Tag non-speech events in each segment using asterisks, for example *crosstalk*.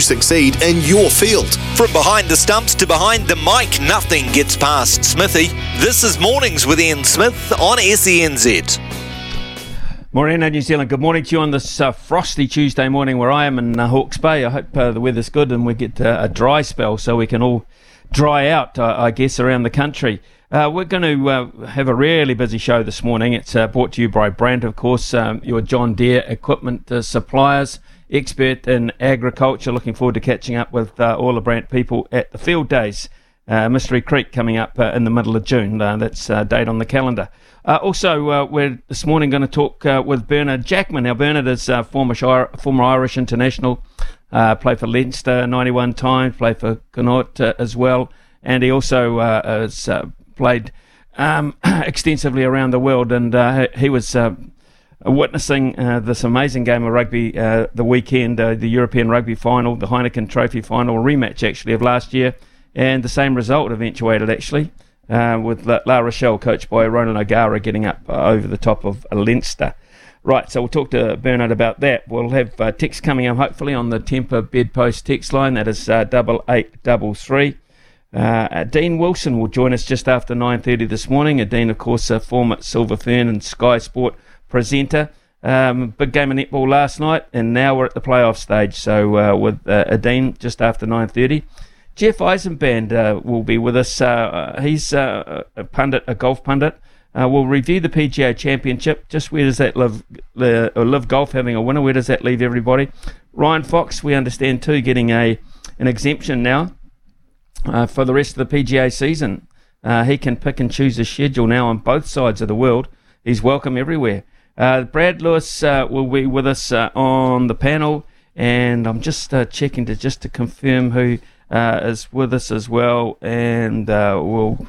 succeed in your field. From behind the stumps to behind the mic, nothing gets past Smithy. This is Mornings with Ian Smith on SENZ. Morena, New Zealand. Good morning to you on this uh, frosty Tuesday morning where I am in uh, Hawke's Bay. I hope uh, the weather's good and we get uh, a dry spell so we can all dry out, uh, I guess, around the country. Uh, we're going to have a really busy show this morning. It's brought to you by Brandt, of course, um, your John Deere equipment suppliers expert in agriculture. Looking forward to catching up with uh, all the Brandt people at the field days. Uh, Mystery Creek coming up uh, in the middle of June. Uh, that's a uh, date on the calendar. Uh, also, we're this morning going to talk with Bernard Jackman. Now, Bernard is former former Irish international, played for Leinster 91 times, played for Connacht as well, and he also has played um, *clears throat* extensively around the world. And he was witnessing uh, this amazing game of rugby uh, the weekend, uh, the European Rugby Final, the Heineken Trophy Final rematch actually of last year, and the same result eventuated actually. Uh, with La-, Rochelle, coached by Ronan O'Gara, getting up uh, over the top of Leinster. Right, so we'll talk to Bernard about that. We'll have uh, text coming up hopefully on the Tempur bedpost text line. That is double eight double three. Uh, Adine Wilson will join us just after 9.30 this morning. Adine, of course, a former Silver Fern and Sky Sport presenter. Um, big game of netball last night, and now we're at the playoff stage. So uh, with uh, Adine just after 9:30. Jeff Eisenband uh, will be with us. Uh, he's uh, a pundit, a golf pundit. Uh, we'll review the PGA Championship. Just where does that live? Uh, LIV Golf having a winner. Where does that leave everybody? Ryan Fox, we understand too, getting a an exemption now for the rest of the PGA season. he can pick and choose his schedule now on both sides of the world. He's welcome everywhere. Uh, Brad Lewis uh, will be with us uh, on the panel, and I'm just uh, checking to just to confirm who uh, is with us as well, and uh, we'll.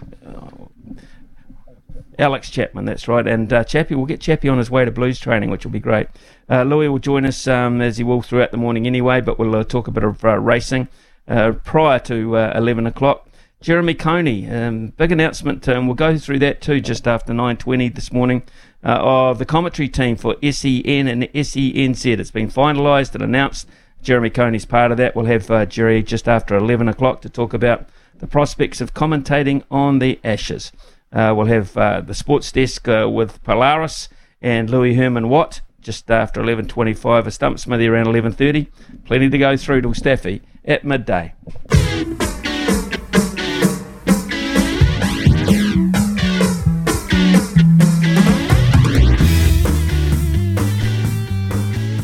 Alex Chapman, that's right, and Chappie, we'll get Chappie on his way to blues training, which will be great. Louis will join us um, as he will throughout the morning anyway, but we'll talk a bit of racing prior to 11 o'clock. Jeremy Coney, um, big announcement, and we'll go through that too just after 9.20 this morning uh, of the commentary team for SEN and SENZ. It's been finalised and announced. Jeremy Coney's part of that. We'll have uh, Jerry just after 11 o'clock to talk about the prospects of commentating on the Ashes. Uh, we'll have uh, the sports desk uh, with Polaris and Louis Herman Watt just after 11.25. A stump smithy around 11.30. Plenty to go through to Staffy at midday.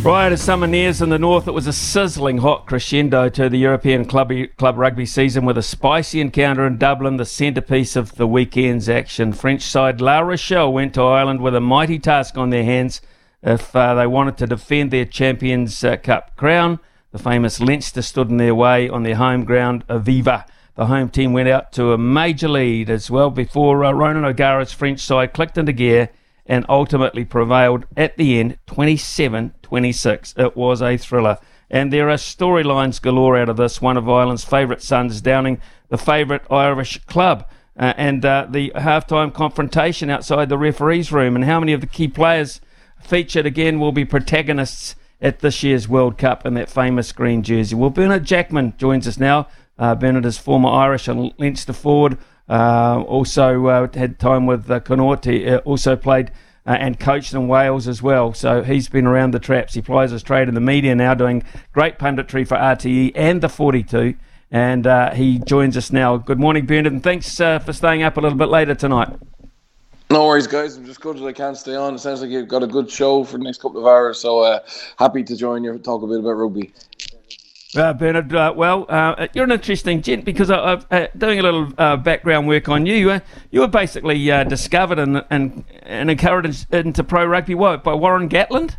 Prior to summer nears in the north, it was a sizzling hot crescendo to the European club, club rugby season with a spicy encounter in Dublin, the centrepiece of the weekend's action. French side La Rochelle went to Ireland with a mighty task on their hands if uh, they wanted to defend their Champions uh, Cup crown. The famous Leinster stood in their way on their home ground, Aviva. The home team went out to a major lead as well before uh, Ronan O'Gara's French side clicked into gear and ultimately prevailed at the end 27 26. It was a thriller. And there are storylines galore out of this. One of Ireland's favourite sons downing the favourite Irish club. Uh, and uh, the halftime confrontation outside the referee's room, and how many of the key players featured again will be protagonists at this year's World Cup in that famous green jersey. Well, Bernard Jackman joins us now. Uh, Bernard is former Irish and Leinster forward. Uh, also uh, had time with uh, Connacht. He uh, also played uh, and coached in Wales as well. So he's been around the traps. He plies his trade in the media now, doing great punditry for RTE and the 42. And uh, he joins us now. Good morning, Bernard, and thanks for staying up a little bit later tonight. No worries, guys. I'm just good that I can't stay on. It sounds like you've got a good show for the next couple of hours. So happy to join you, and talk a bit about rugby. Uh, Bernard, uh, well, uh, you're an interesting gent because I, am uh, doing a little uh, background work on you. You, you were basically uh, discovered and, and, and encouraged into pro rugby what, by Warren Gatland?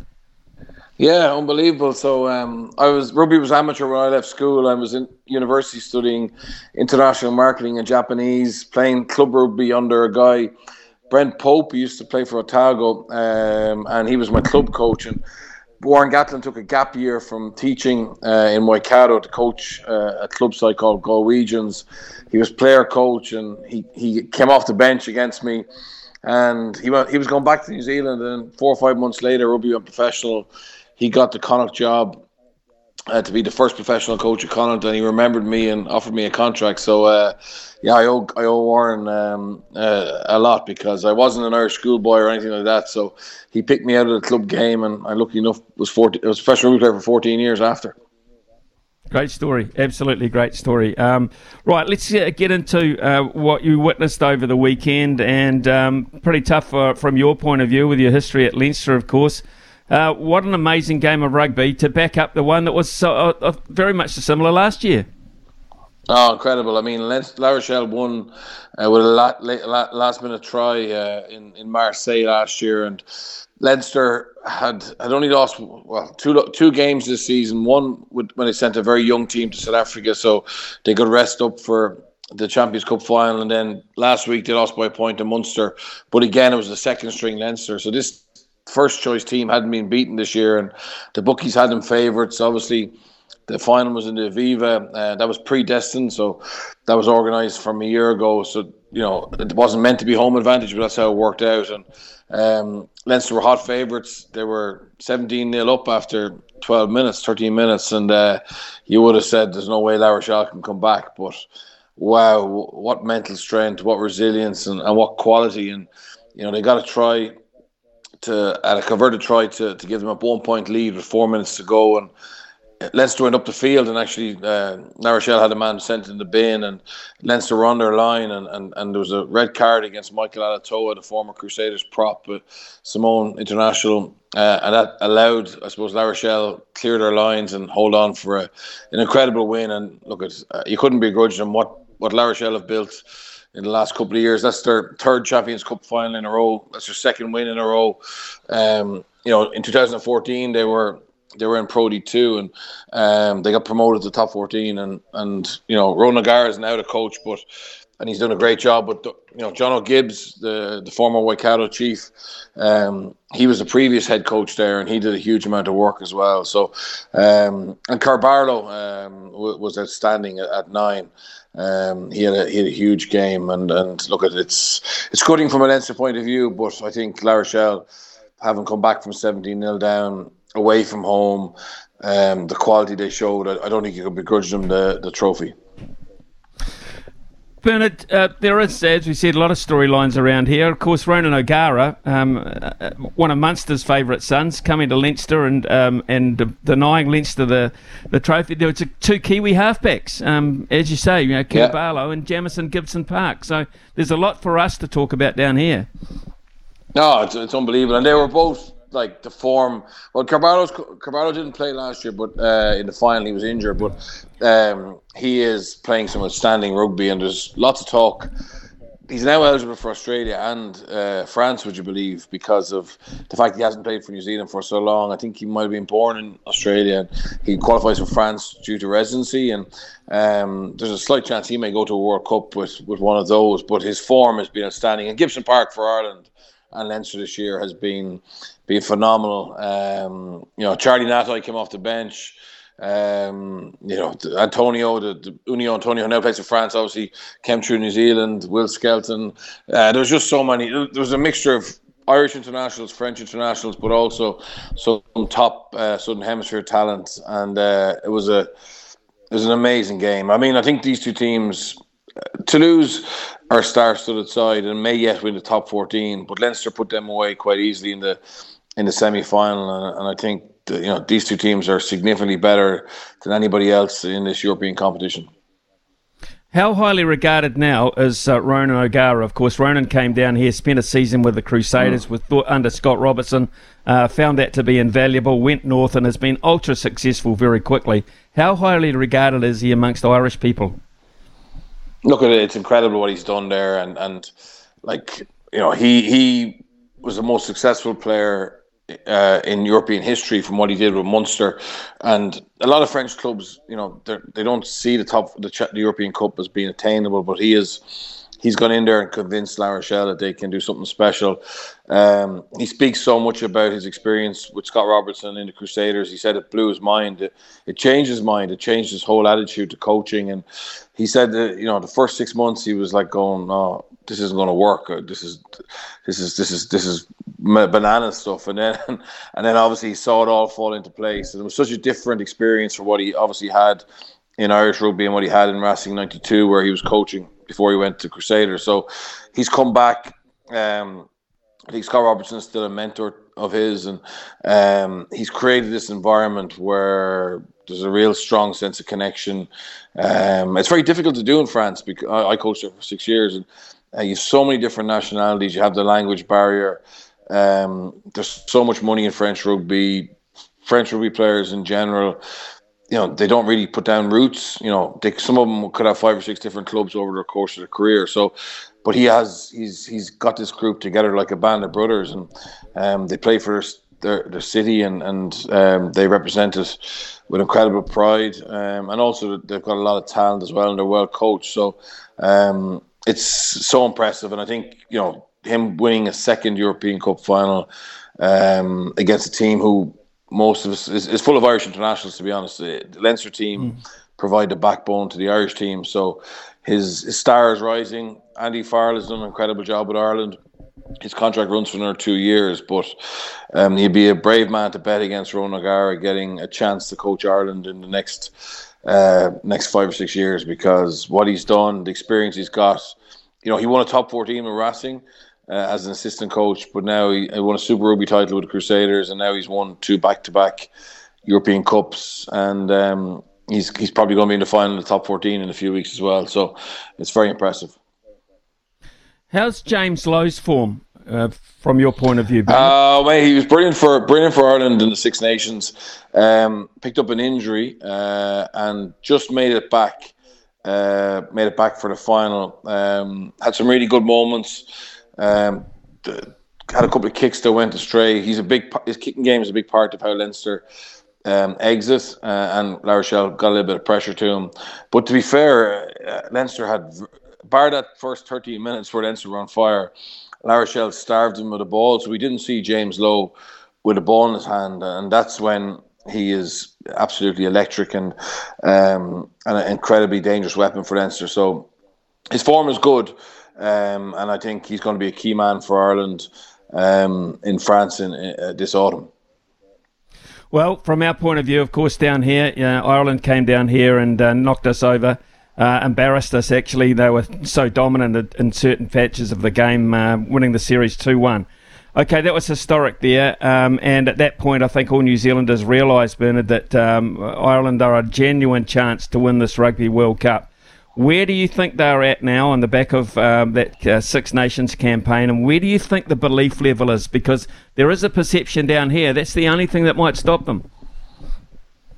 Yeah, unbelievable. So um, I was rugby was amateur when I left school. I was in university studying international marketing and Japanese, playing club rugby under a guy, Brent Pope, who used to play for Otago, um, and he was my club coach. And Warren Gatland took a gap year from teaching uh, in Waikato to coach uh, a club side called Galwegians. He was player coach and he, he came off the bench against me. And he went, he was going back to New Zealand. And four or five months later, rugby went professional. He got the Connacht job. Uh, to be the first professional coach at Connacht, and he remembered me and offered me a contract. So, uh, yeah, I owe I owe Warren um, uh, a lot because I wasn't an Irish schoolboy or anything like that. So he picked me out of the club game, and I lucky enough was 40, I was a professional player for 14 years after. Great story, absolutely great story. Um, right, let's uh, get into uh, what you witnessed over the weekend, and um, pretty tough uh, from your point of view with your history at Leinster, of course. Uh, what an amazing game of rugby to back up the one that was so, uh, uh, very much similar last year. Oh, incredible! I mean, La Rochelle won uh, with a lot, last minute try uh, in in Marseille last year, and Leinster had had only lost well two two games this season. One when they sent a very young team to South Africa, so they could rest up for the Champions Cup final, and then last week they lost by a point to Munster. But again, it was the second string Leinster, so this first choice team hadn't been beaten this year, and the bookies had them favourites. Obviously, the final was in the Aviva. Uh, that was predestined, so that was organised from a year ago. So you know it wasn't meant to be home advantage, but that's how it worked out. And um, Leinster were hot favourites. They were 17 nil up after 12 minutes, 13 minutes, and uh, you would have said there's no way La Rochelle can come back. But wow, what mental strength, what resilience, and, and what quality! And you know they got to try to at a converted try to, to give them a one point lead with four minutes to go. And Leinster went up the field and actually uh, had a man sent in the bin and Leinster were on their line. And, and, and there was a red card against Michael Ala'alatoa, the former Crusaders prop at Samoan International uh, and that allowed I suppose La Rochelle clear their lines and hold on for a, an incredible win. And look at uh, you couldn't begrudge them what, what La Rochelle have built in the last couple of years. That's their third Champions Cup final in a row. That's their second win in a row. Um, you know, in 2014 they were they were in Pro D2 and um, they got promoted to top 14 and and you know Ronan O'Gara is now the coach but and he's done a great job but you know Jono Gibbes the the former Waikato chief um, he was the previous head coach there and he did a huge amount of work as well so um, and Kerr-Barlow um, was outstanding at, at nine um, he had a he had a huge game, and and look at it's it's cutting from a Leinster point of view, but I think La Rochelle, having come back from seventeen 0 down away from home, um, the quality they showed, I, I don't think you could begrudge them the the trophy. Bernard, uh, there is, as we said, a lot of storylines around here. Of course, Ronan O'Gara, um, uh, one of Munster's favourite sons, coming to Leinster and um, and denying Leinster the, the trophy. There were two Kiwi halfbacks, um, as you say, you know, Kim yeah. Barlow and Jamison Gibson Park. So there's a lot for us to talk about down here. No, it's, it's unbelievable. And they were both like the form. Well, Kerr-Barlow's Kerr-Barlow didn't play last year, but uh, in the final he was injured. But um, he is playing some outstanding rugby, and there's lots of talk. He's now eligible for Australia and uh, France, would you believe, because of the fact he hasn't played for New Zealand for so long. I think he might have been born in Australia. He qualifies for France due to residency, and um, there's a slight chance he may go to a World Cup with, with one of those. But his form has been outstanding. And Gibson Park for Ireland and Leinster this year has been been phenomenal. Um, you know, Charlie Ngatai came off the bench. Um, you know, Atonio, the, the Uini Atonio, who now plays for France, obviously came through New Zealand. Will Skelton. Uh, there's just so many. There was a mixture of Irish internationals, French internationals, but also some top uh, Southern Hemisphere talent, and uh, it was a it was an amazing game. I mean, I think these two teams Toulouse are star-studded side and may yet win the top 14, but Leinster put them away quite easily in the in the semi-final, and, and I think you know these two teams are significantly better than anybody else in this European competition. How highly regarded now is uh, Ronan O'Gara? Of course, Ronan came down here, spent a season with the Crusaders mm. with under Scott Robertson, uh, found that to be invaluable, went north, and has been ultra successful very quickly. How highly regarded is he amongst Irish people? Look at it; it's incredible what he's done there, and and like you know, he he was the most successful player uh, in European history from what he did with Munster, and a lot of French clubs, you know, they don't see the top the, the European Cup as being attainable, but he is he's gone in there and convinced La Rochelle that they can do something special. Um, he speaks so much about his experience with Scott Robertson in the Crusaders. He said it blew his mind. It, it changed his mind. It changed his whole attitude to coaching. And he said that you know the first six months he was like going, "Oh, this isn't going to work. This is, this is, this is, this is banana stuff." And then, *laughs* and then obviously he saw it all fall into place. And it was such a different experience for what he obviously had in Irish rugby and what he had in Racing '92, where he was coaching before he went to Crusaders. So he's come back. Um, I think Scott Robertson is still a mentor of his, and um, he's created this environment where there's a real strong sense of connection. Um, it's very difficult to do in France because I, I coached there for six years, and uh, you have so many different nationalities. You have the language barrier. Um, there's so much money in French rugby. French rugby players in general you know they don't really put down roots. You know, they, some of them could have five or six different clubs over the course of their career. So, but he has he's he's got this group together like a band of brothers, and um, they play for their their city and and um, they represent it with incredible pride, um, and also they've got a lot of talent as well, and they're well coached. So, um, it's so impressive, and I think you know him winning a second European Cup final um, against a team who most of us is, is full of Irish internationals. To be honest, the Leinster team mm. provide the backbone to the Irish team. So his, his star is rising. Andy Farrell has done an incredible job with Ireland. His contract runs for another two years, but um, he'd be a brave man to bet against Ronan O'Gara getting a chance to coach Ireland in the next uh, next five or six years because what he's done, the experience he's got. You know, he won a top 14 in Racing uh, as an assistant coach, but now he, he, won a Super Rugby title with the Crusaders, and now he's won two back-to-back European Cups, and um, he's he's probably going to be in the final, of the top fourteen in a few weeks as well. So it's very impressive. How's James Lowe's form uh, from your point of view? Oh, uh, he was brilliant for brilliant for Ireland in the Six Nations. Um, picked up an injury uh, and just made it back. Uh, made it back for the final. Um, had some really good moments. Um, had a couple of kicks that went astray. He's a big. His kicking game is a big part of how Leinster um, uh, and La Rochelle got a little bit of pressure to him. But to be fair, uh, Leinster had bar that first 13 minutes where Leinster were on fire. La Rochelle starved him with a ball, so we didn't see James Lowe with a ball in his hand, and that's when he is absolutely electric and um, and an incredibly dangerous weapon for Leinster. So his form is good. Um, and I think he's going to be a key man for Ireland um, in France in, uh, this autumn. Well, from our point of view, of course, down here, Ireland came down here and uh, knocked us over, uh, embarrassed us. Actually, they were so dominant in certain patches of the game, uh, winning the series two one. Okay, that was historic there, um, and at that point, I think all New Zealanders realised, Bernard, that um, Ireland are a genuine chance to win this Rugby World Cup. Where do you think they're at now on the back of um, that uh, Six Nations campaign, and where do you think the belief level is? Because there is a perception down here that's the only thing that might stop them.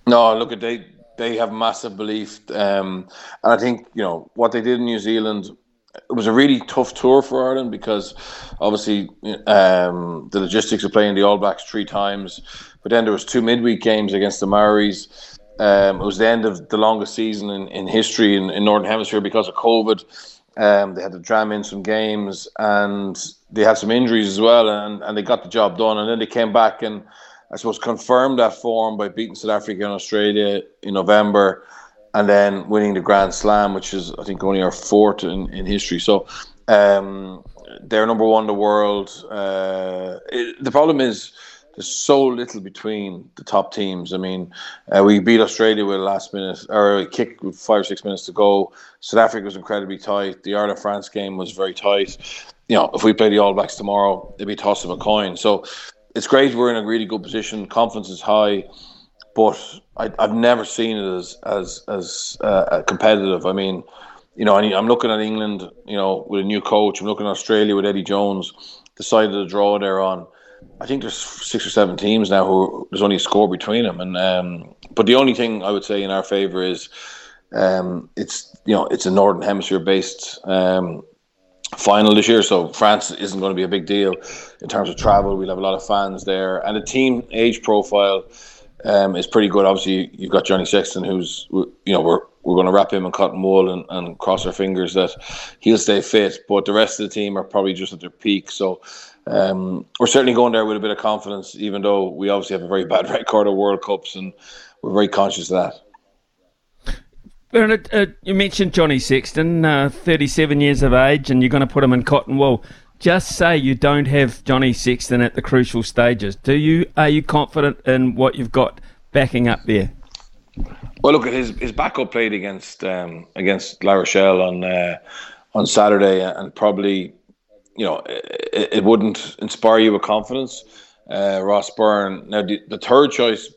No, look at they they have massive belief, um, and I think you know what they did in New Zealand. It was a really tough tour for Ireland because obviously um, the logistics of playing the All Blacks three times, but then there was two midweek games against the Maoris um, it was the end of the longest season in, in history in, in Northern Hemisphere because of COVID. Um, they had to jam in some games and they had some injuries as well, and, and they got the job done. And then they came back and I suppose confirmed that form by beating South Africa and Australia in November, and then winning the Grand Slam, which is I think only our fourth in, in history. So um, they're number one in the world. Uh, it, the problem is there's so little between the top teams. I mean, uh, we beat Australia with a last minute or a kick with five or six minutes to go. South Africa was incredibly tight. The Ireland France game was very tight. You know, if we play the All Blacks tomorrow, it'd be toss of a coin. So it's great. We're in a really good position. Confidence is high, but I, have never seen it as as as uh, competitive. I mean, you know, I'm looking at England. You know, with a new coach. I'm looking at Australia with Eddie Jones. Decided to draw there on I think there's six or seven teams now who there's only a score between them, and um, but the only thing I would say in our favour is um, it's you know it's a northern hemisphere based um, final this year, so France isn't going to be a big deal in terms of travel. We'll have a lot of fans there, and the team age profile um, is pretty good. Obviously, you've got Johnny Sexton, who's you know we're we're going to wrap him in cotton wool and, and cross our fingers that he'll stay fit. But the rest of the team are probably just at their peak. So um, we're certainly going there with a bit of confidence, even though we obviously have a very bad *laughs* record of World Cups, and we're very conscious of that. Bernard, uh, you mentioned Johnny Sexton, uh, 37 years of age, and you're going to put him in cotton wool. Just say you don't have Johnny Sexton at the crucial stages. Do you? Are you confident in what you've got backing up there? Well, look, his his backup played against um, against La Rochelle on uh, on Saturday, and probably you know it, it wouldn't inspire you with confidence. Uh, Ross Byrne. Now the, the third choice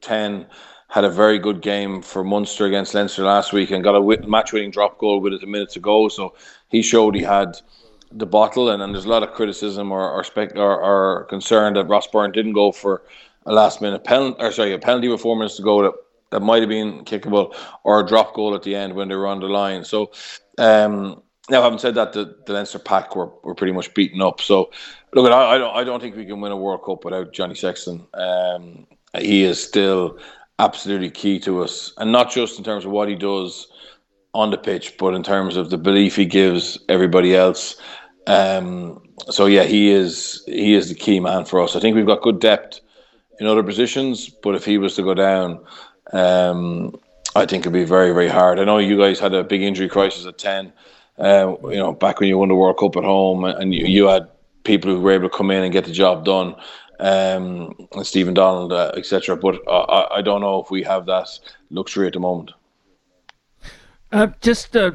ten had a very good game for Munster against Leinster last week and got a match winning drop goal with it a minute to go. So he showed he had the bottle, and, and there's a lot of criticism or or, spec, or, or concern that Ross Byrne didn't go for a last minute penalty, or sorry, a penalty with four minutes to go that that might have been kickable or a drop goal at the end when they were on the line. So, um, now having said that, the, the Leinster pack were, were pretty much beaten up. So, look, I, I don't I don't think we can win a World Cup without Johnny Sexton. Um, he is still absolutely key to us, and not just in terms of what he does on the pitch, but in terms of the belief he gives everybody else. Um, so yeah, he is he is the key man for us. I think we've got good depth in other positions, but if he was to go down, um, I think it'd be very, very hard. I know you guys had a big injury crisis at 10, uh, you know, back when you won the World Cup at home, and you, you had people who were able to come in and get the job done, um, and Stephen Donald, uh, etc. But I, don't know if we have that luxury at the moment. Uh, just uh,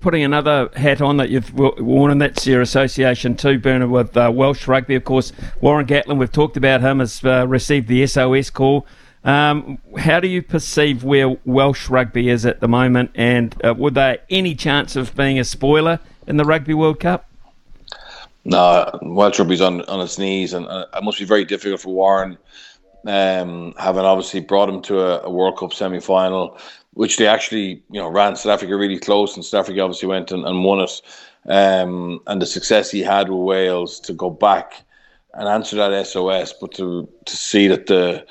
putting another hat on that you've worn, and that's your association too, Bernard, with uh, Welsh rugby. Of course, Warren Gatland, we've talked about him, has received the SOS call. Um, how do you perceive where Welsh rugby is at the moment, and uh, would there any chance of being a spoiler in the Rugby World Cup? No, Welsh rugby's on on its knees, and uh, it must be very difficult for Warren, um, having obviously brought him to a, a World Cup semi final, which they actually you know ran South Africa really close, and South Africa obviously went and, and won it, um, and the success he had with Wales to go back and answer that SOS, but to to see that the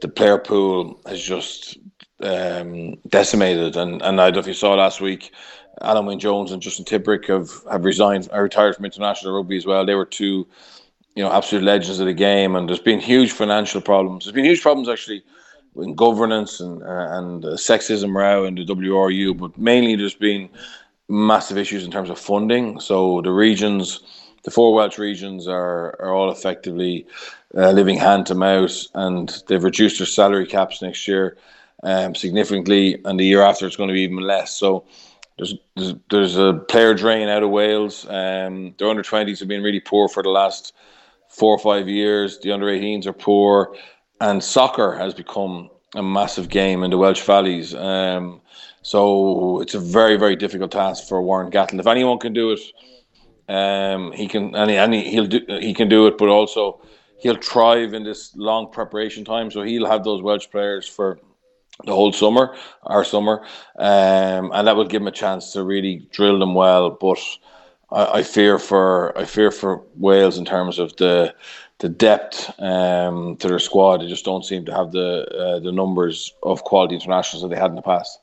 the player pool has just um, decimated. And, and I don't know if you saw last week, Alun Wyn Jones and Justin Tipuric have, have resigned, are retired from international rugby as well. They were two, you know, absolute legends of the game. And there's been huge financial problems. There's been huge problems actually in governance and uh, and uh, sexism row in the WRU, but mainly there's been massive issues in terms of funding. So the regions, the four Welsh regions, are are all effectively uh, living hand to mouth, and they've reduced their salary caps next year um, significantly, and the year after it's going to be even less. So there's there's, there's a player drain out of Wales. Um, their under 20s have been really poor for the last four or five years. The under 18s are poor, and soccer has become a massive game in the Welsh valleys. Um, so it's a very very difficult task for Warren Gatland. If anyone can do it. Um, he can and, he, and he'll do he can do it, but also he'll thrive in this long preparation time. So he'll have those Welsh players for the whole summer, our summer, um, and that will give him a chance to really drill them well. But I, I fear for I fear for Wales in terms of the the depth um, to their squad. They just don't seem to have the uh, the numbers of quality internationals that they had in the past.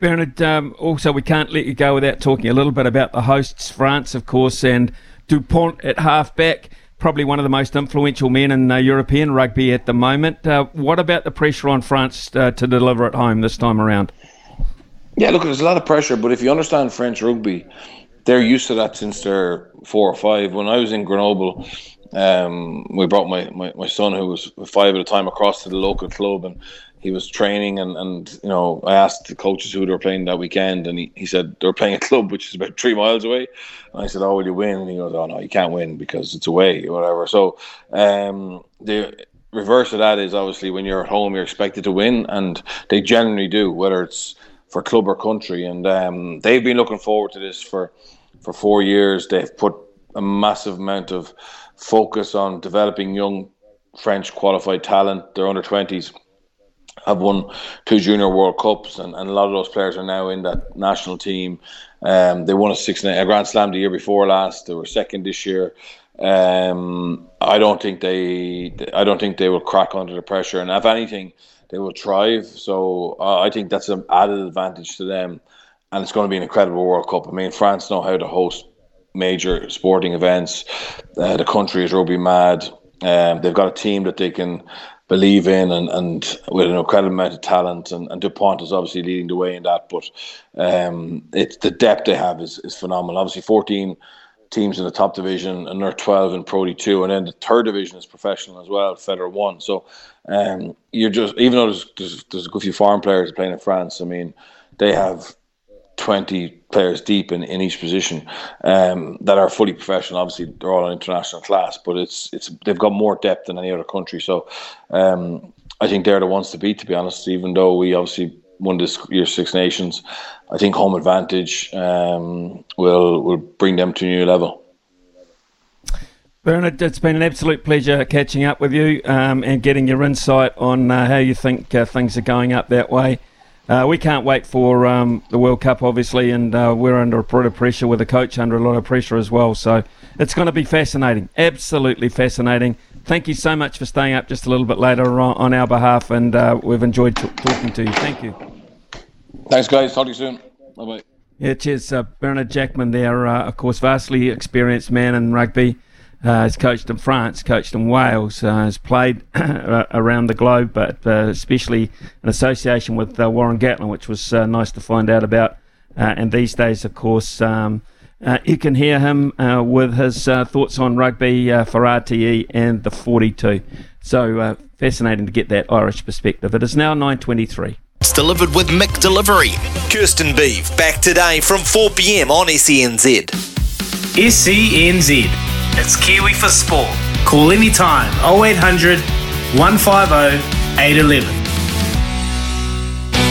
Bernard, um, also we can't let you go without talking a little bit about the hosts, France, of course, and Dupont at halfback probably one of the most influential men in uh, European rugby at the moment. Uh, what about the pressure on France uh, to deliver at home this time around? Yeah, look, there's a lot of pressure, but if you understand French rugby, they're used to that since they're four or five. When I was in Grenoble, um, we brought my, my, my son, who was five at the time, across to the local club, and he was training and, and you know I asked the coaches who they were playing that weekend and he, he said they were playing a *laughs* club which is about three miles away. And I said oh will you win? And he goes oh no you can't win because it's away or whatever. So um, the reverse of that is obviously when you're at home you're expected to win and they generally do whether it's for club or country. And um, they've been looking forward to this for for four years. They've put a massive amount of focus on developing young French qualified talent. They're under 20s have won two junior World Cups, and, and a lot of those players are now in that national team. Um, they won a six a Grand Slam the year before last. They were second this year. Um, I don't think they, I don't think they will crack under the pressure. And if anything, they will thrive. So uh, I think that's an added advantage to them, and it's going to be an incredible World Cup. I mean, France know how to host major sporting events. Uh, the country is rugby mad. Um, they've got a team that they can believe in and, and with an incredible amount of talent and, and Dupont is obviously leading the way in that but um, it's the depth they have is, is phenomenal. Obviously 14 teams in the top division and they're 12 in Pro D2 and then the third division is professional as well Federal 1 so um, you're just even though there's, there's, there's a good few foreign players playing in France I mean they have 20 players deep in, in each position um, that are fully professional. Obviously, they're all in international class, but it's it's they've got more depth than any other country. So um, I think they're the ones to beat, to be honest. Even though we obviously won this year Six Nations, I think home advantage um, will will bring them to a new level. Bernard, it's been an absolute pleasure catching up with you um, and getting your insight on uh, how you think uh, things are going up that way. Uh, we can't wait for um, the World Cup, obviously, and uh, we're under a lot of pressure with the coach under a lot of pressure as well. So it's going to be fascinating, absolutely fascinating. Thank you so much for staying up just a little bit later on, on our behalf, and uh, we've enjoyed t- talking to you. Thank you. Thanks, guys. Talk to you soon. Bye bye. Yeah, cheers. Uh, Bernard Jackman there, uh, of course, vastly experienced man in rugby. Uh, has coached in France, coached in Wales, uh, has played *clears throat* around the globe, but uh, especially in association with uh, Warren Gatland, which was uh, nice to find out about. Uh, and these days, of course, um, you can hear him with his thoughts on rugby for RTE and the 42. So fascinating to get that Irish perspective. It is now 9.23. It's delivered with Mick Delivery. Kirsten Beeve back today from 4 p.m. on SENZ. SENZ. It's Kiwi for Sport. Call anytime 0800 150 811.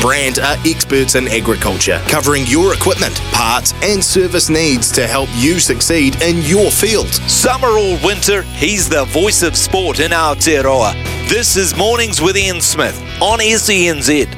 Brandt are experts in agriculture, covering your equipment, parts, and service needs to help you succeed in your field. Summer or winter, he's the voice of sport in Aotearoa. This is Mornings with Ian Smith on SENZ.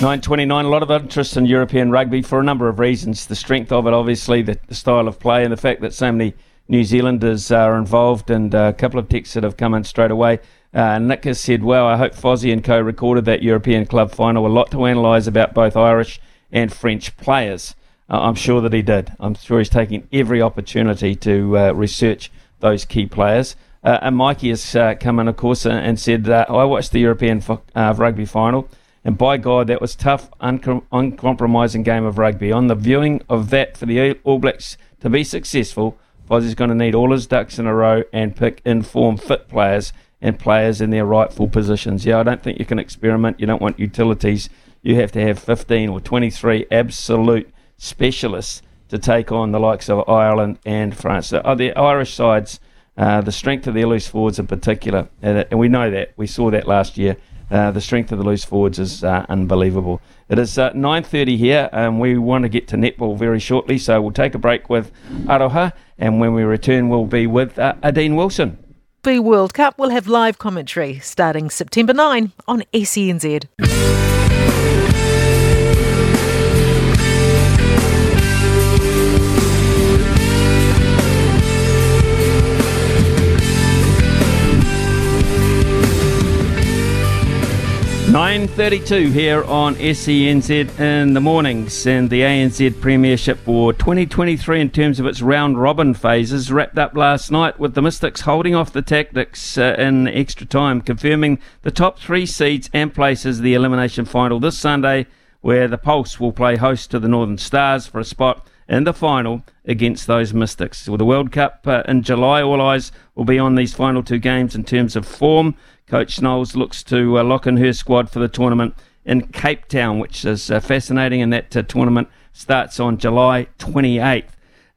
929, a lot of interest in European rugby for a number of reasons. The strength of it, obviously, the, the style of play, and the fact that so many New Zealanders are involved, and uh, a couple of texts that have come in straight away. Uh, Nick has said, Well, I hope Fozzie and co recorded that European club final. A lot to analyse about both Irish and French players. Uh, I'm sure that he did. I'm sure he's taking every opportunity to uh, research those key players. Uh, and Mikey has uh, come in, of course, and said, I watched the European fo- rugby final. And by God, that was tough, uncom- uncompromising game of rugby. On the viewing of that for the All Blacks to be successful, Fozzie's going to need all his ducks in a row and pick informed, fit players and players in their rightful positions. Yeah, I don't think you can experiment. You don't want utilities. You have to have 15 or 23 absolute specialists to take on the likes of Ireland and France. So, uh, the Irish sides, uh, the strength of their loose forwards in particular, and, we know that. We saw that last year. Uh, the strength of the loose forwards is uh, unbelievable. It is uh, 9.30 here, and we want to get to netball very shortly, so we'll take a break with Aroha, and when we return, we'll be with uh, Adine Wilson. The World Cup will have live commentary starting September 9 on SENZ. 9.32 here on SENZ in the mornings and the ANZ Premiership for 2023 in terms of its round robin phases wrapped up last night with the Mystics holding off the Tactix uh, in extra time confirming the top three seeds and places the elimination final this Sunday where the Pulse will play host to the Northern Stars for a spot in the final against those Mystics. With the World Cup uh, in July, all eyes will be on these final two games in terms of form. Coach Knowles looks to uh, lock in her squad for the tournament in Cape Town, which is uh, fascinating, and that uh, tournament starts on July 28th.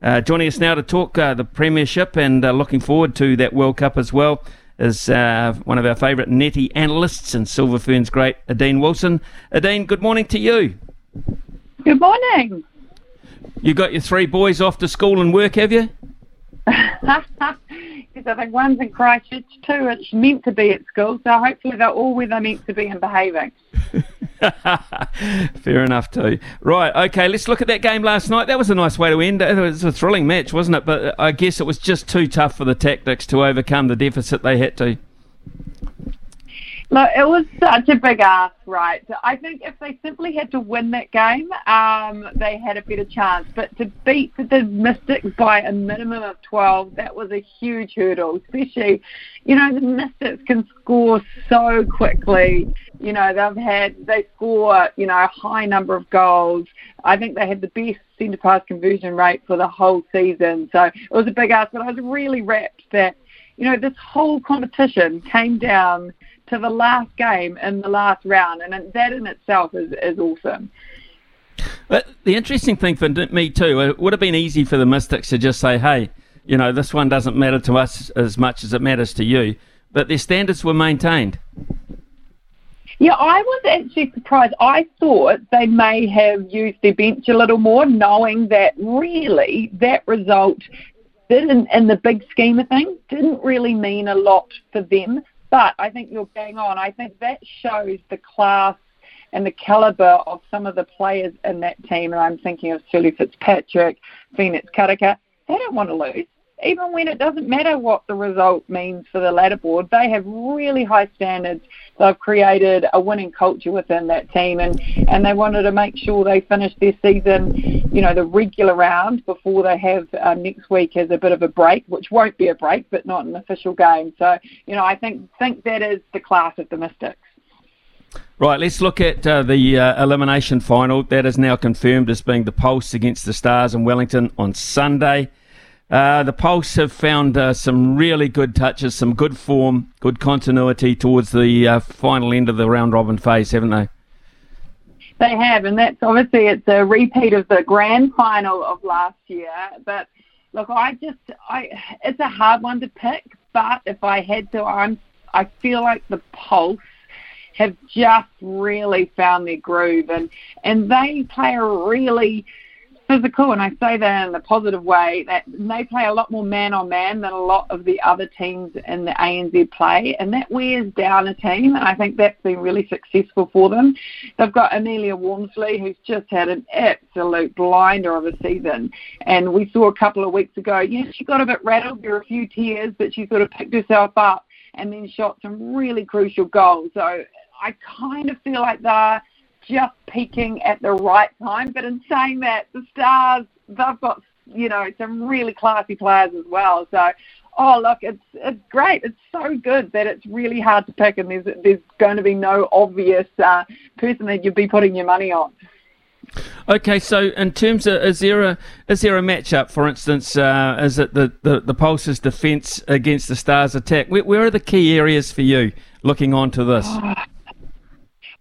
Uh, joining us now to talk uh, the Premiership and uh, looking forward to that World Cup as well is one of our favourite netty analysts and Silver Ferns great, Adine Wilson. Adine, good morning to you. Good morning. You got your three boys off to school and work, have you? *laughs* I think one's in Christchurch, two it's meant to be at school, so hopefully they're all where they're meant to be and behaving. *laughs* Fair enough, too. Right, okay, let's look at that game last night. That was a nice way to end. It was a thrilling match, wasn't it? But uh, I guess it was just too tough for the Tactix to overcome the deficit they had to. Look, it was such a big ask, right? I think if they simply had to win that game, um, they had a better chance. But to beat the Mystics by a minimum of 12, that was a huge hurdle, especially, you know, the Mystics can score so quickly. You know, they've had, they score, you know, a high number of goals. I think they had the best centre pass conversion rate for the whole season. So it was a big ask, but I was really rapt that, you know, this whole competition came down – to the last game in the last round, and that in itself is, is awesome. But the interesting thing for me too, it would have been easy for the Mystics to just say, "Hey, you know, this one doesn't matter to us as much as it matters to you," but their standards were maintained. Yeah, I was actually surprised. I thought they may have used their bench a little more, knowing that really that result didn't, in the big scheme of things, didn't really mean a lot for them. But I think you're bang on. I think that shows the class and the caliber of some of the players in that team. And I'm thinking of Shirley Fitzpatrick, Phoenix Karaka. They don't want to lose even when it doesn't matter what the result means for the ladder board, they have really high standards. They've created a winning culture within that team, and, and they wanted to make sure they finish their season, you know, the regular round before they have uh, next week as a bit of a break, which won't be a break, but not an official game. So, you know, I think think that is the class of the Mystics. Right, let's look at uh, the uh, elimination final. That is now confirmed as being the Pulse against the Stars in Wellington on Sunday. Uh, the Pulse have found uh, some really good touches, some good form, good continuity towards the uh, final end of the round robin phase, haven't they? They have, and that's obviously it's a repeat of the grand final of last year. But look, I just, I it's a hard one to pick. But if I had to, I'm, I feel like the Pulse have just really found their groove, and and they play a really physical, and I say that in a positive way, that they play a lot more man on man than a lot of the other teams in the ANZ play, and that wears down a team, and I think that's been really successful for them. They've got Amelia Walmsley, who's just had an absolute blinder of a season, and we saw a couple of weeks ago, yeah, she got a bit rattled, there were a few tears, but she sort of picked herself up and then shot some really crucial goals. So I kind of feel like they're just peaking at the right time. But in saying that, the Stars, they've got, you know, some really classy players as well. So, oh, look, it's, it's great. It's so good that it's really hard to pick and there's, there's going to be no obvious uh, person that you'd be putting your money on. Okay, so in terms of is there a is there a matchup? For instance, uh, is it the, the, the Pulse's defence against the Stars' attack? Where, where, are the key areas for you looking on to this?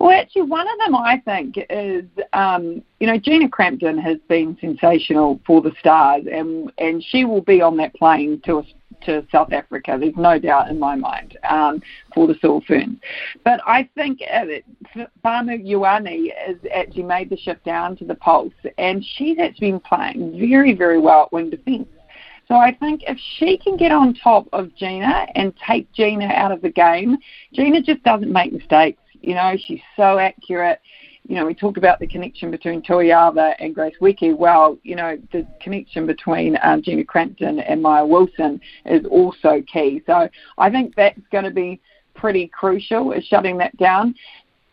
Well, actually, one of them I think is, um, you know, Gina Crampton has been sensational for the Stars, and and she will be on that plane to to South Africa. There's no doubt in my mind um, for the Silver Ferns. But I think uh, Ioane has actually made the shift down to the Pulse, and she's actually been playing very, very well at wing defence. So I think if she can get on top of Gina and take Gina out of the game, Gina just doesn't make mistakes. You know, she's so accurate. You know, we talk about the connection between Toeava and Grace Nweke. Well, you know, the connection between um, Gina Crampton and Maia Wilson is also key. So I think that's going to be pretty crucial, is shutting that down.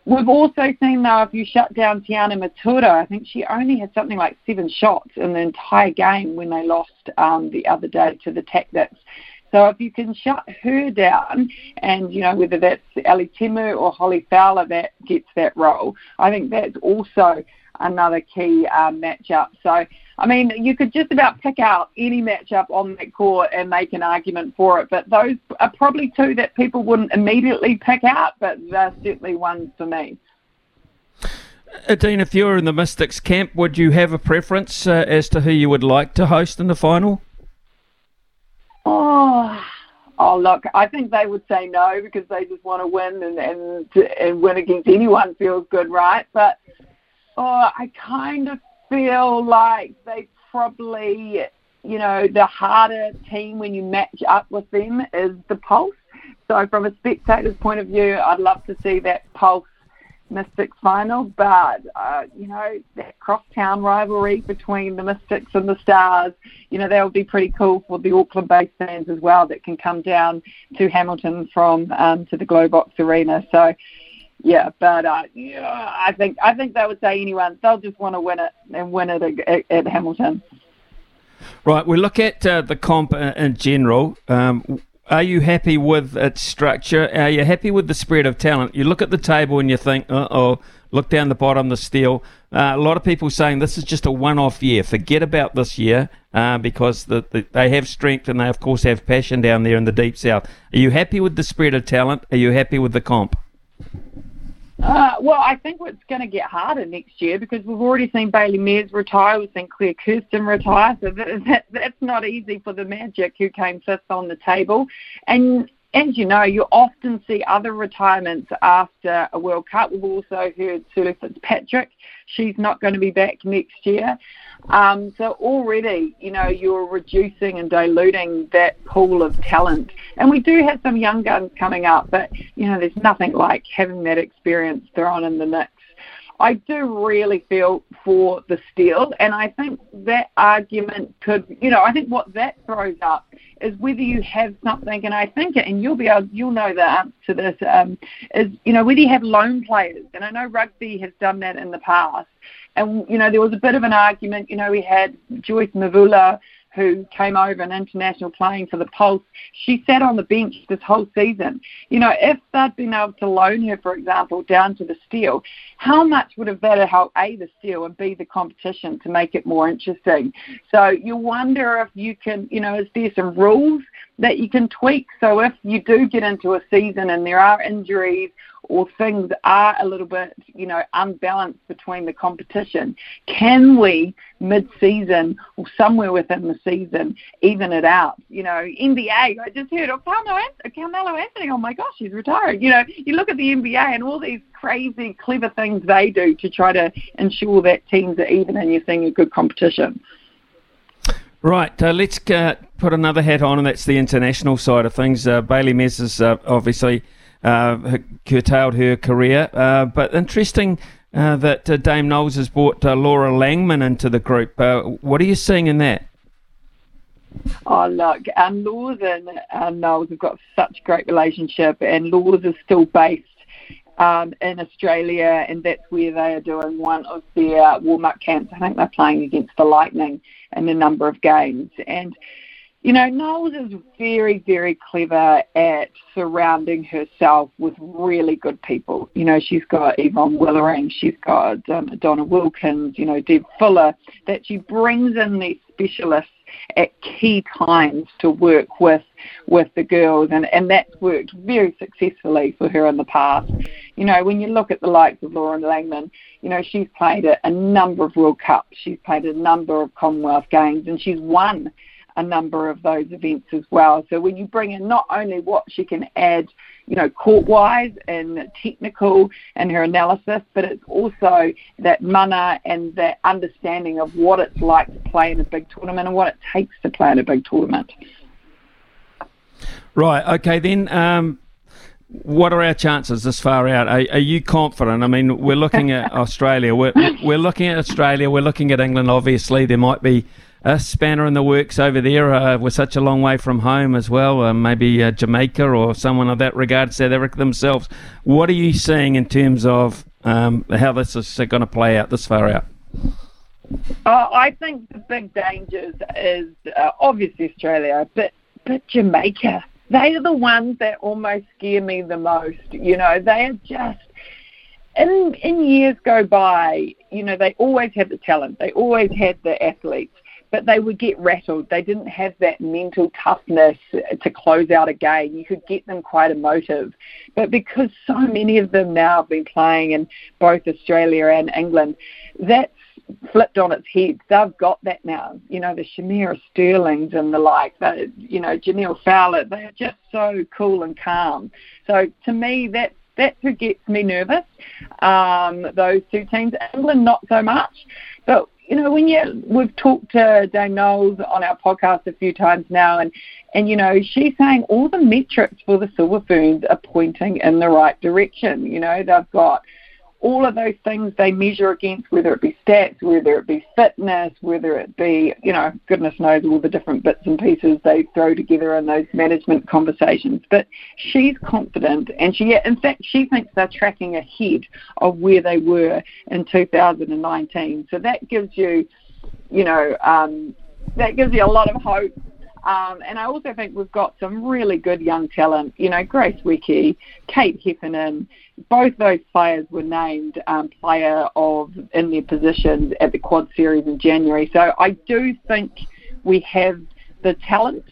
We've also seen, though, if you shut down Tiana Metuarau, I think she only had something like seven shots in the entire game when they lost um, the other day to the Tactix. So if you can shut her down, and you know whether that's Ali Timu or Holly Fowler that gets that role, I think that's also another key um, matchup. So I mean, you could just about pick out any matchup on that court and make an argument for it. But those are probably two that people wouldn't immediately pick out, but they're certainly ones for me. Adine, if you were in the Mystics camp, would you have a preference uh, as to who you would like to host in the final? Oh, oh, look, I think they would say no because they just want to win and and and win against anyone feels good, right? But oh, I kind of feel like they probably, you know, the harder team when you match up with them is the Pulse. So from a spectator's point of view, I'd love to see that Pulse Mystics final, but uh, you know that cross-town rivalry between the Mystics and the Stars, you know that would be pretty cool for the Auckland-based fans as well that can come down to Hamilton from um, to the Globox Arena. So yeah, but uh, yeah, I think I think they would say anyone they'll just want to win it and win it at, at Hamilton. Right, we look at uh, the comp in general. Um, are you happy with its structure? Are you happy with the spread of talent? You look at the table and you think, oh, look down the bottom, the steel. Uh, a lot of people saying this is just a one-off year. Forget about this year uh, because the, the, they have strength and they of course have passion down there in the deep south. Are you happy with the spread of talent? Are you happy with the comp? Uh, well, I think it's going to get harder next year because we've already seen Bailey Mes retire, we've seen Claire Kersten retire, so that, *laughs* that, that's not easy for the Magic who came fifth on the table. And as you know, you often see other retirements after a World Cup. We've also heard Sulu Fitzpatrick. She's not going to be back next year. Um, so already, you know, you're reducing and diluting that pool of talent. And we do have some young guns coming up, but, you know, there's nothing like having that experience thrown in the mix. I do really feel for the steel, and I think that argument could, you know, I think what that throws up is whether you have something, and I think it, and you'll be able, you'll know the answer to this, um, is, you know, whether you have lone players, and I know rugby has done that in the past, and, you know, there was a bit of an argument, you know, we had Joyce Mvula, who came over in international playing for the Pulse, she sat on the bench this whole season. You know, if they'd been able to loan her, for example, down to the steel, how much would have that helped A, the steel, and B, the competition to make it more interesting? So you wonder if you can, you know, is there some rules that you can tweak? So if you do get into a season and there are injuries or things are a little bit, you know, unbalanced between the competition, can we mid-season or somewhere within the season even it out? You know, NBA, I just heard of Carmelo Anthony. Oh my gosh, he's retired. You know, you look at the NBA and all these crazy, clever things they do to try to ensure that teams are even and you're seeing a good competition. Right, uh, let's uh, put another hat on, and that's the international side of things. Uh, Bailey Mes has uh, obviously uh, curtailed her career, uh, but interesting that Dame Knowles has brought Laura Langman into the group. what are you seeing in that? Oh, look, um, Laws and um, Knowles have got such a great relationship, and Laws is still based um, in Australia, and that's where they are doing one of their warm up camps. I think they're playing against the Lightning in a number of games. And you know, Knowles is very, very clever at surrounding herself with really good people. You know, she's got Yvonne Willering, she's got um, Donna Wilkins, you know, Deb Fuller, that she brings in these specialists at key times to work with with the girls and, and that's worked very successfully for her in the past. You know, when you look at the likes of Lauren Langman, you know, she's played a, a number of World Cups, she's played a number of Commonwealth Games and she's won a number of those events as well. So when you bring in not only what she can add, you know, court-wise and technical and her analysis, but it's also that mana and that understanding of what it's like to play in a big tournament and what it takes to play in a big tournament. Right. Okay. Then. Um what are our chances this far out? Are, are, you confident? I mean, we're looking at *laughs* Australia. We're, we're looking at Australia. We're looking at England. Obviously, there might be a spanner in the works over there. Uh, we're such a long way from home as well. Uh, maybe uh, Jamaica or someone of that regard, South Africa themselves. What are you seeing in terms of um, how this is going to play out this far out? Uh, I think the big dangers is uh, obviously Australia, but but Jamaica. They are the ones that almost scare me the most. You know, they are just in in years go by. You know, they always had the talent. They always had the athletes but they would get rattled. They didn't have that mental toughness to close out a game. You could get them quite emotive. But because so many of them now have been playing in both Australia and England, that's flipped on its head. They've got that now. You know, the Shamera Sterlings and the like, the, you know, Jhaniele Fowler, they're just so cool and calm. So to me, that's that's who gets me nervous. Um, those two teams, England not so much, but you know, when you we've talked to Dame Knowles on our podcast a few times now, and and you know, she's saying all the metrics for the Silver Ferns are pointing in the right direction. You know, they've got all of those things they measure against, whether it be stats, whether it be fitness, whether it be, you know, goodness knows all the different bits and pieces they throw together in those management conversations. But she's confident, and she, in fact, she thinks they're tracking ahead of where they were in 2019. So that gives you, you know, um, that gives you a lot of hope um, and I also think we've got some really good young talent. You know, Grace Nweke, Kate Heffernan, both those players were named um, player of in their positions at the Quad Series in January. So I do think we have the talent.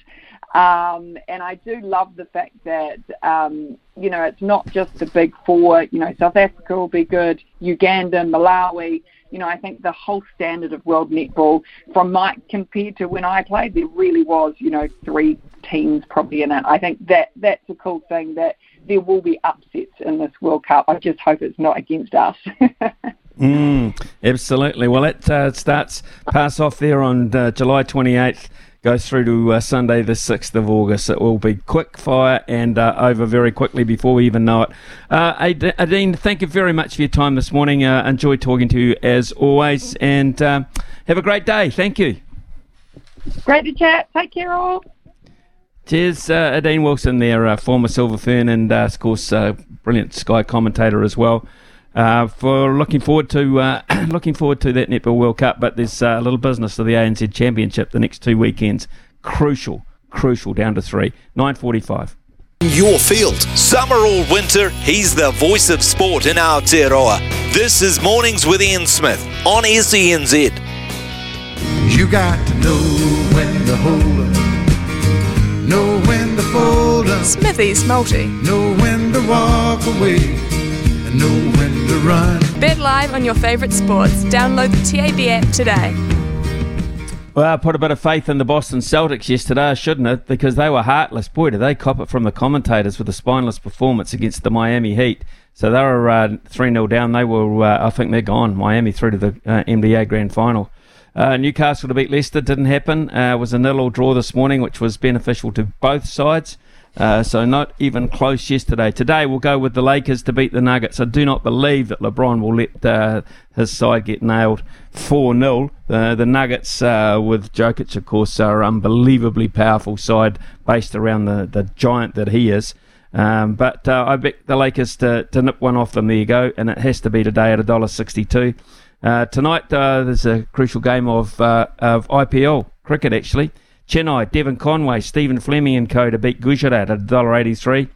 Um, and I do love the fact that, um, you know, it's not just the big four. You know, South Africa will be good, Uganda, Malawi you know, I think the whole standard of world netball from my compared to when I played, there really was, you know, three teams probably in it. I think that that's a cool thing that there will be upsets in this World Cup. I just hope it's not against us. *laughs* mm, absolutely. Well, it uh, starts pass off there on uh, July 28th goes through to uh, Sunday, the 6th of August. It will be quick fire and uh, over very quickly before we even know it. Uh, Adine, thank you very much for your time this morning. Uh, enjoy talking to you as always and uh, have a great day. Thank you. Great to chat. Take care, all. Cheers, uh, Adine Wilson, there, uh, former Silver Fern and, uh, of course, a brilliant Sky commentator as well uh, for looking forward to uh, *clears throat* looking forward to that Netball World Cup. But there's uh, a little business of the ANZ Championship the next two weekends. Crucial, crucial. Down to three. Nine forty-five. Your field. Summer or winter, he's the voice of sport in Aotearoa. This is Mornings with Ian Smith on SENZ. You got to know when to hold up, know when to fold up, Smithy's multi, know when to walk away and know when to run. Bet live on your favourite sports. Download the TAB app today. Well, I put a bit of faith in the Boston Celtics yesterday, shouldn't it? Because they were heartless. Boy, did they cop it from the commentators with a spineless performance against the Miami Heat. So they were uh, 3 uh, 0 down. They were, uh, I think they're gone. Miami through to the uh, NBA Grand Final. Uh, Newcastle to beat Leicester didn't happen. Uh, it was a nil all draw this morning, which was beneficial to both sides. Uh, so not even close yesterday. Today we'll go with the Lakers to beat the Nuggets. I do not believe that LeBron will let uh, his side get nailed 4 0. Uh, the Nuggets, uh, with Jokic, of course, are unbelievably powerful side based around the, the giant that he is. Um, but uh, I bet the Lakers to, to nip one off them. There you go, and it has to be today at $1.62. Uh, tonight there's a crucial game of, of IPL cricket, actually. Chennai, Devon Conway, Stephen Fleming and co to beat Gujarat at $1.83.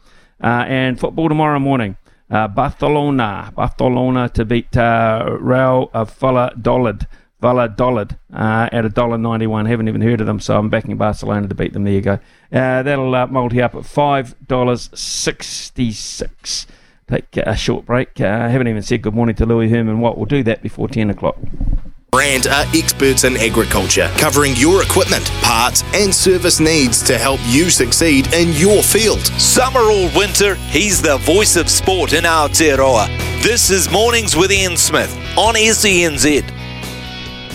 Uh, and football tomorrow morning. Uh, Barcelona, Barcelona to beat uh, Real uh, Valladolid, Valladolid uh, at $1.91. Haven't even heard of them, so I'm backing Barcelona to beat them. There you go. Uh, that'll uh, multi up at $5.66. Take a short break. I uh, haven't even said good morning to Louis Herman. What we'll do that before 10 o'clock. Brandt are experts in agriculture, covering your equipment, parts, and service needs to help you succeed in your field. Summer or winter, he's the voice of sport in Aotearoa. This is Mornings with Ian Smith on SENZ.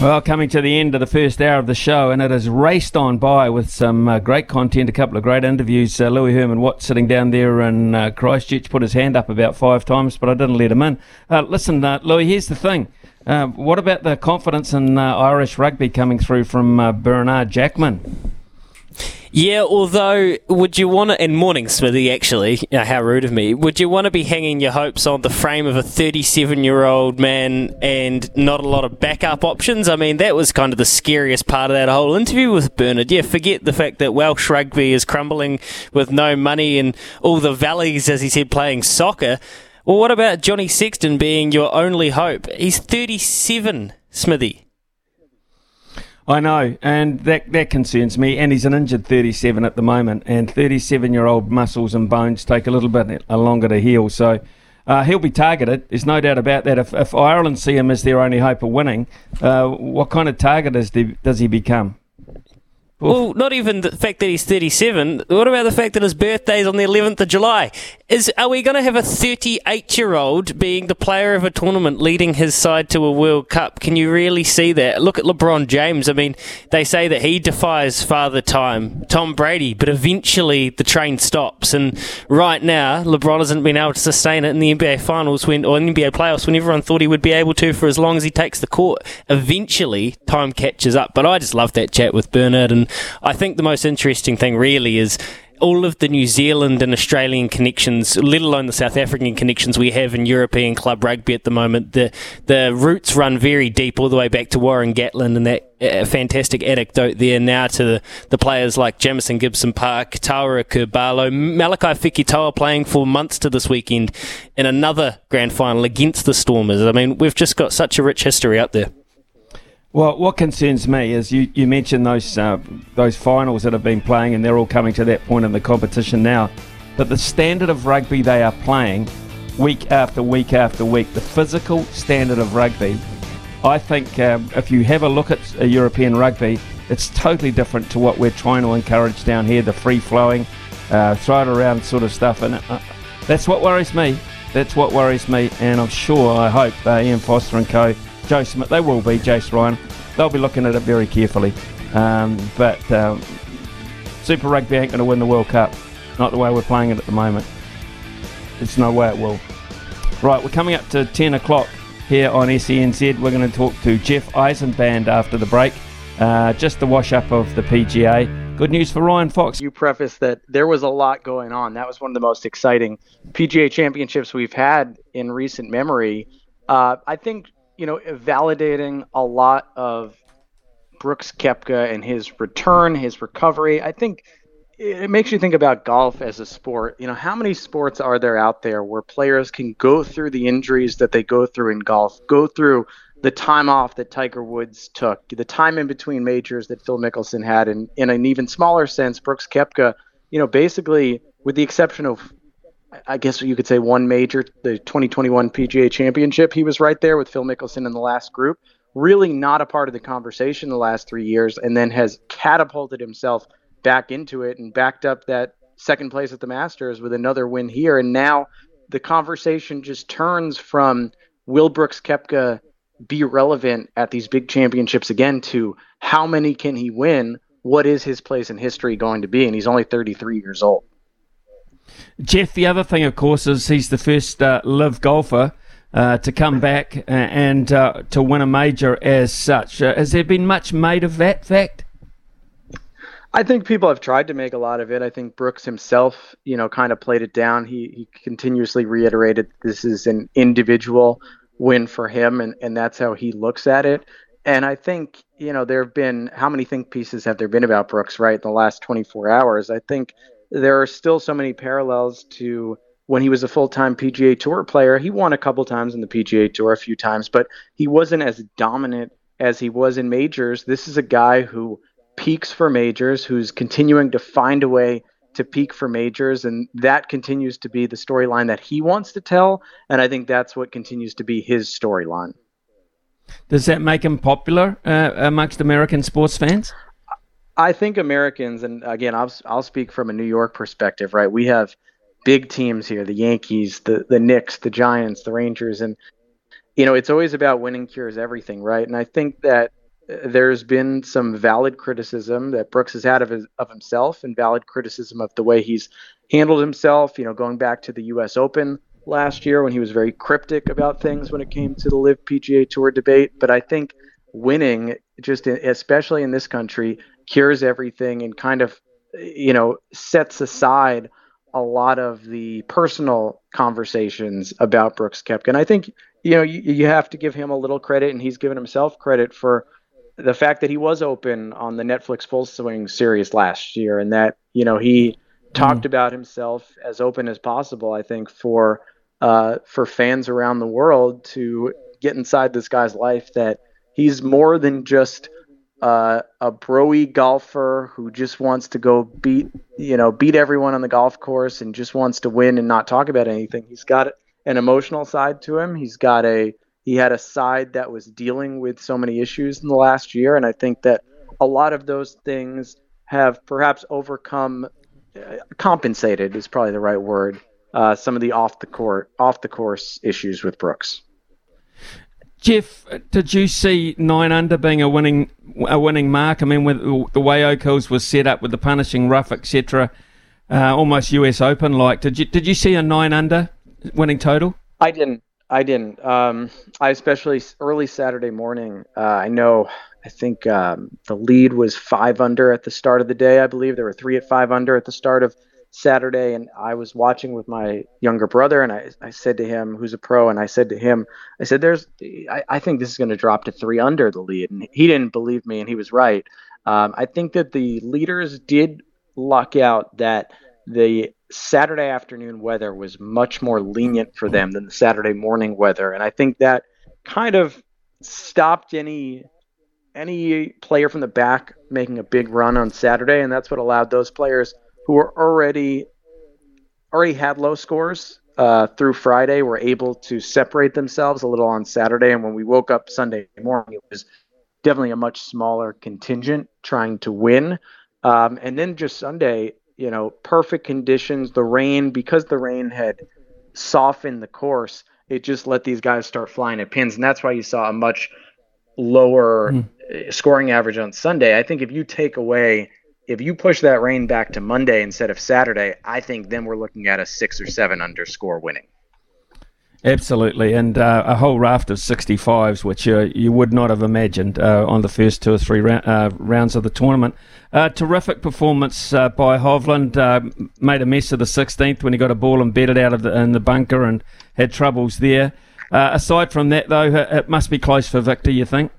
Well, coming to the end of the first hour of the show, and it has raced on by with some uh, great content, a couple of great interviews. Uh, Louis Herman Watt sitting down there in uh, Christchurch put his hand up about five times, but I didn't let him in. Uh, listen, uh, Louis, here's the thing. Uh, what about the confidence in Irish rugby coming through from Bernard Jackman? Yeah, although, would you want to, and morning, Smithy, actually, uh, how rude of me, would you want to be hanging your hopes on the frame of a 37 year old man and not a lot of backup options? I mean, that was kind of the scariest part of that whole interview with Bernard. Yeah, forget the fact that Welsh rugby is crumbling with no money and all the valleys, as he said, playing soccer. Well, what about Johnny Sexton being your only hope? He's 37, Smithy. I know, and that that concerns me. And he's an injured 37 at the moment, and 37 year old muscles and bones take a little bit longer to heal. So uh, he'll be targeted. There's no doubt about that. If, if Ireland see him as their only hope of winning, uh, what kind of target is the, does he become? Well, not even the fact that he's 37. What about the fact that his birthday's on the 11th of July? Is Are we going to have a 38 year old being the player of a tournament leading his side to a World Cup? Can you really see that? Look at LeBron James. I mean, they say that he defies father time, Tom Brady, but eventually the train stops. And right now, LeBron hasn't been able to sustain it in the NBA Finals when, or NBA playoffs when everyone thought he would be able to for as long as he takes the court. Eventually, time catches up. But I just love that chat with Bernard and I think the most interesting thing really is all of the New Zealand and Australian connections, let alone the South African connections we have in European club rugby at the moment, the the roots run very deep, all the way back to Warren Gatland and that uh, fantastic anecdote there. Now to the, the players like Jamison Gibson Park, Tawera Kerr-Barlow, Malakai Fekitoa playing for Munster this weekend in another grand final against the Stormers. I mean, we've just got such a rich history up there. Well, what concerns me is you, you mentioned those uh, those finals that have been playing, and they're all coming to that point in the competition now. But the standard of rugby they are playing, week after week after week, the physical standard of rugby, I think um, if you have a look at European rugby, it's totally different to what we're trying to encourage down here. The free flowing, uh, throw it around sort of stuff, and uh, that's what worries me. That's what worries me, and I'm sure, I hope uh, Ian Foster and co Joe Schmidt, they will be, Jason Ryan. They'll be looking at it very carefully. Um, but um, Super Rugby ain't going to win the World Cup. Not the way we're playing it at the moment. There's no way it will. Right, we're coming up to 10 o'clock here on SENZ. We're going to talk to Jeff Eisenband after the break. Uh, just the wash up of the PGA. Good news for Ryan Fox. You preface that there was a lot going on. That was one of the most exciting PGA championships we've had in recent memory. Uh, I think you know, validating a lot of Brooks Koepka and his return, his recovery. I think it makes you think about golf as a sport. You know, how many sports are there out there where players can go through the injuries that they go through in golf, go through the time off that Tiger Woods took, the time in between majors that Phil Mickelson had, and in an even smaller sense, Brooks Koepka, you know, basically, with the exception of I guess you could say one major, the 2021 PGA Championship. He was right there with Phil Mickelson in the last group. Really not a part of the conversation the last three years, and then has catapulted himself back into it and backed up that second place at the Masters with another win here. And now the conversation just turns from will Brooks Koepka be relevant at these big championships again to how many can he win? What is his place in history going to be? And he's only 33 years old. Jeff, the other thing, of course, is he's the first uh, LIV golfer uh, to come back and uh, to win a major as such. Uh, has there been much made of that fact? I think people have tried to make a lot of it. I think Brooks himself, you know, kind of played it down. He, he continuously reiterated this is an individual win for him, and, and that's how he looks at it. And I think, you know, there have been how many think pieces have there been about Brooks, right, in the last 24 hours? I think there are still so many parallels to when he was a full-time PGA Tour player. He won a couple times in the PGA Tour, a few times, but he wasn't as dominant as he was in majors. This is a guy who peaks for majors, who's continuing to find a way to peak for majors, and that continues to be the storyline that he wants to tell. And I think that's what continues to be his storyline. Does that make him popular uh, amongst American sports fans? I think Americans, and again, I'll I'll speak from a New York perspective, right? We have big teams here: the Yankees, the the Knicks, the Giants, the Rangers, and you know, it's always about winning cures everything, right? And I think that uh, there's been some valid criticism that Brooks has had of his, of himself, and valid criticism of the way he's handled himself. You know, going back to the U.S. Open last year when he was very cryptic about things when it came to the LIV PGA Tour debate. But I think winning, just especially in this country, cures everything and kind of you know sets aside a lot of the personal conversations about Brooks Koepka. And I think you know you, you have to give him a little credit, and he's given himself credit for the fact that he was open on the Netflix Full Swing series last year, and that you know he talked mm. about himself as open as possible. I think for uh, for fans around the world to get inside this guy's life that he's more than just uh, a broy golfer who just wants to go beat you know beat everyone on the golf course and just wants to win and not talk about anything. He's got an emotional side to him. He's got a he had a side that was dealing with so many issues in the last year, and I think that a lot of those things have perhaps overcome, uh, compensated is probably the right word, uh, some of the off the court, off the course issues with Brooks. Jeff, did you see nine under being a winning a winning mark? I mean, with the way Oak Hills was set up with the punishing rough, etc., uh, almost US Open like. Did you did you see a nine under winning total? I didn't. I didn't. Um, I especially early Saturday morning. Uh, I know. I think um, the lead was five under at the start of the day. I believe there were three at five under at the start of Saturday, and I was watching with my younger brother, and I, I said to him, who's a pro, and I said to him, I said, "There's, I, I think this is going to drop to three under the lead," and he didn't believe me, and he was right. Um, I think that the leaders did luck out that the Saturday afternoon weather was much more lenient for them than the Saturday morning weather, and I think that kind of stopped any any player from the back making a big run on Saturday, and that's what allowed those players who were already already had low scores uh, through Friday were able to separate themselves a little on Saturday. And when we woke up Sunday morning, it was definitely a much smaller contingent trying to win. Um, and then just Sunday, you know, perfect conditions. The rain, because the rain had softened the course, it just let these guys start flying at pins. And that's why you saw a much lower mm. scoring average on Sunday. I think if you take away if you push that rain back to Monday instead of Saturday, I think then we're looking at a six or seven underscore winning. Absolutely, and uh, a whole raft of 65s, which uh, you would not have imagined uh, on the first two or three ra- uh, rounds of the tournament. Uh, terrific performance uh, by Hovland. made a mess of the 16th when he got a ball embedded out of the, in the bunker and had troubles there. aside from that, though, it must be close for Victor, you think?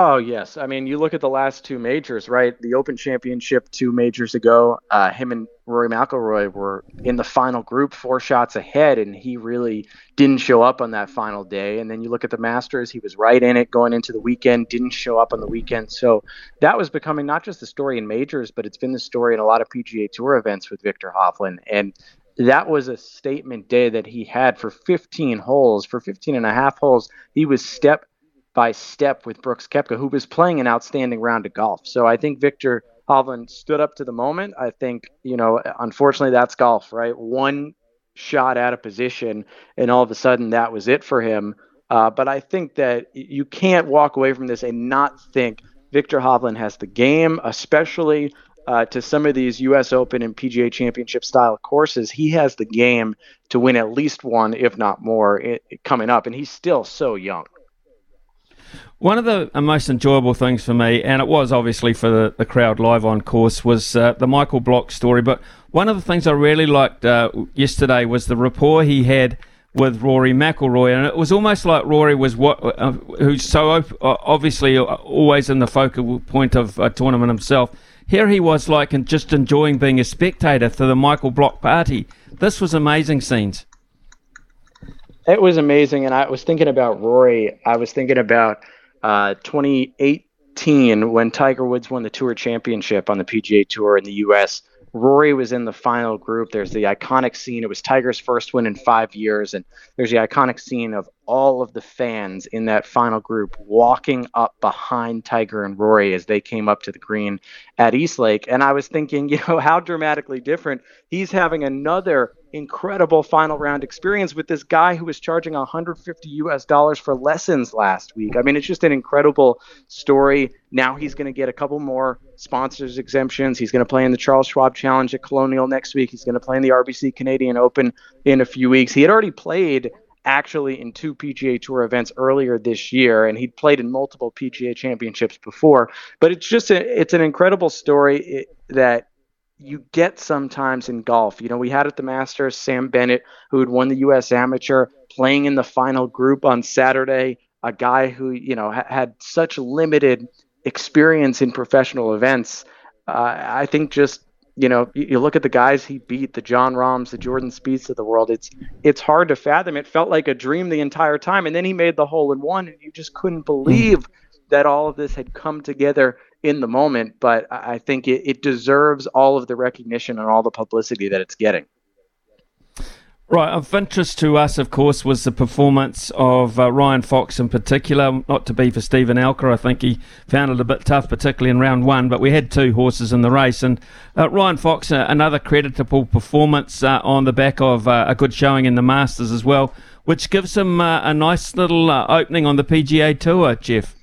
Oh yes, I mean you look at the last two majors, right? The Open Championship two majors ago, uh, him and Rory McIlroy were in the final group, four shots ahead, and he really didn't show up on that final day. And then you look at the Masters, he was right in it going into the weekend, didn't show up on the weekend. So that was becoming not just the story in majors, but it's been the story in a lot of PGA Tour events with Victor Hovland. And that was a statement day that he had for 15 holes. For 15 and a half holes, he was step by step with Brooks Koepka, who was playing an outstanding round of golf. So I think Victor Hovland stood up to the moment. I think, you know, unfortunately, that's golf, right? One shot out of position, and all of a sudden that was it for him. Uh, but I think that you can't walk away from this and not think Victor Hovland has the game, especially uh, to some of these U.S. Open and PGA Championship style courses. He has the game to win at least one, if not more, it, coming up, and he's still so young. One of the most enjoyable things for me, and it was obviously for the, the crowd live on course, was uh, the Michael Block story. But one of the things I really liked uh, yesterday was the rapport he had with Rory McIlroy, and it was almost like Rory was what uh, who's so op- uh, obviously always in the focal point of a tournament himself. Here he was like and just enjoying being a spectator for the Michael Block party. This was amazing scenes. It was amazing, and I was thinking about Rory. I was thinking about uh, 2018 when Tiger Woods won the Tour Championship on the PGA Tour in the U.S. Rory was in the final group. There's the iconic scene. It was Tiger's first win in five years, and there's the iconic scene of all of the fans in that final group walking up behind Tiger and Rory as they came up to the green at Eastlake. And I was thinking, *laughs* you know, how dramatically different. He's having another incredible final round experience with this guy who was charging 150 US dollars for lessons last week. I mean, it's just an incredible story. Now he's going to get a couple more sponsors exemptions. He's going to play in the Charles Schwab Challenge at Colonial next week. He's going to play in the RBC Canadian Open in a few weeks. He had already played actually in two PGA Tour events earlier this year, and he'd played in multiple PGA Championships before. But it's just a, it's an incredible story that you get sometimes in golf. You know, we had at the Masters Sam Bennett, who had won the U.S. Amateur, playing in the final group on Saturday. A guy who you know ha- had such limited experience in professional events. Uh, I think just you know, you, you, look at the guys he beat, the John Rahms, the Jordan Spieths of the world. It's it's hard to fathom. It felt like a dream the entire time, and then he made the hole in one, and you just couldn't hmm. believe that all of this had come together in the moment. But I think it, it deserves all of the recognition and all the publicity that it's getting. Right, of interest to us, of course, was the performance of uh, Ryan Fox in particular. Not to be for Steven Alker, I think he found it a bit tough, particularly in round one. But we had two horses in the race, and uh, Ryan Fox, uh, another creditable performance uh, on the back of uh, a good showing in the Masters as well, which gives him uh, a nice little opening on the PGA Tour, Jeff.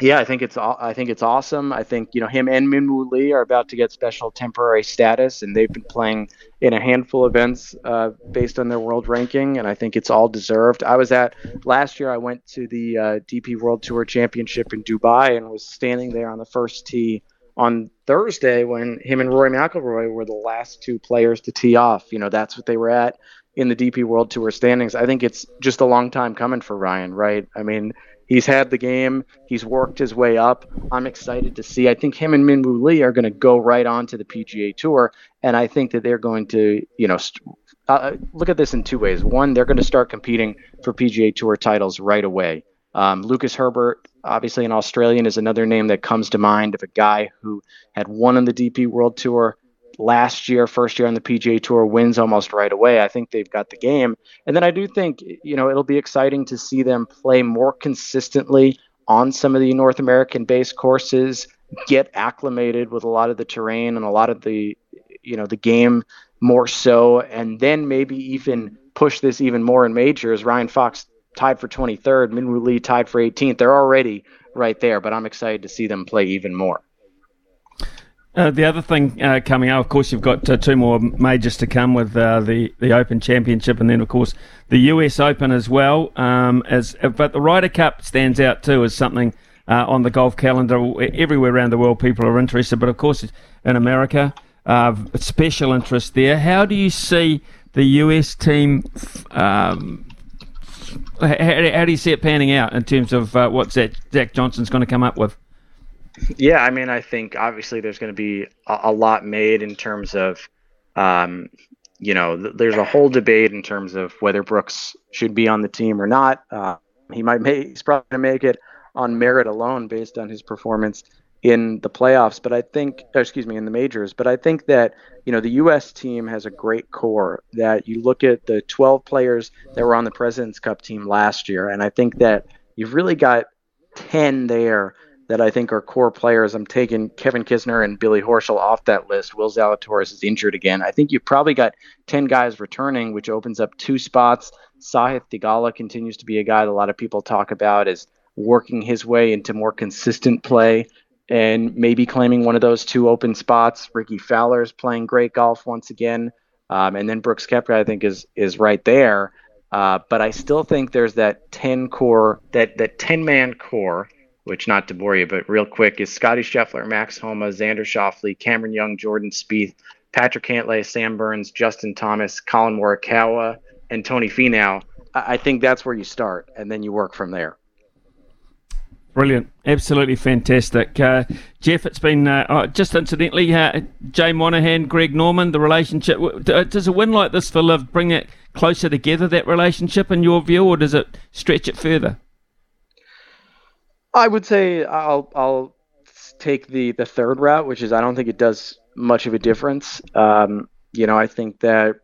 Yeah, I think it's I think it's awesome. I think you know him and Minwoo Lee are about to get special temporary status, and they've been playing in a handful of events uh, based on their world ranking, and I think it's all deserved. I was at last year. I went to the uh, DP World Tour Championship in Dubai and was standing there on the first tee on Thursday when him and Rory McIlroy were the last two players to tee off. You know, that's what they were at in the DP World Tour standings. I think it's just a long time coming for Ryan, right? I mean He's had the game. He's worked his way up. I'm excited to see. I think him and Minwoo Lee are going to go right on to the PGA Tour, and I think that they're going to, you know, st- uh, look at this in two ways. One, they're going to start competing for PGA Tour titles right away. Um, Lucas Herbert, obviously an Australian, is another name that comes to mind of a guy who had won on the DP World Tour, last year, first year on the PGA Tour, wins almost right away. I think they've got the game. And then I do think, you know, it'll be exciting to see them play more consistently on some of the North American based courses, get acclimated with a lot of the terrain and a lot of the, you know, the game more so, and then maybe even push this even more in majors. Ryan Fox tied for 23rd, Minwoo Lee tied for 18th. They're already right there, but I'm excited to see them play even more. Uh, the other thing uh, coming up, of course, you've got uh, two more majors to come with uh, the the Open Championship, and then of course the US Open as well. Um, as but the Ryder Cup stands out too as something uh, on the golf calendar everywhere around the world. People are interested, but of course in America, uh, special interest there. How do you see the US team? Um, how, how, do you see it panning out in terms of what Zach, Zach Johnson's going to come up with? Yeah, I mean, I think obviously there's going to be a, a, lot made in terms of, um, you know, th- there's a whole debate in terms of whether Brooks should be on the team or not. Uh, he might make, he's probably going to make it on merit alone based on his performance in the playoffs. But I think, excuse me, in the majors. But I think that you know the U.S. team has a great core. That you look at the 12 players that were on the Presidents Cup team last year, and I think that you've really got 10 there that I think are core players. I'm taking Kevin Kisner and Billy Horschel off that list. Will Zalatoris is injured again. I think you've probably got 10 guys returning, which opens up two spots. Sahith Theegala continues to be a guy that a lot of people talk about as working his way into more consistent play and maybe claiming one of those two open spots. Rickie Fowler is playing great golf once again. Um, and then Brooks Koepka, I think, is is right there. Uh, but I still think there's that 10 core, that, that 10 man core which not to bore you, but real quick is Scottie Scheffler, Max Homa, Xander Schauffele, Cameron Young, Jordan Spieth, Patrick Cantlay, Sam Burns, Justin Thomas, Collin Morikawa, and Tony Finau. I think that's where you start, and then you work from there. Brilliant, absolutely fantastic, uh, Jeff. It's been uh, oh, just incidentally, uh, Jay Monahan, Greg Norman, the relationship. Uh, does a win like this for LIV bring it closer together? That relationship, in your view, or does it stretch it further? I would say I'll I'll take the the third route, which is I don't think it does much of a difference. Um, you know, I think that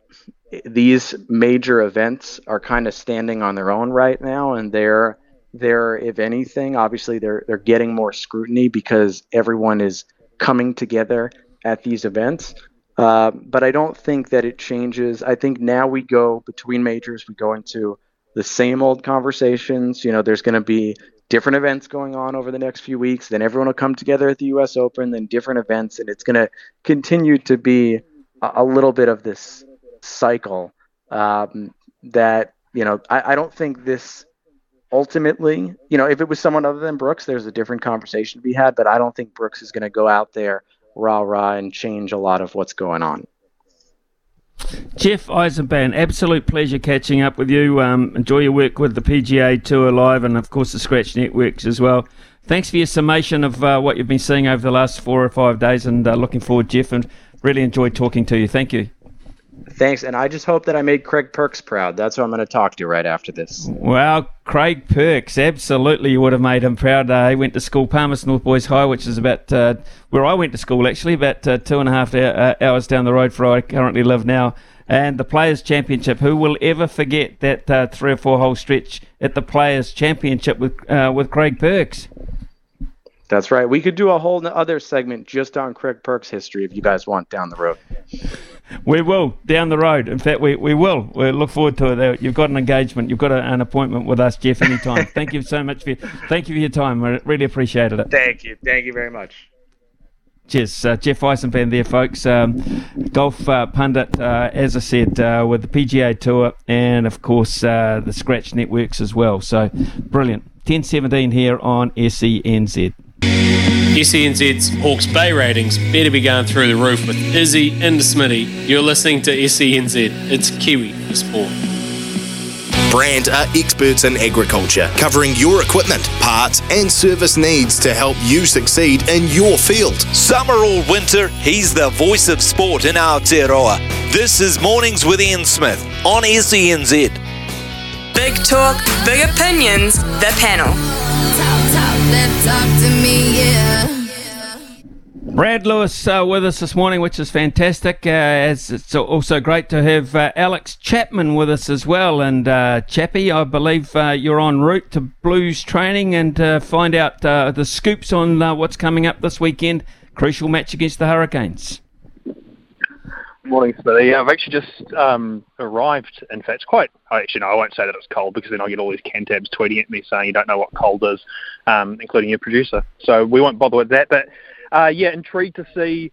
these major events are kind of standing on their own right now, and they're they're if anything, obviously they're they're getting more scrutiny because everyone is coming together at these events. Uh, but I don't think that it changes. I think now we go between majors, we go into the same old conversations. You know, there's going to be different events going on over the next few weeks. Then everyone will come together at the U.S. Open, then different events, and it's going to continue to be a, a, little bit of this cycle um, that you know. I, I don't think this ultimately, you know, if it was someone other than Brooks, there's a different conversation to be had. But I don't think Brooks is going to go out there rah rah and change a lot of what's going on. Jeff Eisenband, absolute pleasure catching up with you. Um, enjoy your work with the PGA Tour Live and, of course, the Scratch Networks as well. Thanks for your summation of uh, what you've been seeing over the last four or five days, and uh, looking forward, Jeff, and really enjoyed talking to you. Thank you. Thanks, and I just hope that I made Craig Perks proud. That's who I'm going to talk to right after this. Well, Craig Perks, absolutely, you would have made him proud. Uh, he went to school, Palmerston North Boys High, which is about uh, where I went to school, actually, about uh, two and a half uh, hours down the road from where I currently live now and the Players Championship. Who will ever forget that uh, three or four hole stretch at the Players Championship with uh, with Craig Perks? That's right. We could do a whole other segment just on Craig Perks' history if you guys want down the road. *laughs* We will down the road. In fact, we, we will. We look forward to it. You've got an engagement. You've got a, an appointment with us, Jeff. Anytime. *laughs* thank you so much for your, thank you for your time. I really appreciated it. Thank you. Thank you very much. Cheers, uh, Jeff Eisenband there, folks. Um, golf uh, pundit, uh, as I said, uh, with the PGA Tour and of course uh, the Scratch Networks as well. So brilliant. 1017 here on SENZ. SENZ's Hawke's Bay ratings better be going through the roof with Izzy and Smitty. You're listening to SENZ. It's Kiwi for sport. Brandt are experts in agriculture, covering your equipment, parts, and service needs to help you succeed in your field. Summer or winter, he's the voice of sport in Aotearoa. This is Mornings with Ian Smith on SENZ. Big talk, big opinions, the panel. Brad Lewis uh, with us this morning, which is fantastic. Uh, as it's also great to have uh, Alex Chapman with us as well. And uh, Chappie, I believe uh, you're en route to Blues training and uh, find out uh, the scoops on what's coming up this weekend. Crucial match against the Hurricanes. Morning, Smithy. I've actually just um, arrived. In fact, quite. Actually, no, I won't say that it's cold because then I'll get all these cantabs tweeting at me saying you don't know what cold is, um, including your producer. So we won't bother with that. But uh, yeah, intrigued to see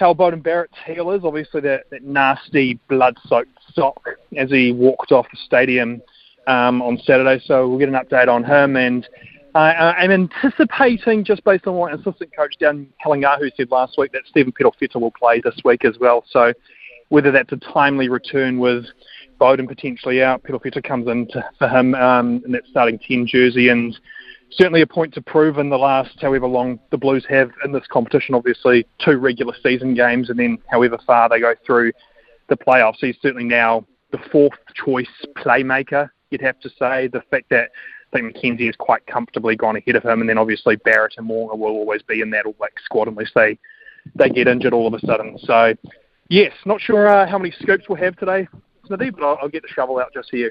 how Beauden Barrett's heel is. Obviously, that, that nasty blood-soaked sock as he walked off the stadium um, on Saturday. So we'll get an update on him and. Uh, I'm anticipating, just based on what assistant coach Dan Halangahu said last week, that Stephen Perofeta will play this week as well. So whether that's a timely return with Beauden potentially out, Perofeta comes in to, for him um, in that starting 10 jersey, and certainly a point to prove in the last however long the Blues have in this competition. Obviously, two regular season games, and then however far they go through the playoffs. He's certainly now the fourth choice playmaker, you'd have to say. The fact that I think McKenzie has quite comfortably gone ahead of him, and then obviously Barrett and Warner will always be in that All Black squad unless they they get injured all of a sudden. So, yes, not sure uh, how many scoops we'll have today, Smithy, but I'll, I'll get the shovel out just for you.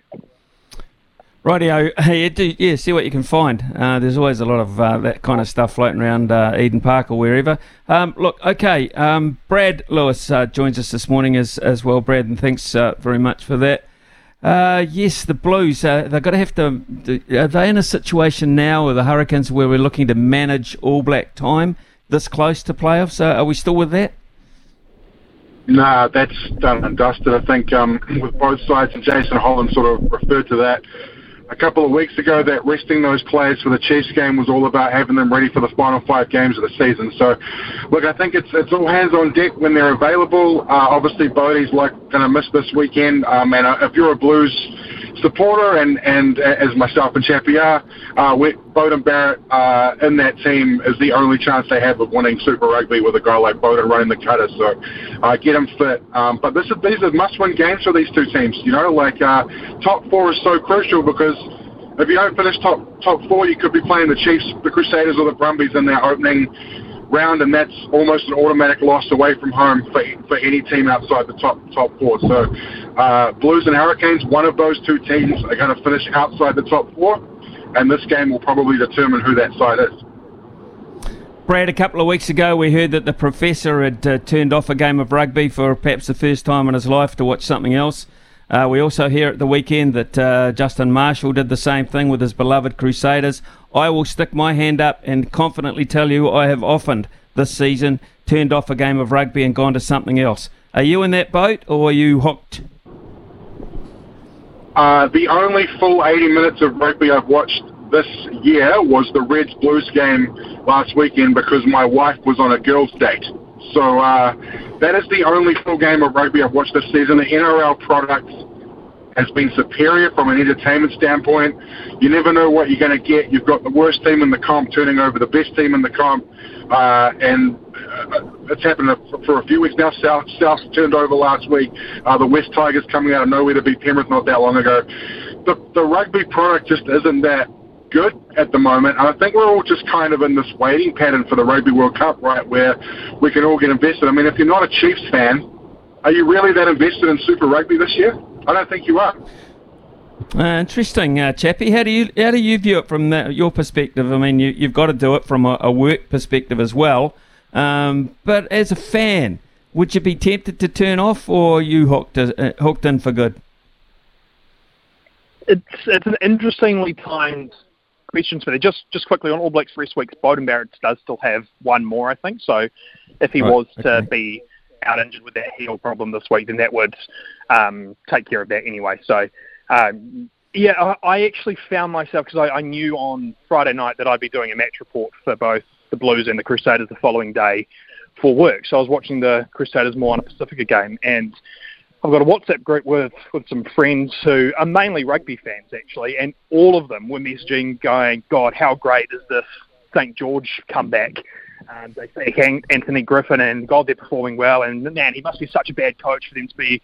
Rightio, *laughs* hey, do, yeah, see what you can find. Uh, there's always a lot of uh, that kind of stuff floating around uh, Eden Park or wherever. Um, look, okay, um, Brad Lewis uh, joins us this morning as as well, Brad, and thanks uh, very much for that. Uh, yes, the Blues. Uh, they're going to have to. Are they in a situation now with the Hurricanes where we're looking to manage All Black time this close to playoffs? Uh, are we still with that? No, that's done and dusted. I think um, with both sides, and Jason Holland sort of referred to that a couple of weeks ago that resting those players for the Chiefs game was all about having them ready for the final five games of the season. So, look, I think it's it's all hands on deck when they're available. Uh, obviously, Bodie's like going to miss this weekend, um, and uh, if you're a Blues supporter, and and as myself and Chappie are, uh, Beauden Barrett uh, in that team is the only chance they have of winning Super Rugby with a guy like Beauden running the cutter. So uh, get him fit. Um, but this is these are must-win games for these two teams. You know, like uh, top four is so crucial because if you don't finish top top four, you could be playing the Chiefs, the Crusaders, or the Brumbies in their opening round, and that's almost an automatic loss away from home for, for any team outside the top top four. So, uh, Blues and Hurricanes, one of those two teams are going to finish outside the top four, and this game will probably determine who that side is. Brad, a couple of weeks ago, we heard that the professor had uh, turned off a game of rugby for perhaps the first time in his life to watch something else. Uh, we also hear at the weekend that uh, Justin Marshall did the same thing with his beloved Crusaders. I will stick my hand up and confidently tell you I have often this season turned off a game of rugby and gone to something else. Are you in that boat or are you hooked? Uh, the only full 80 minutes of rugby I've watched this year was the Reds Blues game last weekend because my wife was on a girls' date. So uh, that is the only full game of rugby I've watched this season. The NRL product has been superior from an entertainment standpoint. You never know what you're going to get. You've got the worst team in the comp turning over the best team in the comp, uh, and uh, it's happened for a few weeks now. South South turned over last week. Uh, the West Tigers coming out of nowhere to beat Penrith not that long ago. The the rugby product just isn't that good at the moment. And I think we're all just kind of in this waiting pattern for the Rugby World Cup, right, where we can all get invested. I mean, if you're not a Chiefs fan, Are you really that invested in Super Rugby this year? I don't think you are. Uh, interesting, uh, Chappie. How do you how do you view it from that, your perspective? I mean, you, you've got to do it from a, a work perspective as well. Um, but as a fan, would you be tempted to turn off, or are you hooked uh, hooked in for good? It's it's an interestingly timed question, Smithy. Just just quickly on All Blacks rest weeks, Beauden Barrett does still have one more, I think. So if he Right, was to okay. be out injured with that heel problem this week, then that would um, take care of that anyway. So um, yeah, I, I actually found myself because I, I knew on Friday night that I'd be doing a match report for both the Blues and the Crusaders the following day for work. So I was watching the Crusaders Moana Pacifica game and. I've got a WhatsApp group with, with some friends who are mainly rugby fans actually, and all of them were messaging going, God, how great is this St George comeback? Um, they say Anthony Griffin and God, they're performing well, and man, he must be such a bad coach for them to be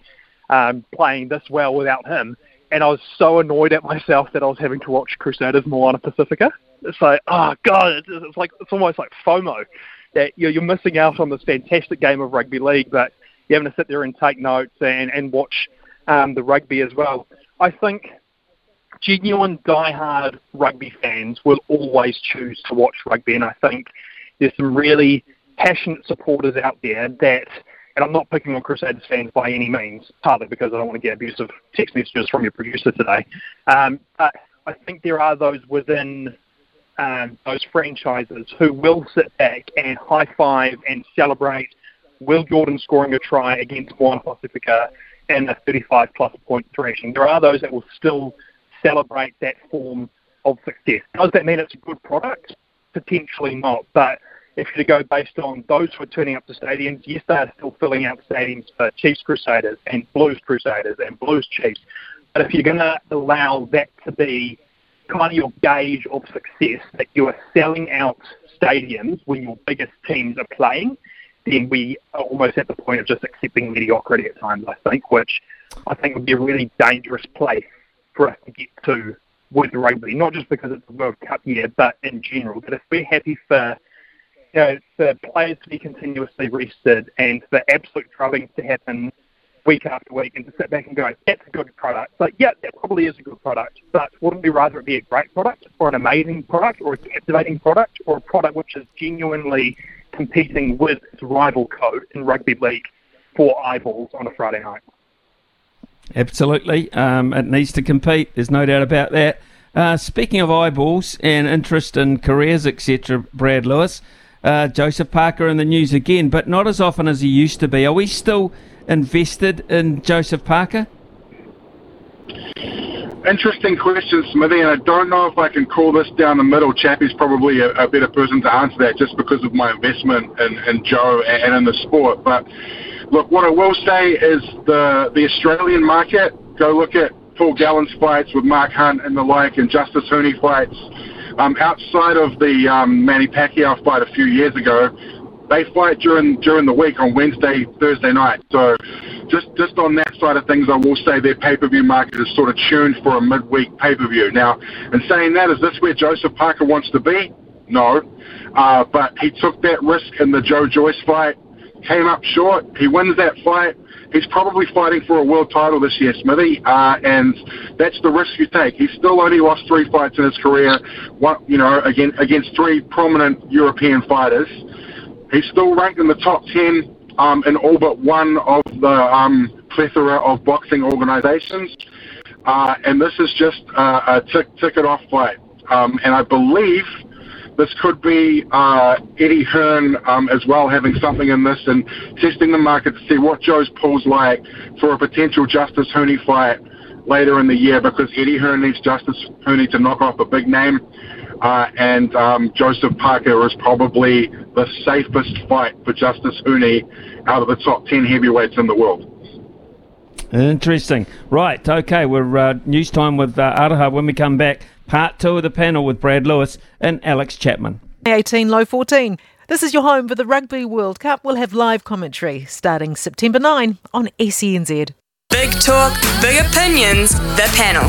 um, playing this well without him. And I was so annoyed at myself that I was having to watch Crusaders Moana Pacifica. It's like, oh God, it's, it's like it's almost like FOMO that you're, you're missing out on this fantastic game of rugby league, but you're having to sit there and take notes and, and watch um, the rugby as well. I think genuine die-hard rugby fans will always choose to watch rugby, and I think there's some really passionate supporters out there that, and I'm not picking on Crusaders fans by any means, partly because I don't want to get abusive text messages from your producer today, um, but I think there are those within um, those franchises who will sit back and high five and celebrate Will Jordan scoring a try against Moana Pacifica and a 35 plus point thrashing. There are those that will still celebrate that form of success. Does that mean it's a good product? Potentially not. But if you go based on those who are turning up to stadiums, yes, they are still filling out stadiums for Chiefs Crusaders and Blues Crusaders and Blues Chiefs. But if you're going to allow that to be kind of your gauge of success, that you are selling out stadiums when your biggest teams are playing, then we are almost at the point of just accepting mediocrity at times, I think, which I think would be a really dangerous place for us to get to with rugby, not just because it's a World Cup year, but in general. That if we're happy for you know, for players to be continuously rested and for absolute drubbing to happen week after week and to sit back and go, that's a good product. Like, yeah, that probably is a good product, but wouldn't we rather it be a great product or an amazing product or a captivating product or a product which is genuinely competing with its rival code in rugby league for eyeballs on a Friday night? Absolutely. Um, it needs to compete. There's no doubt about that. Uh, speaking of eyeballs and interest in careers, etc., Brad Lewis, uh, Joseph Parker in the news again, but not as often as he used to be. Are we still invested in Joseph Parker? Interesting question, Smithy, and I don't know if I can call this down the middle. Chappie's probably a, a better person to answer that just because of my investment in, in Joe and, in the sport. But look, what I will say is the the Australian market. Go look at Paul Gallen's fights with Mark Hunt and the like, and Justis Huni fights. Um, outside of the um, Manny Pacquiao fight a few years ago, they fight during during the week on Wednesday, Thursday night. So just just on that side of things, I will say their pay per view market is sort of tuned for a midweek pay per view. Now, in saying that, is this where Joseph Parker wants to be? No, uh, but he took that risk in the Joe Joyce fight, came up short. He wins that fight. He's probably fighting for a world title this year, Smithy, uh, and that's the risk you take. He's still only lost three fights in his career, one, you know, again against three prominent European fighters. He's still ranked in the top 10 um, in all but one of the um, plethora of boxing organizations. Uh, and this is just uh, a tick, ticket off fight. Um, and I believe this could be uh, Eddie Hearn um, as well having something in this and testing the market to see what Joe's pull's like for a potential Justis Huni fight later in the year because Eddie Hearn needs Justis Huni to knock off a big name. Uh, and um, Joseph Parker is probably the safest fight for Justis Huni out of the top 10 heavyweights in the world. Interesting. Right. Okay. We're uh, news time with uh, Araha. When we come back, part two of the panel with Brad Lewis and Alex Chapman. 18, low 14. This is your home for the Rugby World Cup. We'll have live commentary starting September 9 on SENZ. Big talk, big opinions, the panel.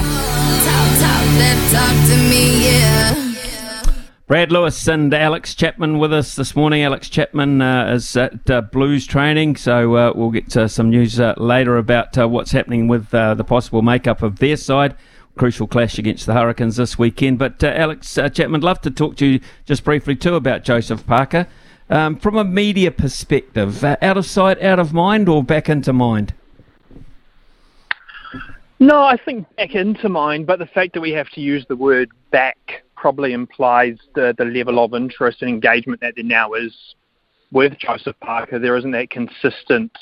Brad Lewis and Alex Chapman with us this morning. Alex Chapman uh, is at uh, Blues training, so uh, we'll get uh, some news uh, later about uh, what's happening with the possible makeup of their side. Crucial clash against the Hurricanes this weekend. But Alex Chapman, love to talk to you just briefly too about Joseph Parker. Um, from a media perspective, out of sight, out of mind, or back into mind? No, I think back into mind, but the fact that we have to use the word back probably implies the, the level of interest and engagement that there now is with Joseph Parker. There isn't that consistent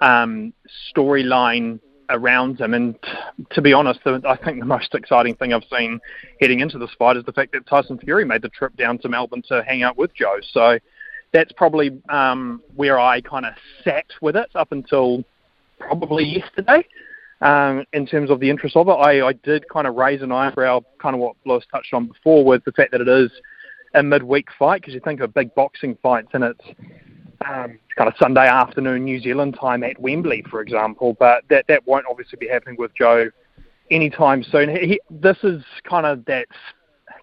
um, storyline around him. And to be honest, I think the most exciting thing I've seen heading into this fight is the fact that Tyson Fury made the trip down to Melbourne to hang out with Joe. So that's probably um, where I kind of sat with it up until probably yesterday um, in terms of the interest of it. I, I did kind of raise an eyebrow, kind of what Lewis touched on before, with the fact that it is a midweek fight, because you think of big boxing fights and it's um, kind of Sunday afternoon New Zealand time at Wembley, for example, but that, that won't obviously be happening with Joe anytime soon. He, this is kind of that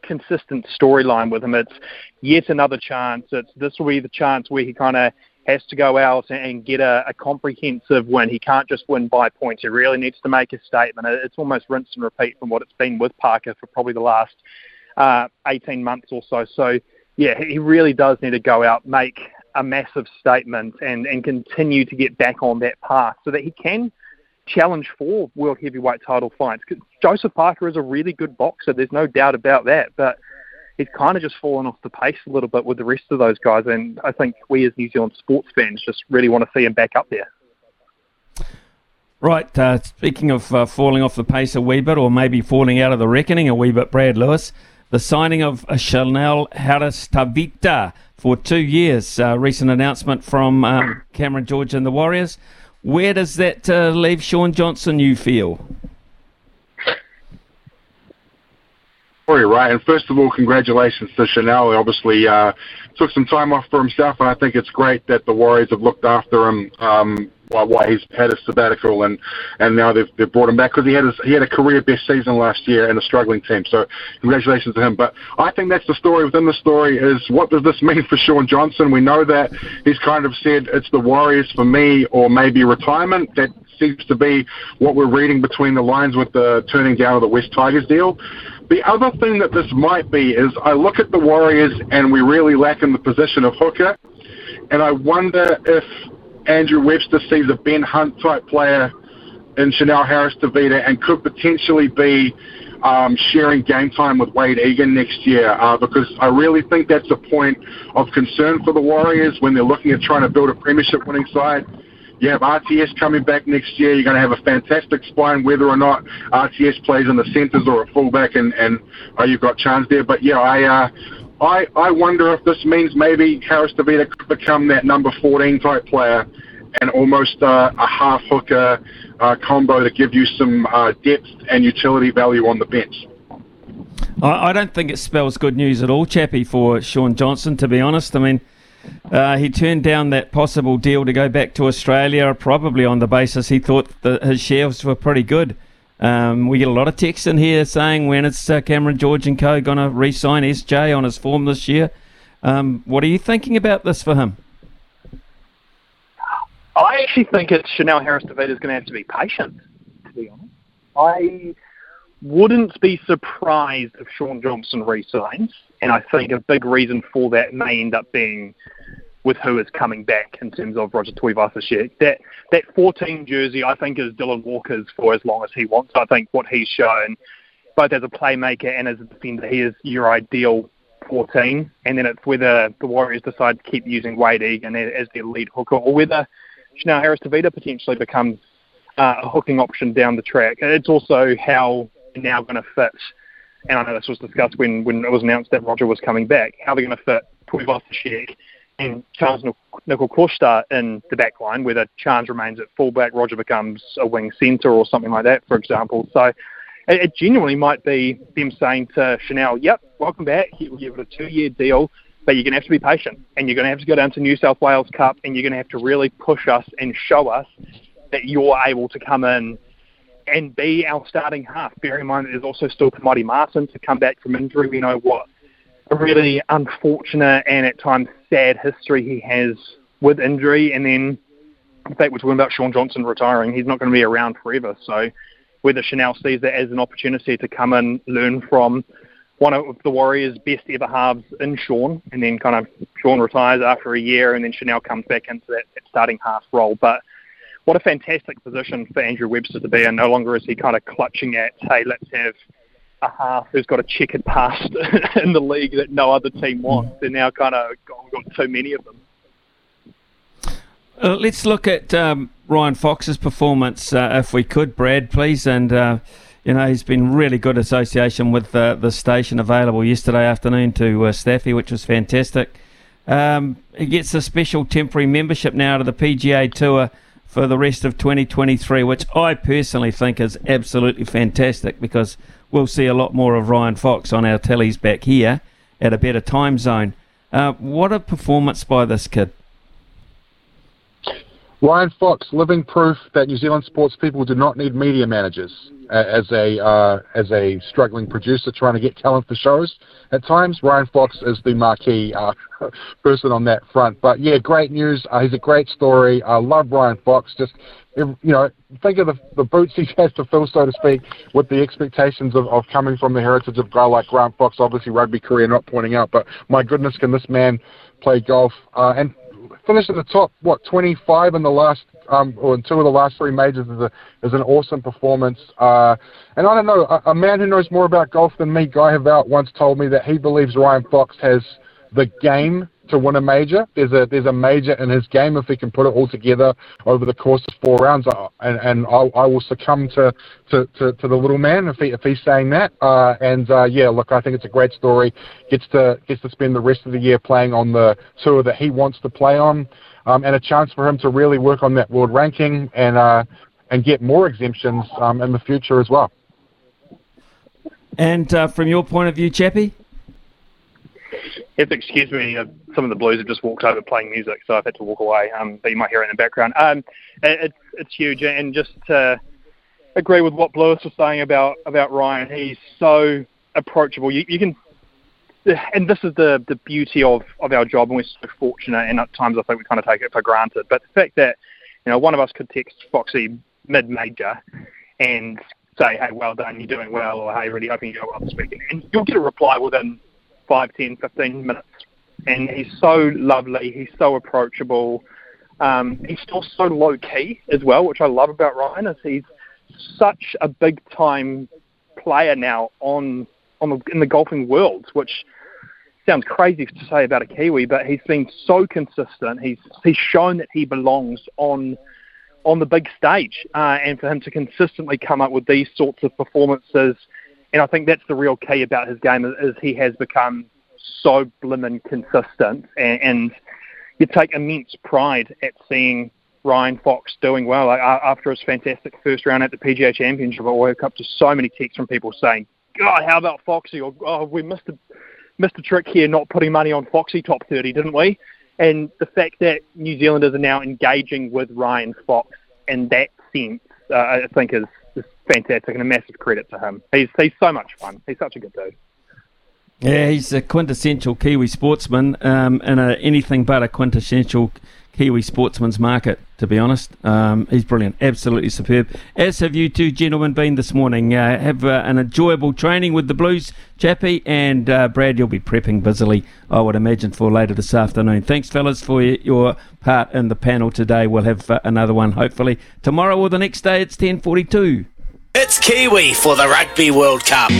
consistent storyline with him. It's yet another chance. It's this will be the chance where he kind of has to go out and get a, a, comprehensive win. He can't just win by points. He really needs to make a statement. It's almost rinse and repeat from what it's been with Parker for probably the last uh, 18 months or so. So, yeah, he really does need to go out, make a massive statement, and, and continue to get back on that path so that he can challenge for world heavyweight title fights. Joseph Parker is a really good boxer. There's no doubt about that. But he's kind of just fallen off the pace a little bit with the rest of those guys. And I think we as New Zealand sports fans just really want to see him back up there. Right. Uh, speaking of uh, falling off the pace a wee bit, or maybe falling out of the reckoning a wee bit, Brad Lewis, the signing of Chanel Harris-Tavita for two years. Uh, recent announcement from um, Cameron George and the Warriors. Where does that uh, leave Shaun Johnson, you feel? Story, right? And first of all, congratulations to Chanel. He obviously uh, took some time off for himself, and I think it's great that the Warriors have looked after him um, while, while he's had a sabbatical, and and now they've they've brought him back because he had his, he had a career best season last year in a struggling team. So congratulations to him. But I think that's the story within the story is what does this mean for Shaun Johnson? We know that he's kind of said it's the Warriors for me, or maybe retirement. That seems to be what we're reading between the lines with the turning down of the Wests Tigers deal. The other thing that this might be is I look at the Warriors and we really lack in the position of hooker, and I wonder if Andrew Webster sees a Ben Hunt type player in Chanel Harris-Tavita and could potentially be um, sharing game time with Wade Egan next year uh, because I really think that's a point of concern for the Warriors when they're looking at trying to build a premiership winning side. You have RTS coming back next year. You're going to have a fantastic spine, whether or not RTS plays in the centres or a fullback, and and uh, you've got chance there. But yeah, I. Uh, I, I wonder if this means maybe Harris-Tavita could become that number 14 type player and almost uh, a half hooker uh, combo to give you some uh, depth and utility value on the bench. I, I don't think it spells good news at all, Chappie, for Shaun Johnson, to be honest. I mean, uh, he turned down that possible deal to go back to Australia, probably on the basis he thought that his shares were pretty good. Um, we get a lot of texts in here saying when it's uh, Cameron George and Co. going to re-sign SJ on his form this year. Um, what are you thinking about this for him? I actually think it's Chanel Harris-Tavita is going to have to be patient. To be honest, I wouldn't be surprised if Shaun Johnson resigns, and I think a big reason for that may end up being with who is coming back in terms of Roger Tuivasa-Sheck. That that 14 jersey, I think, is Dylan Walker's for as long as he wants. I think what he's shown, both as a playmaker and as a defender, he is your ideal 14. And then it's whether the Warriors decide to keep using Wade Egan as their lead hooker, or whether Chanel Harris-Tavita potentially becomes uh, a hooking option down the track. And It's also how they're now going to fit, and I know this was discussed when, when it was announced that Roger was coming back, how are they're going to fit Tuivasa-Sheck and Charnze Nicoll-Klokstad in the back line, whether Charnze remains at fullback, Roger becomes a wing centre or something like that, for example. So it, it genuinely might be them saying to Chanel, yep, welcome back, you'll give it a two-year deal, but you're going to have to be patient, and you're going to have to go down to New South Wales Cup, and you're going to have to really push us and show us that you're able to come in and be our starting half. Bear in mind that there's also still Maire Martin to come back from injury. We know what a really unfortunate and at times sad history he has with injury, and then the fact we're talking about Shaun Johnson retiring, he's not going to be around forever. So whether Chanel sees that as an opportunity to come and learn from one of the Warriors' best ever halves in Shaun, and then kind of Shaun retires after a year, and then Chanel comes back into that, that starting half role. But what a fantastic position for Andrew Webster to be in. No longer is he kind of clutching at, hey, let's have a half who's got a checkered past *laughs* in the league that no other team wants. They're now kind of got, got too many of them. Uh, let's look at um, Ryan Fox's performance, uh, if we could, Brad, please. And uh, you know he's been really good association with uh, the station available yesterday afternoon to uh, Staffy, which was fantastic. Um, he gets a special temporary membership now to the PGA Tour for the rest of 2023, which I personally think is absolutely fantastic because we'll see a lot more of Ryan Fox on our tellies back here at a better time zone. Uh, what a performance by this kid! Ryan Fox, living proof that New Zealand sports people do not need media managers as a uh, as a struggling producer trying to get talent for shows. At times, Ryan Fox is the marquee uh, *laughs* person on that front. But yeah, great news. Uh, he's a great story. I love Ryan Fox. Just you know, think of the, the boots he *laughs* has to fill, so to speak, with the expectations of, of coming from the heritage of guy like Grant Fox. Obviously, rugby career not pointing out, but my goodness, can this man play golf? Uh, and finish at the top, what, 25 in the last, um, or in two of the last three majors is, a, is an awesome performance. Uh, and I don't know, a, a, man who knows more about golf than me, Guy Heveldt, once told me that he believes Ryan Fox has the game to win a major. There's a there's a major in his game if he can put it all together over the course of four rounds, uh, and and I, I will succumb to, to, to, to, the little man if he if he's saying that. Uh, and uh, yeah, look, I think it's a great story. Gets to gets to spend the rest of the year playing on the tour that he wants to play on, um, and a chance for him to really work on that world ranking and uh, and get more exemptions um, in the future as well. And uh, from your point of view, Chappie have to excuse me. Uh, some of the Blues have just walked over playing music, so I've had to walk away. Um, but you might hear it in the background. Um, it, it's it's huge, and just to agree with what Lewis was saying about about Ryan, he's so approachable. You, you can, and this is the the beauty of of our job, and we're so fortunate. And at times, I think we kind of take it for granted. But the fact that you know one of us could text Foxy mid major and say, "Hey, well done, you're doing well," or "Hey, really hoping you go well this weekend," and you'll get a reply within 5, 10, 15 minutes. And he's so lovely. He's so approachable. Um, he's still so low key as well, which I love about Ryan. Is he's such a big time player now on on the, in the golfing world, which sounds crazy to say about a Kiwi, but he's been so consistent. He's he's shown that he belongs on on the big stage, uh, and for him to consistently come up with these sorts of performances and I think that's the real key about his game is, is he has become so blimmin' consistent, and, and you take immense pride at seeing Ryan Fox doing well. Like, after his fantastic first round at the PGA Championship, I woke up to so many texts from people saying, "God, how about Foxy?" or "Oh, we missed missed a trick here, not putting money on Foxy top 30, didn't we?" And the fact that New Zealanders are now engaging with Ryan Fox in that sense, uh, I think is fantastic and a massive credit to him. He's he's so much fun. He's such a good dude. Yeah, he's a quintessential Kiwi sportsman um, in a, anything but a quintessential Kiwi sportsman's market, to be honest. Um, he's brilliant, absolutely superb. As have you two gentlemen been this morning. Uh, have uh, an enjoyable training with the Blues, Chappie, and uh, Brad, you'll be prepping busily, I would imagine, for later this afternoon. Thanks, fellas, for your part in the panel today. We'll have uh, another one, hopefully, tomorrow or the next day. It's 10.42. It's Kiwi for the Rugby World Cup.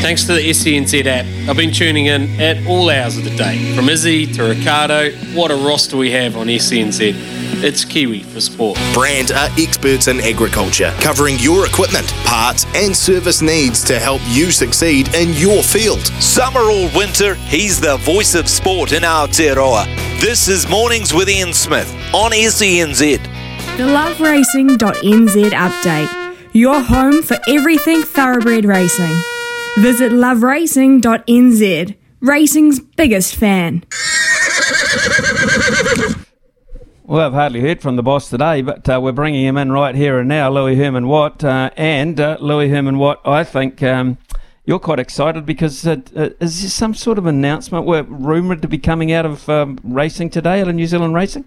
Thanks to the SENZ app, I've been tuning in at all hours of the day. From Izzy to Ricardo, what a roster we have on SENZ. It's Kiwi for sport. Brandt are experts in agriculture, covering your equipment, parts, and service needs to help you succeed in your field. Summer or winter, he's the voice of sport in Aotearoa. This is Mornings with Ian Smith on SENZ. The loveracing.nz update your home for everything thoroughbred racing. Visit loveracing.nz, racing's biggest fan. Well, I've hardly heard from the boss today, but uh, we're bringing him in right here and now, Louis Herman Watt. Uh, and uh, Louis Herman Watt, I think, um, you're quite excited because uh, uh, is there some sort of announcement we're rumoured to be coming out of um, racing today of New Zealand Racing?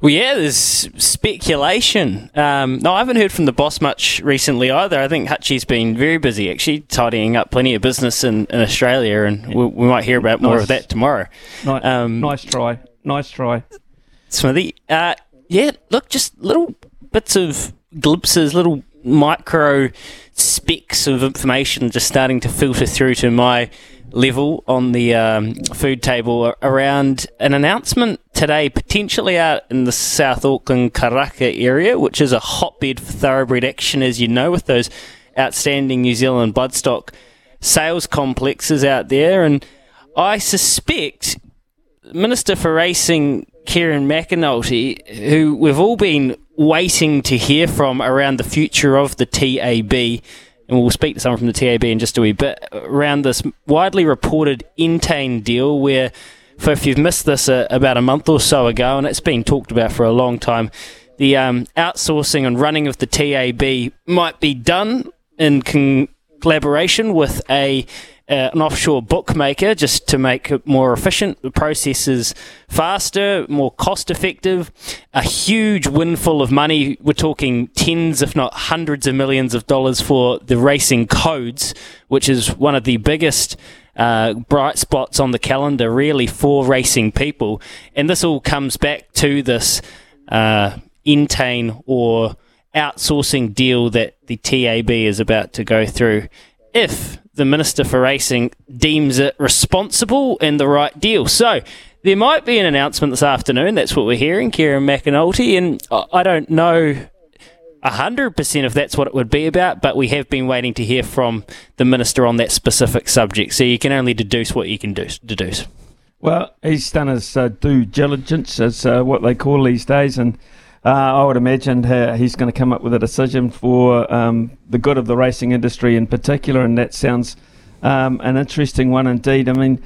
Well, yeah, there's speculation. Um, no, I haven't heard from the boss much recently either. I think Hutchie's been very busy, actually, tidying up plenty of business in, in Australia, and we, we, might hear about more nice. of that tomorrow. Nice, um, nice try. Nice try. Smithy. Uh, yeah, look, just little bits of glimpses, little micro specks of information just starting to filter through to my level on the um, food table around an announcement today, potentially out in the South Auckland Karaka area, which is a hotbed for thoroughbred action, as you know, with those outstanding New Zealand bloodstock sales complexes out there. And I suspect Minister for Racing, Kieran McAnulty, who we've all been waiting to hear from around the future of the TAB and we'll speak to someone from the TAB in just a wee bit, around this widely reported Entain deal where, for if you've missed this uh, about a month or so ago, and it's been talked about for a long time, the um, outsourcing and running of the TAB might be done in con- collaboration with a uh, an offshore bookmaker just to make it more efficient, the processes faster, more cost effective. A huge windfall of money. We're talking tens, if not hundreds of millions of dollars for the racing codes, which is one of the biggest. Uh, bright spots on the calendar, really, for racing people. And this all comes back to this uh, Entain or outsourcing deal that the TAB is about to go through. If the Minister for Racing deems it responsible and the right deal. So there might be an announcement this afternoon. That's what we're hearing, Kieran McAnulty. And I don't know 100% if that's what it would be about, but we have been waiting to hear from the Minister on that specific subject. So you can only deduce what you can deduce. Well, he's done his uh, due diligence, as uh, what they call these days, and uh, I would imagine he's going to come up with a decision for um, the good of the racing industry in particular, and that sounds um, an interesting one indeed. I mean,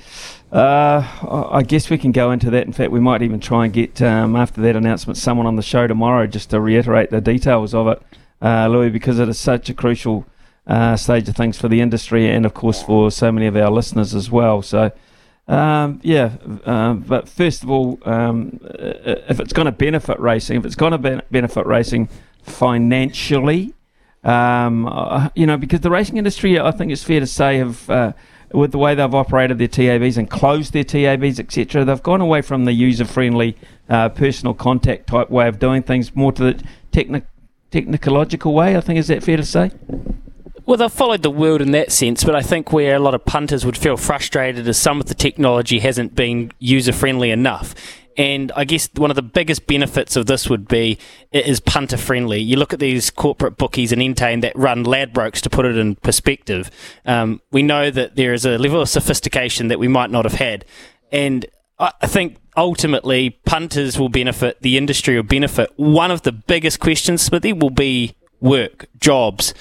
uh, I guess we can go into that. In fact, we might even try and get um, after that announcement someone on the show tomorrow just to reiterate the details of it, uh, Louis, because it is such a crucial uh, stage of things for the industry and, of course, for so many of our listeners as well. So. Um, yeah, um, but first of all, um, if it's going to benefit racing, if it's going to be- benefit racing financially, um, uh, you know, because the racing industry, I think it's fair to say, have uh, with the way they've operated their TABs and closed their TABs, etc., they've gone away from the user-friendly, uh, personal contact type way of doing things, more to the techni- technological way. I think is that fair to say? Well, they've followed the world in that sense, but I think where a lot of punters would feel frustrated is some of the technology hasn't been user friendly enough. And I guess one of the biggest benefits of this would be it is punter friendly. You look at these corporate bookies and Entain that run Ladbrokes to put it in perspective. Um, we know that there is a level of sophistication that we might not have had. And I think ultimately punters will benefit, the industry will benefit. One of the biggest questions, Smithy, will be work, jobs.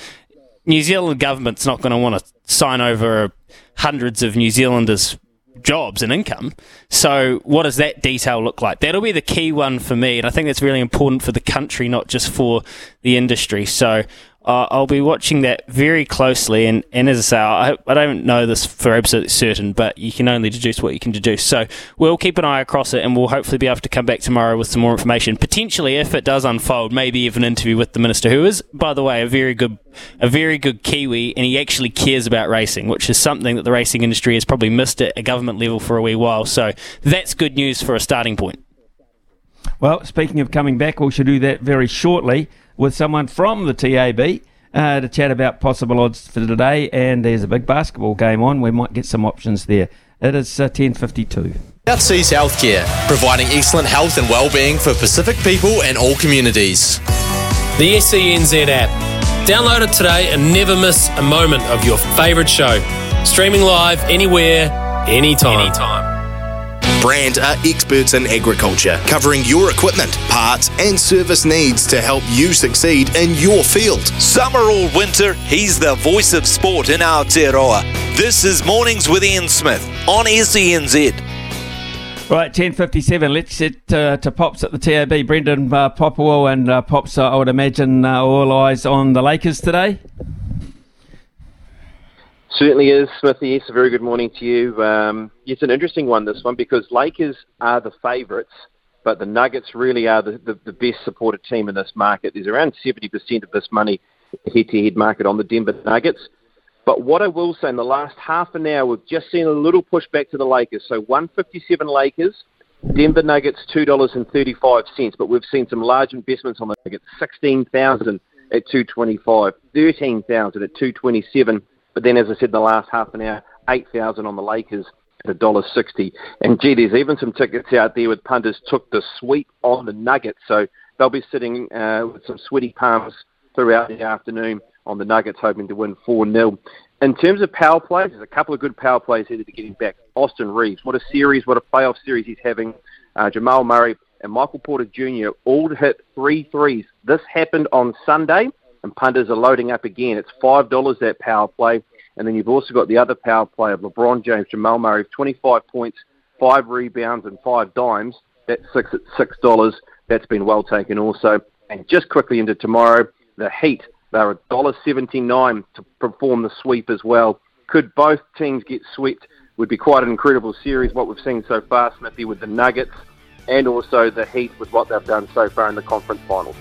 New Zealand government's not going to want to sign over hundreds of New Zealanders' jobs and income. So, what does that detail look like? That'll be the key one for me, and I think that's really important for the country, not just for the industry. So, uh, I'll be watching that very closely. And, and as I say, I, I don't know this for absolutely certain, but you can only deduce what you can deduce. So we'll keep an eye across it and we'll hopefully be able to come back tomorrow with some more information. Potentially, if it does unfold, maybe even an interview with the minister, who is, by the way, a very good, a very good Kiwi, and he actually cares about racing, which is something that the racing industry has probably missed at a government level for a wee while. So that's good news for a starting point. Well, speaking of coming back, we should do that very shortly with someone from the TAB uh, to chat about possible odds for today. And there's a big basketball game on. We might get some options there. It is uh, 10.52. South Seas Healthcare, providing excellent health and well-being for Pacific people and all communities. The SENZ app. Download it today and never miss a moment of your favourite show. Streaming live anywhere, anytime. anytime. Brandt are experts in agriculture, covering your equipment, parts, and service needs to help you succeed in your field. Summer or winter, he's the voice of sport in Aotearoa. This is Mornings with Ian Smith on SENZ. Right, 10.57. Let's get uh, to Pops at the TAB. Brendan uh, Popple and uh, Pops, I would imagine, uh, all eyes on the Lakers today. Certainly is, Smithy. Yes, a very good morning to you. Um, it's an interesting one, this one, because Lakers are the favourites, but the Nuggets really are the, the, the best supported team in this market. There's around 70% of this money head-to-head market on the Denver Nuggets. But what I will say, in the last half an hour, we've just seen a little push back to the Lakers. So 157 Lakers, Denver Nuggets $2.35, but we've seen some large investments on the Nuggets, 16,000 at 225, 13,000 at 227, but then as I said in the last half an hour, 8,000 on the Lakers at $1.60. And gee, there's even some tickets out there with punters took the sweep on the Nuggets, so they'll be sitting uh, with some sweaty palms throughout the afternoon on the Nuggets, hoping to win 4 0. In terms of power plays, there's a couple of good power plays here to get him back. Austin Reaves, what a series, what a playoff series he's having. Uh, Jamal Murray and Michael Porter Jr. all hit three threes. This happened on Sunday, and punters are loading up again. It's $5 that power play. And then you've also got the other power play of LeBron James, Jamal Murray, 25 points, five rebounds, and five dimes. That's six at $6. That's been well taken also. And just quickly into tomorrow, the Heat they're $1.79 to perform the sweep as well. Could both teams get swept? Would be quite an incredible series, what we've seen so far, Smithy, with the Nuggets and also the Heat with what they've done so far in the conference finals.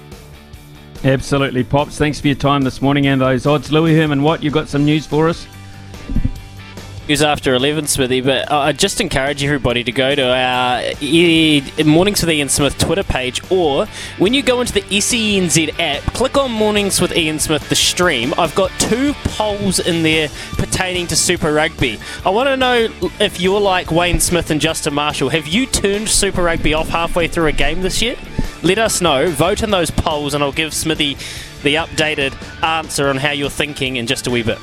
Absolutely, Pops. Thanks for your time this morning and those odds. Louis Herman Watt, you've got some news for us? News after 11, Smithy, but I just encourage everybody to go to our Mornings with Ian Smith Twitter page, or when you go into the SENZ app, click on Mornings with Ian Smith, the stream. I've got two polls in there pertaining to Super Rugby. I want to know if you're like Wayne Smith and Justin Marshall. Have you turned Super Rugby off halfway through a game this year? Let us know. Vote in those polls, and I'll give Smithy the updated answer on how you're thinking in just a wee bit.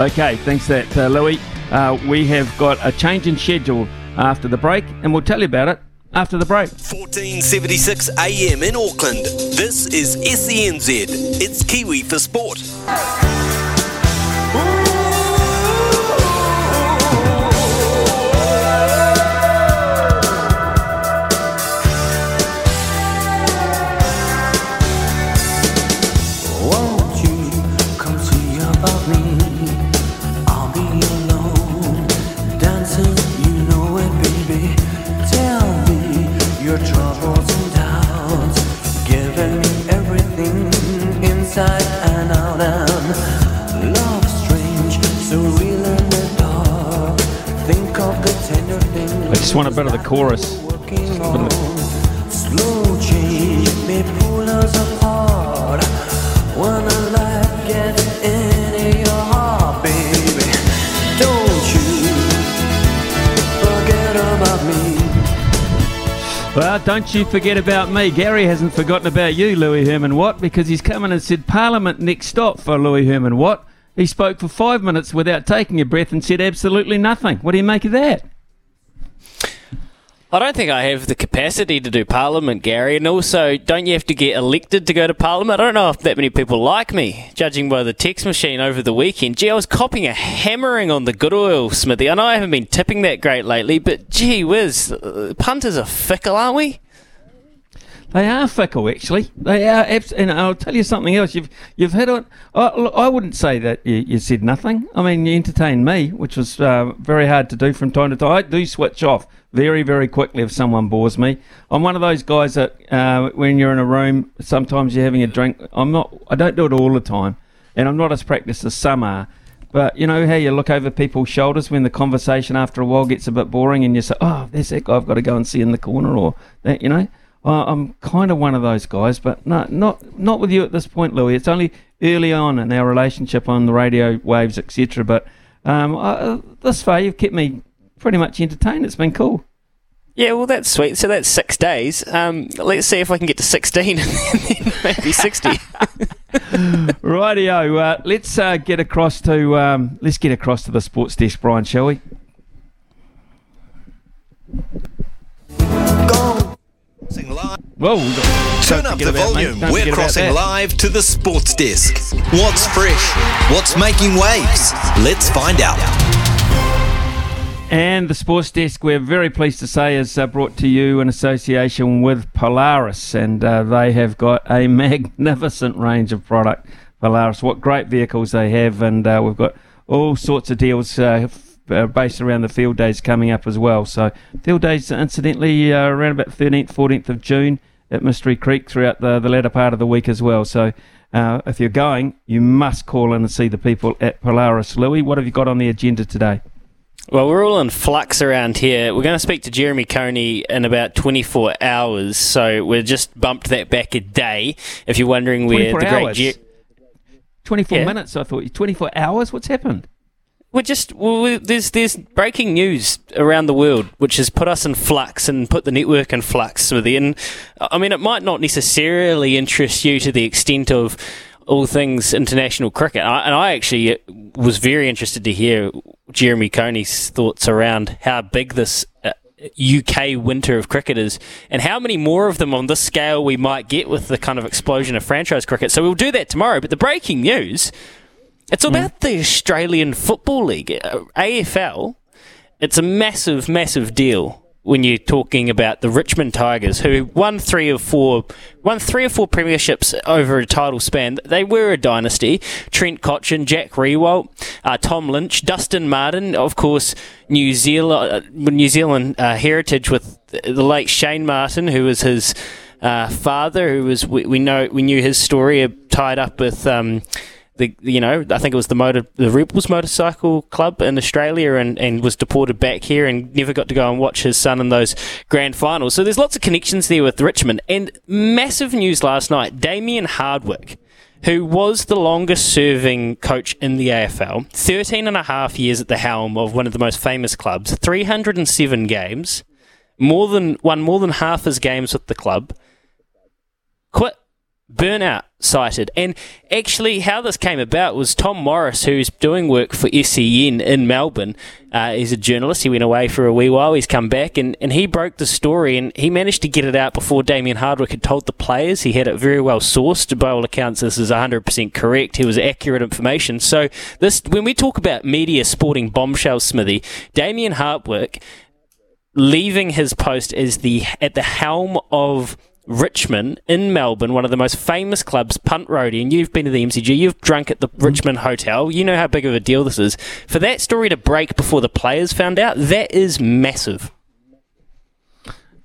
Okay, thanks that, uh, Louis. Uh, we have got a change in schedule after the break, and we'll tell you about it after the break. 1476 AM in Auckland. This is SENZ. It's Kiwi for Sport. Just want a bit of the chorus. Well, don't you forget about me. Gary hasn't forgotten about you, Louis Herman Watt, because he's coming and said Parliament next stop for Louis Herman Watt. He spoke for five minutes without taking a breath and said absolutely nothing. What do you make of that? I don't think I have the capacity to do Parliament, Gary. And also, don't you have to get elected to go to Parliament? I don't know if that many people like me, judging by the text machine over the weekend. Gee, I was copying a hammering on the good oil, Smithy. I know I haven't been tipping that great lately, but gee whiz, uh, punters are fickle, aren't we? They are fickle, actually. They are, and I'll tell you something else. You've you've hit on. I, I wouldn't say that you, you, said nothing. I mean, you entertained me, which was uh, very hard to do from time to time. I do switch off very, very quickly if someone bores me. I'm one of those guys that uh, when you're in a room, sometimes you're having a drink. I'm not. I don't do it all the time, and I'm not as practiced as some are. But you know how you look over people's shoulders when the conversation after a while gets a bit boring, and you say, "Oh, there's that guy I've got to go and see in the corner," or that. You know, I'm kind of one of those guys, but no, not not with you at this point, Louis. It's only early on in our relationship on the radio waves, etc. But um, I, this far, you've kept me pretty much entertained. It's been cool. Yeah, well, that's sweet. So that's six days. Um, let's see if I can get to 16 *laughs* and then maybe 60. *laughs* Rightio. Uh, let's uh, get across to um, let's get across to the sports desk, Brian, shall we? Whoa! Turn up the volume. We're crossing live to the sports desk. What's fresh? What's making waves? Let's find out. And the Sports Desk, we're very pleased to say, is uh, brought to you in association with Polaris, and uh, they have got a *laughs* magnificent range of product. Polaris, what great vehicles they have, and uh, we've got all sorts of deals uh, uh, based around the field days coming up as well. So field days, incidentally, uh, around about 13th, 14th of June at Mystery Creek throughout the, the latter part of the week as well. So if you're going, you must call in and see the people at Polaris. Louis, what have you got on the agenda today? Well, we're all in flux around here. We're going to speak to Jeremy Coney in about 24 hours, so we've just bumped that back a day. If you're wondering where the hours. great. 24 yeah. minutes, I thought. 24 hours? What's happened? We're just well, there's there's breaking news around the world which has put us in flux and put the network in flux. Within, I mean, it might not necessarily interest you to the extent of all things international cricket. And I, and I actually was very interested to hear Jeremy Coney's thoughts around how big this UK uh, winter of cricket is, and how many more of them on this scale we might get with the kind of explosion of franchise cricket. So we'll do that tomorrow. But the breaking news it's about mm. the Australian Football League, uh, AFL. It's a massive, massive deal when you're talking about the Richmond Tigers, who won three or four, won three or four premierships over a title span. They were a dynasty. Trent Cotchin, Jack Riewoldt, uh, Tom Lynch, Dustin Martin, of course, New Zealand, uh, New Zealand uh, heritage with the late Shane Martin, who was his uh, father, who was we, we, know we knew his story tied up with. Um, the you know I think it was the motor the Rebels motorcycle club in Australia and, and was deported back here and never got to go and watch his son in those grand finals. So there's lots of connections there with Richmond and massive news last night. Damien Hardwick who was the longest serving coach in the AFL, 13 and a half years at the helm of one of the most famous clubs, 307 games, more than won more than half his games with the club, quit burnout cited. And actually, how this came about was Tom Morris, who's doing work for SEN in Melbourne. Uh, he's a journalist. He went away for a wee while. He's come back and, and he broke the story and he managed to get it out before Damien Hardwick had told the players. He had it very well sourced. By all accounts, this is 100% correct. It was accurate information. So, this when we talk about media sporting bombshell, Smithy, Damien Hardwick leaving his post as the at the helm of Richmond in Melbourne, one of the most famous clubs, Punt Roadie, and you've been to the MCG, you've drunk at the mm. Richmond Hotel, you know how big of a deal this is. For that story to break before the players found out, that is massive.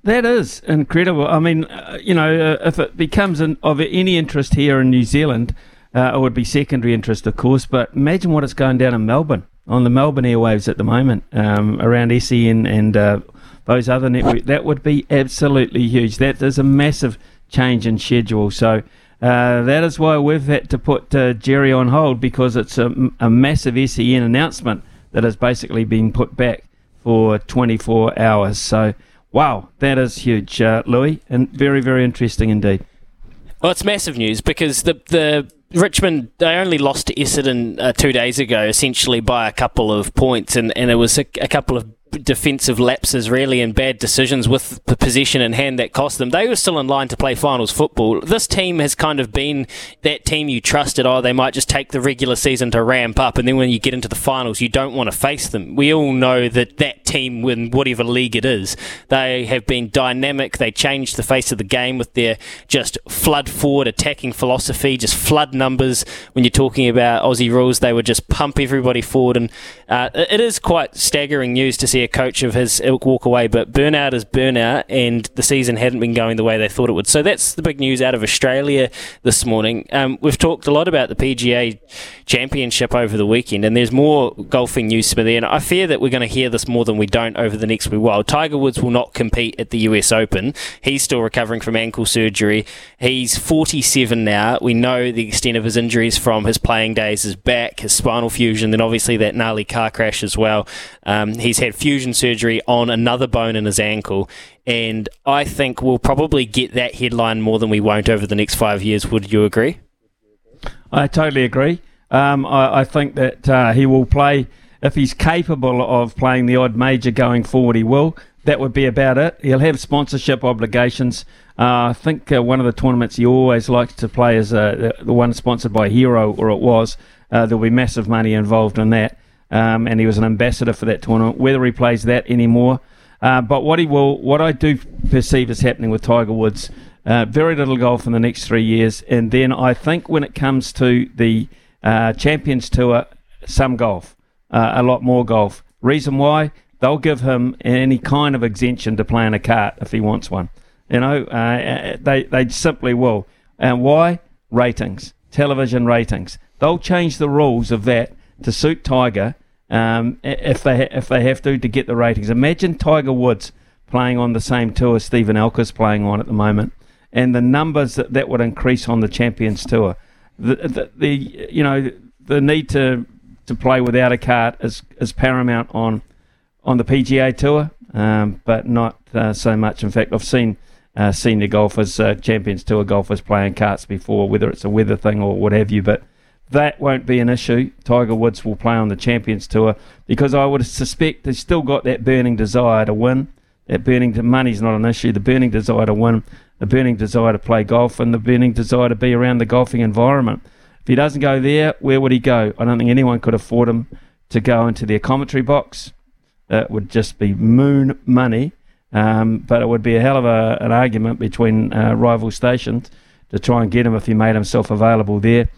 That is incredible. I mean, uh, you know, uh, if it becomes an, of any interest here in New Zealand, uh, it would be secondary interest, of course. But imagine what it's going down in Melbourne on the Melbourne airwaves at the moment um, around SEN and uh, those other networks. That would be absolutely huge. That is a massive change in schedule. So uh, that is why we've had to put uh, Jerry on hold because it's a, a, massive SEN announcement that has basically been put back for 24 hours. So, wow, that is huge, uh, Louis, and very, very interesting indeed. Well, it's massive news because the the Richmond they only lost to Essendon uh, two days ago, essentially by a couple of points, and, and it was a, a couple of defensive lapses really and bad decisions with the position in hand that cost them. They were still in line to play finals football. This team has kind of been that team you trusted. Oh, they might just take the regular season to ramp up, and then when you get into the finals, you don't want to face them. We all know that that team, in whatever league it is, they have been dynamic. They changed the face of the game with their just flood forward attacking philosophy, just flood numbers. When you're talking about Aussie rules, they would just pump everybody forward, and uh, it is quite staggering news to see see a coach of his ilk walk away, but burnout is burnout, and the season hadn't been going the way they thought it would. So that's the big news out of Australia this morning. Um, we've talked a lot about the PGA Championship over the weekend, and there's more golfing news, Smithy, and I fear that we're going to hear this more than we don't over the next wee while. Tiger Woods will not compete at the US Open. He's still recovering from ankle surgery. He's 47 now. We know the extent of his injuries from his playing days, his back, his spinal fusion, then obviously that gnarly car crash as well. Um, he's had fusion surgery on another bone in his ankle, and I think we'll probably get that headline more than we won't over the next five years. Would you agree? I totally agree. Um, I, I, think that uh, he will play if he's capable of playing the odd major going forward. He will. That would be about it. He'll have sponsorship obligations. Uh, I think uh, one of the tournaments he always likes to play is uh, the one sponsored by Hero, or it was. Uh, there'll be massive money involved in that um, and he was an ambassador for that tournament. Whether he plays that anymore, uh, but what he will, what I do perceive is happening with Tiger Woods, uh, very little golf in the next three years, and then I think when it comes to the uh, Champions Tour, some golf, uh, a lot more golf. Reason why? They'll give him any kind of exemption to play in a cart if he wants one. You know, uh, they they simply will. And why? Ratings, television ratings. They'll change the rules of that to suit Tiger um, if they if they have to to get the ratings. Imagine Tiger Woods playing on the same tour Steven Alker's playing on at the moment, and the numbers that that would increase on the Champions Tour. The, the, the you know the need to to play without a cart is is paramount on on the PGA Tour, um, but not uh, so much. In fact, I've seen uh, senior golfers, uh, Champions Tour golfers playing carts before, whether it's a weather thing or what have you, but that won't be an issue. Tiger Woods will play on the Champions Tour because I would suspect he's still got that burning desire to win. That burning to money's not an issue. The burning desire to win, the burning desire to play golf, and the burning desire to be around the golfing environment. If he doesn't go there, where would he go? I don't think anyone could afford him to go into their commentary box. It would just be moon money. Um, but it would be a hell of a, an argument between uh, rival stations to try and get him if he made himself available there.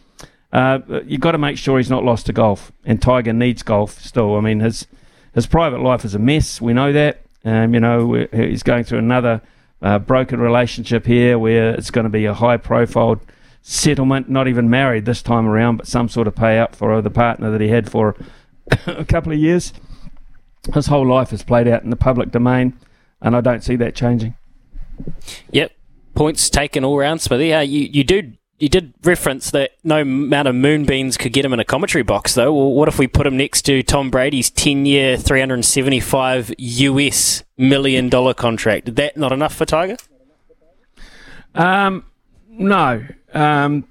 Uh, you've got to make sure he's not lost to golf, and Tiger needs golf still. I mean, his his private life is a mess. We know that. Um, you know, he's going through another uh, broken relationship here, where it's going to be a high-profile settlement, not even married this time around, but some sort of payout for the partner that he had for *coughs* a couple of years. His whole life has played out in the public domain, and I don't see that changing. Yep, points taken all round, Smithy. Yeah, you you do you did reference that no amount of moonbeams could get him in a commentary box, though. Well, what if we put him next to Tom Brady's 10 year, 375 US million dollar contract? Is that not enough for Tiger? Um, no. Um,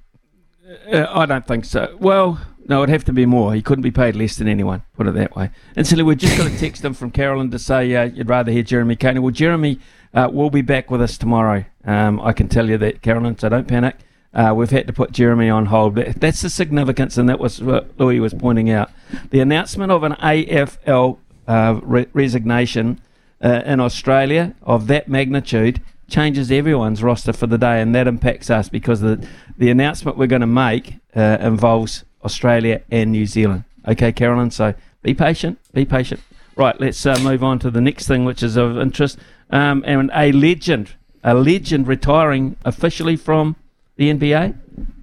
uh, I don't think so. Well, no, it'd have to be more. He couldn't be paid less than anyone, put it that way. And so we've just got a text him from Carolyn to say uh, you'd rather hear Jeremy Coney. Well, Jeremy uh, will be back with us tomorrow. Um, I can tell you that, Carolyn, so don't panic. Uh, we've had to put Jeremy on hold. That's the significance, and that was what Louis was pointing out. The announcement of an AFL uh, re- resignation uh, in Australia of that magnitude changes everyone's roster for the day, and that impacts us because the the announcement we're going to make uh, involves Australia and New Zealand. Okay, Carolyn. So be patient. Be patient. Right. Let's uh, move on to the next thing, which is of interest. Um, and a legend, a legend retiring officially from the NBA?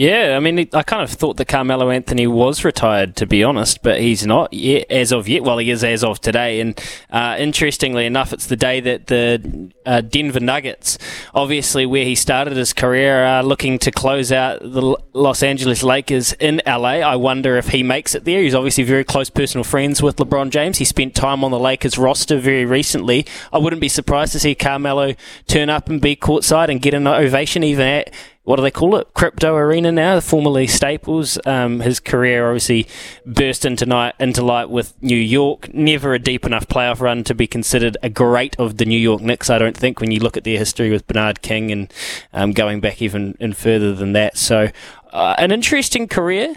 Yeah, I mean, I kind of thought that Carmelo Anthony was retired, to be honest, but he's not yet, as of yet. Well, he is as of today. And uh, interestingly enough, it's the day that the uh, Denver Nuggets, obviously where he started his career, are looking to close out the Los Angeles Lakers in LA. I wonder if he makes it there. He's obviously very close personal friends with LeBron James. He spent time on the Lakers roster very recently. I wouldn't be surprised to see Carmelo turn up and be courtside and get an ovation even at what do they call it? Crypto Arena now, formerly Staples. Um, his career obviously burst into, night, into light with New York. Never a deep enough playoff run to be considered a great of the New York Knicks, I don't think, when you look at their history with Bernard King and um, going back even in further than that. So, uh, an interesting career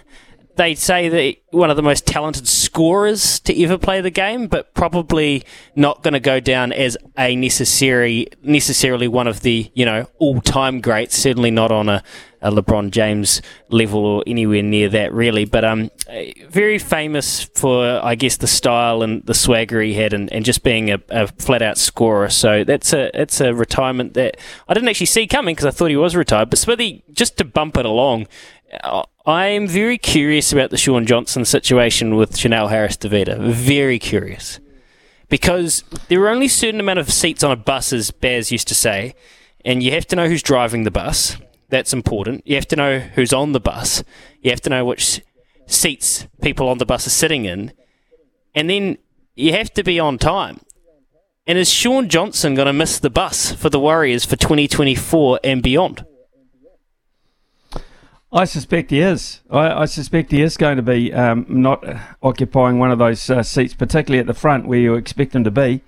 they say that one of the most talented scorers to ever play the game, but probably not going to go down as a necessary necessarily one of the you know all time greats. Certainly not on a, a, LeBron James level or anywhere near that, really. But um, very famous for I guess the style and the swagger he had, and, and just being a, a flat out scorer. So that's a it's a retirement that I didn't actually see coming because I thought he was retired. But Smithy, just to bump it along. I'm very curious about the Shaun Johnson situation with Chanel Harris Tavita. Very curious. Because there are only a certain amount of seats on a bus, as Baz used to say, and you have to know who's driving the bus. That's important. You have to know who's on the bus. You have to know which seats people on the bus are sitting in. And then you have to be on time. And is Shaun Johnson going to miss the bus for the Warriors for 2024 and beyond? I suspect he is. I, I, suspect he is going to be um, not occupying one of those uh, seats, particularly at the front where you expect him to be.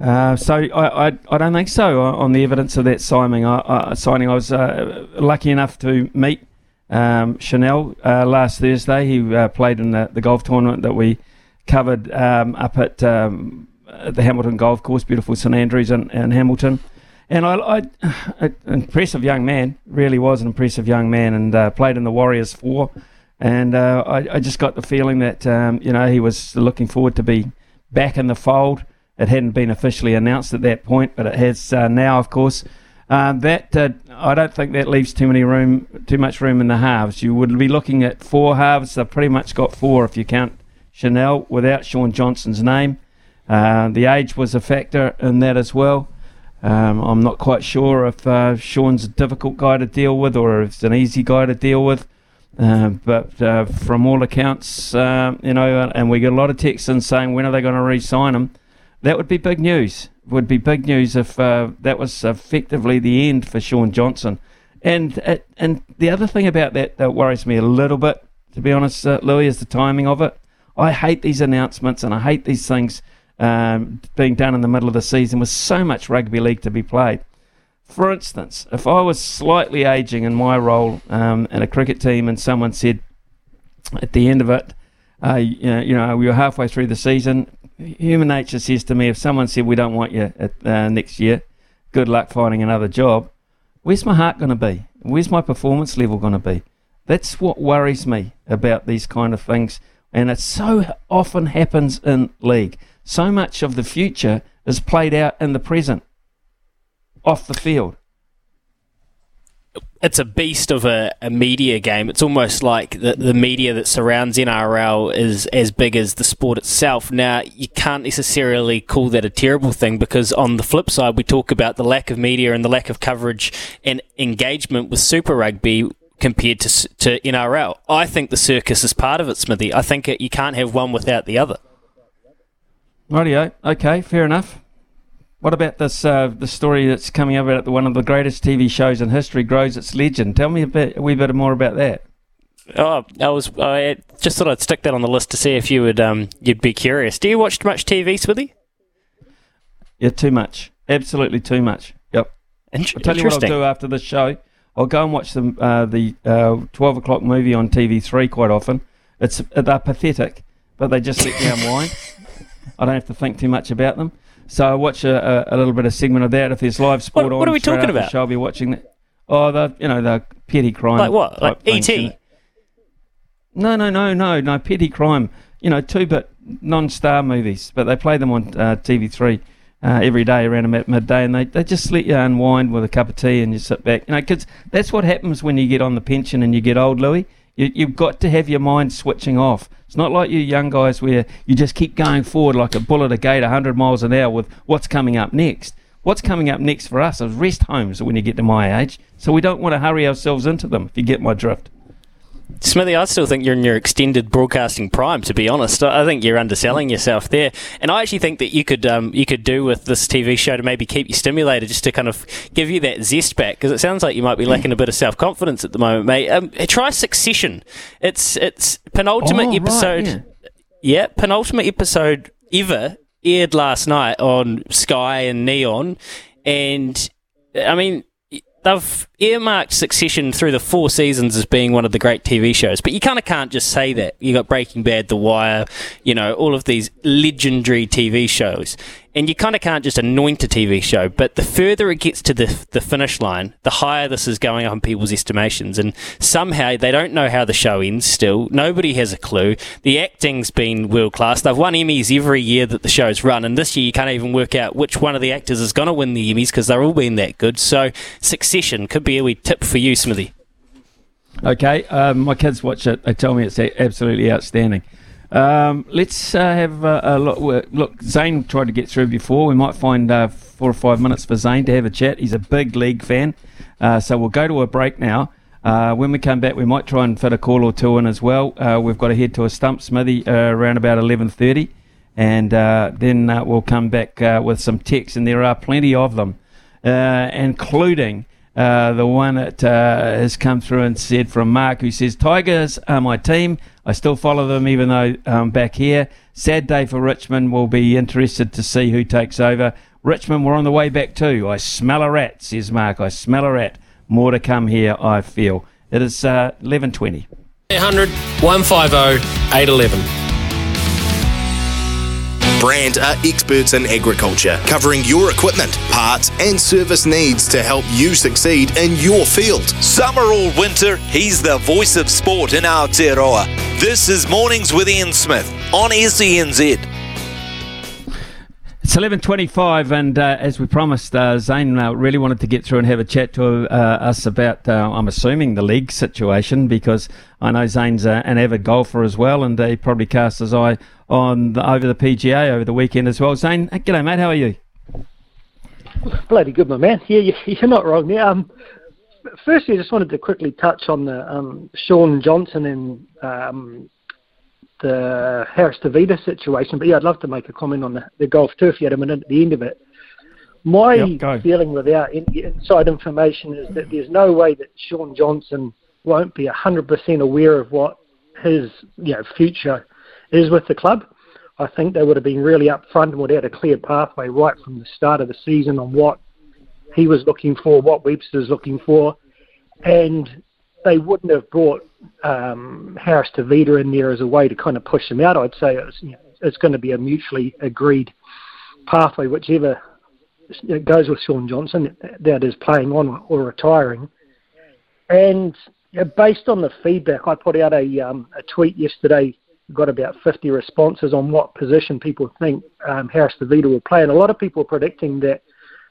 Uh, so I, I, I, don't think so. Uh, on the evidence of that signing, I, signing, I was uh, lucky enough to meet um, Chanel uh, last Thursday. He uh, played in the, the, golf tournament that we covered um, up at, um, the Hamilton Golf Course, beautiful St Andrews in, in Hamilton. And I, I, *sighs* an impressive young man, really was an impressive young man, and uh, played in the Warriors four And uh, I, I, just got the feeling that um, you know he was looking forward to be back in the fold. It hadn't been officially announced at that point, but it has uh, now, of course. Um, that uh, I don't think that leaves too many room, too much room in the halves. You would be looking at four halves. They've pretty much got four if you count Chanel without Shaun Johnson's name. Uh, the age was a factor in that as well. Um, I'm not quite sure if uh, Shaun's a difficult guy to deal with or if it's an easy guy to deal with. Uh, but uh, from all accounts, uh, you know, and we get a lot of texts in saying when are they going to re-sign him. That would be big news would be big news if uh, that was effectively the end for Shaun Johnson. And uh, and the other thing about that that worries me a little bit, to be honest, uh, Louis, is the timing of it. I hate these announcements and I hate these things um, being done in the middle of the season with so much rugby league to be played. For instance, if I was slightly aging in my role um, in a cricket team and someone said at the end of it, uh, you, know, you know, we were halfway through the season, human nature says to me, if someone said we don't want you at, uh, next year, good luck finding another job. Where's my heart going to be? Where's my performance level going to be? That's what worries me about these kind of things, and it so often happens in league. So much of the future is played out in the present, off the field it's a beast of a, a, media game. It's almost like the, the media that surrounds NRL is as big as the sport itself. Now, you can't necessarily call that a terrible thing because, on the flip side, we talk about the lack of media and the lack of coverage and engagement with Super Rugby compared to, to NRL. I think the circus is part of it, Smithy. I think it, you can't have one without the other. Rightio. Okay, fair enough. What about this uh, the story that's coming up about one of the greatest TV shows in history grows its legend? Tell me a bit, a wee bit more about that. Oh, I was I just thought I'd stick that on the list to see if you would um you'd be curious. Do you watch much TV, Smithy? Yeah, too much. Absolutely too much. Yep. In- I'll tell you what I'll do after the show. I'll go and watch the uh, the uh, twelve o'clock movie on TV three quite often. It's they're pathetic, but they just let me unwind. I don't have to think too much about them. So I watch a, a, a, little bit of segment of that. If there's live sport what, on, what are we talking about? Show, I'll be watching that. Oh, the you know the petty crime. Like what? Like ET? No, no, no, no, no. Petty crime. You know, two bit non-star movies, but they play them on uh, TV3 uh, every day around about midday, and they, they just let you unwind with a cup of tea and you sit back. You know, because that's what happens when you get on the pension and you get old, Louis. You, you've got to have your mind switching off. It's not like you young guys where you just keep going forward like a bull at a gate 100 miles an hour with what's coming up next. What's coming up next for us is rest homes when you get to my age. So we don't want to hurry ourselves into them, if you get my drift. Smithy, I still think you're in your extended broadcasting prime. To be honest, I think you're underselling yourself there, and I actually think that you could um, you could do with this TV show to maybe keep you stimulated, just to kind of give you that zest back, because it sounds like you might be lacking a bit of self confidence at the moment, mate. Um, try Succession. It's it's penultimate oh, episode. Right, yeah. yeah, penultimate episode ever aired last night on Sky and Neon, and I mean they've earmarked Succession through the four seasons as being one of the great TV shows, but you kind of can't just say that. You got Breaking Bad, The Wire, you know, all of these legendary TV shows, and you kind of can't just anoint a TV show. But the further it gets to the the finish line, the higher this is going up in people's estimations, and somehow they don't know how the show ends. Still, nobody has a clue. The acting's been world class. They've won Emmys every year that the show's run, and this year you can't even work out which one of the actors is going to win the Emmys because they're all been that good. So, Succession could be a wee tip for you, Smithy. Okay, um, my kids watch it. They tell me it's absolutely outstanding. Um, let's uh, have uh, a look. Look, Zane tried to get through before. We might find uh, four or five minutes for Zane to have a chat. He's a big league fan. Uh, so we'll go to a break now. Uh, when we come back, we might try and fit a call or two in as well. We've got to head to a stump smithy around about 11.30. And then we'll come back with some texts, and there are plenty of them, including uh, the one that uh, has come through and said from Mark, who says, Tigers are my team. I still follow them even though I'm um, back here. Sad day for Richmond. We'll be interested to see who takes over. Richmond, we're on the way back too. I smell a rat, says Mark. I smell a rat. More to come here, I feel. It is uh, 11.20. 800 150 811. Brand are experts in agriculture, covering your equipment, parts, and service needs to help you succeed in your field. Summer or winter, he's the voice of sport in Aotearoa. This is Mornings with Ian Smith on SENZ. It's 11.25 and uh, as we promised, uh, Zane uh, really wanted to get through and have a chat to uh, us about, uh, I'm assuming, the league situation because I know Zane's uh, an avid golfer as well and he probably cast his eye on the, over the PGA over the weekend as well. Zane, g'day mate, how are you? Bloody good, my man. Yeah, *laughs* you're not wrong there. Um, firstly, I just wanted to quickly touch on the um, Shaun Johnson and um, the Harris Tavita situation, but yeah, I'd love to make a comment on the, the golf if you had a minute at the end of it. My yep, feeling without any inside information is that there's no way that Shaun Johnson won't be 100% aware of what his you know, future is with the club. I think they would have been really upfront and would have had a clear pathway right from the start of the season on what he was looking for, what Webster's looking for, and they wouldn't have brought um, Harris Tavita in there as a way to kind of push him out. I'd say it's, you know, it's going to be a mutually agreed pathway, whichever goes with Shaun Johnson, that is playing on or retiring. And based on the feedback, I put out a, um, a tweet yesterday, got about 50 responses on what position people think um, Harris Tavita will play. And a lot of people are predicting that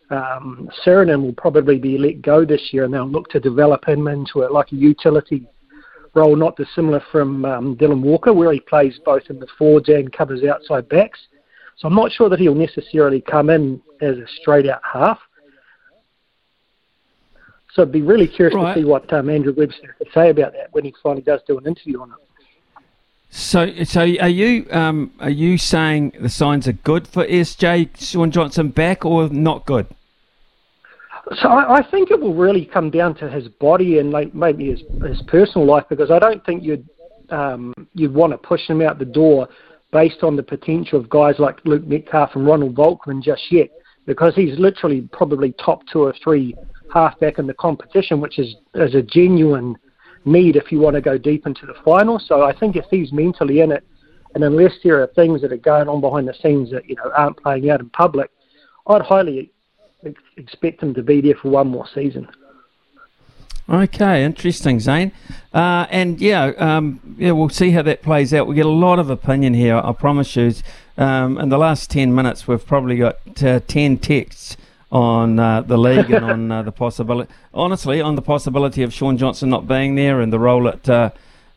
um, Suriname will probably be let go this year and they'll look to develop him into a, like a utility role not dissimilar from um, Dylan Walker, where he plays both in the forwards and covers outside backs. So I'm not sure that he'll necessarily come in as a straight out half. So I'd be really curious right. to see what um, Andrew Webster could say about that when he finally does do an interview on it. So, so are you um, are you saying the signs are good for SJ Shaun Johnson back or not good? So I, I think it will really come down to his body and like maybe his his personal life because I don't think you'd um, you'd want to push him out the door based on the potential of guys like Luke Metcalf and Ronald Volkman just yet because he's literally probably top two or three halfback in the competition, which is is a genuine need if you want to go deep into the final. So I think if he's mentally in it, and unless there are things that are going on behind the scenes that you know aren't playing out in public, I'd highly expect him to be there for one more season. Okay, interesting, Zane. Uh, and yeah, um, yeah, we'll see how that plays out. We get a lot of opinion here. I promise you. Um, in the last ten minutes, we've probably got uh, ten texts on uh, the league and *laughs* on uh, the possibility. Honestly, on the possibility of Shaun Johnson not being there and the role that uh,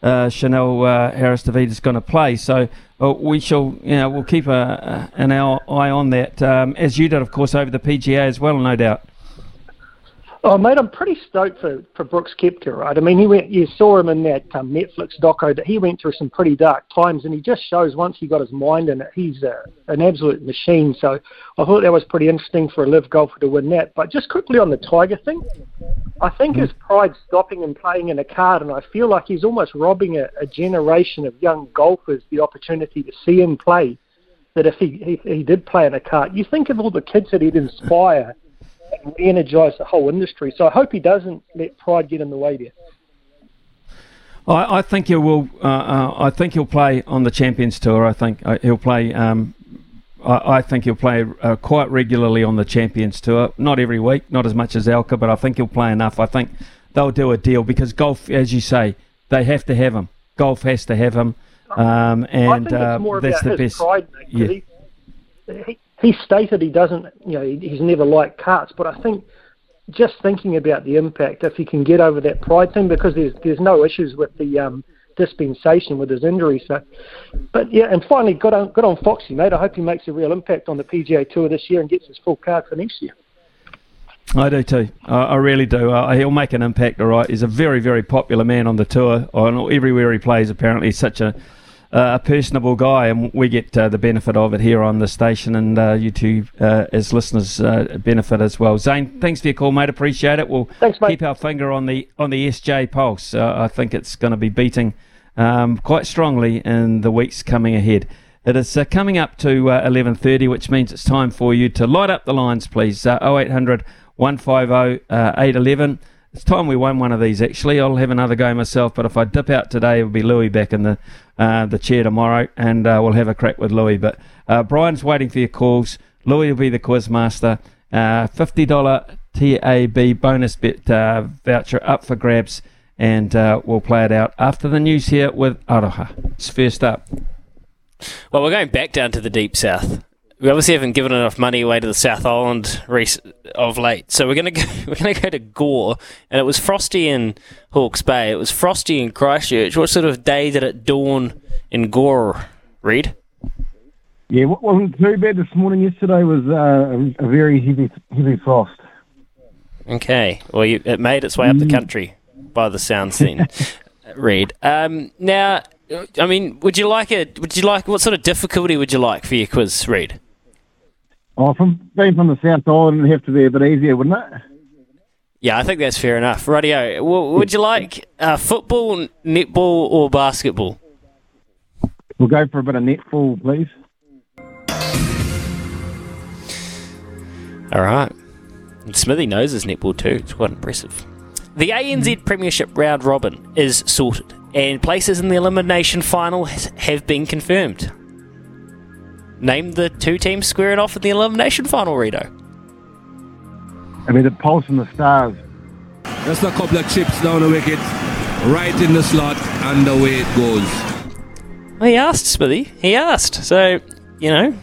uh, Chanel Harris Tavita is going to play. So well, we shall, you know, we'll keep a, an eye on that, um, as you did, of course, over the PGA as well, no doubt. Oh, mate, I'm pretty stoked for, for Brooks Koepka, right? I mean, he went. You saw him in that um, Netflix doco that he went through some pretty dark times, and he just shows once he got his mind in it, he's a, an absolute machine. So I thought that was pretty interesting for a LIV golfer to win that. But just quickly on the Tiger thing, I think mm-hmm. his pride stopping him playing in a card, and I feel like he's almost robbing a, a generation of young golfers the opportunity to see him play. That if he, he he did play in a cart, you think of all the kids that he'd inspire *laughs* and re-energise the whole industry. So I hope he doesn't let pride get in the way there. I, I think he will. Uh, uh, I think he'll play on the Champions Tour. I think uh, he'll play. Um, I, I, think he'll play uh, quite regularly on the Champions Tour. Not every week, not as much as Alker, but I think he'll play enough. I think they'll do a deal because golf, as you say, they have to have him. Golf has to have him, um, and uh, that's the best. Pride, yeah. He, he, he stated he doesn't, you know, he's never liked carts, but I think just thinking about the impact, if he can get over that pride thing, because there's there's no issues with the um, dispensation with his injury. So, but yeah, and finally, good on good on Foxy, mate. I hope he makes a real impact on the PGA Tour this year and gets his full card for next year. I do too. I, I really do. Uh, he'll make an impact, all right. He's a very, very popular man on the tour. Everywhere he plays, apparently, he's such a uh, a personable guy, and we get uh, the benefit of it here on the station, and uh, you two, uh, as listeners, uh, benefit as well. Zane, thanks for your call, mate. Appreciate it. We'll thanks, keep our finger on the on the SJ pulse. Uh, I think it's going to be beating um, quite strongly in the weeks coming ahead. It is coming up to 11:30, which means it's time for you to light up the lines, please. 0800 150 811. It's time we won one of these. Actually, I'll have another go myself. But if I dip out today, it'll be Louis back in the uh, the chair tomorrow, and uh, we'll have a crack with Louis. But uh, Brian's waiting for your calls. Louis will be the quiz master. Uh, fifty dollar TAB bonus bet uh, voucher up for grabs, and uh, we'll play it out after the news here with Aroha. It's first up. Well, we're going back down to the deep south we obviously haven't given enough money away to the South Island of late, so we're gonna go. *laughs* We're gonna go to Gore, and it was frosty in Hawke's Bay. It was frosty in Christchurch. What sort of day did it dawn in Gore, Reed? Yeah, what wasn't too bad this morning. Yesterday was uh, a, very heavy, heavy frost. Okay, well, you, it made its way up the mm. country by the sound scene, *laughs* Reed. Um, now, I mean, would you like it? Would you like what sort of difficulty would you like for your quiz, Reed? Oh, from being from the South Island, it'd have to be a bit easier, wouldn't it? Yeah, I think that's fair enough. Radio, would you like uh, football, netball, or basketball? We'll go for a bit of netball, please. All right. Smithy knows his netball too. It's quite impressive. The ANZ Premiership round robin is sorted, and places in the elimination final have been confirmed. Name the two teams squaring off in the elimination final, Rito. I mean, the Pulse and the Stars. Just a couple of chips down the wicket, right in the slot, and away it goes. Well, he asked, Smithy. He asked. So, you know,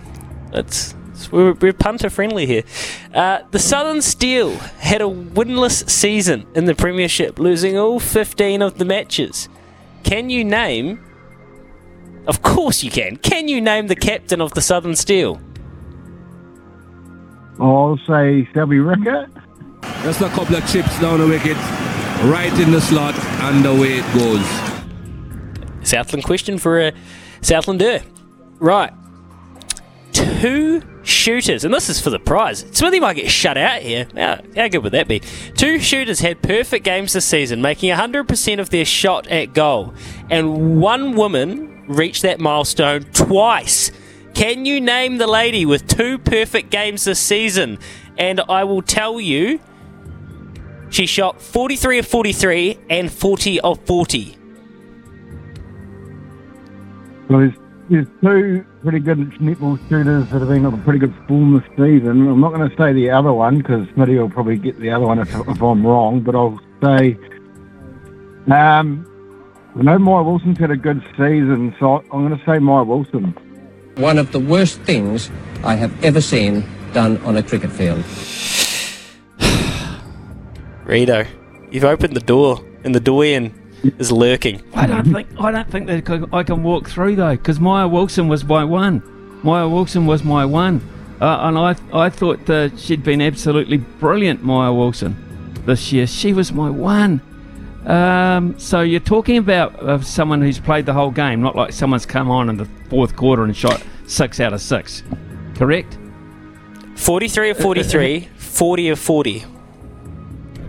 it's, it's we're, we're punter friendly here. Uh, the Southern Steel had a winless season in the Premiership, losing all 15 of the matches. Can you name of course you can. Can you name the captain of the Southern Steel? I'll say Selby Rickit. Just a couple of chips down the wicket, right in the slot, and away it goes. Southland question for uh, a Southlander. Right. Two shooters, and this is for the prize. Smithy might get shut out here. How, how good would that be? Two shooters had perfect games this season, making 100% of their shot at goal. And one woman reached that milestone twice. Can you name the lady with two perfect games this season? And I will tell you, she shot 43 of 43 and 40 of 40. Well, there's, there's two pretty good netball shooters that have been on a pretty good form this season. I'm not going to say the other one because Smitty will probably get the other one if, if I'm wrong, but I'll say um, I know Maia Wilson's had a good season, so I'm going to say Maia Wilson. One of the worst things I have ever seen done on a cricket field. *sighs* Rito, you've opened the door, and the doyen is lurking. I don't think I don't think that I can walk through though, because Maia Wilson was my one. Maia Wilson was my one, uh, and I I thought uh, she'd been absolutely brilliant, Maia Wilson, this year. She was my one. Um, so you're talking about uh, someone who's played the whole game, not like someone's come on in the fourth quarter and shot six out of six. Correct? 43 of 43, 40 of 40.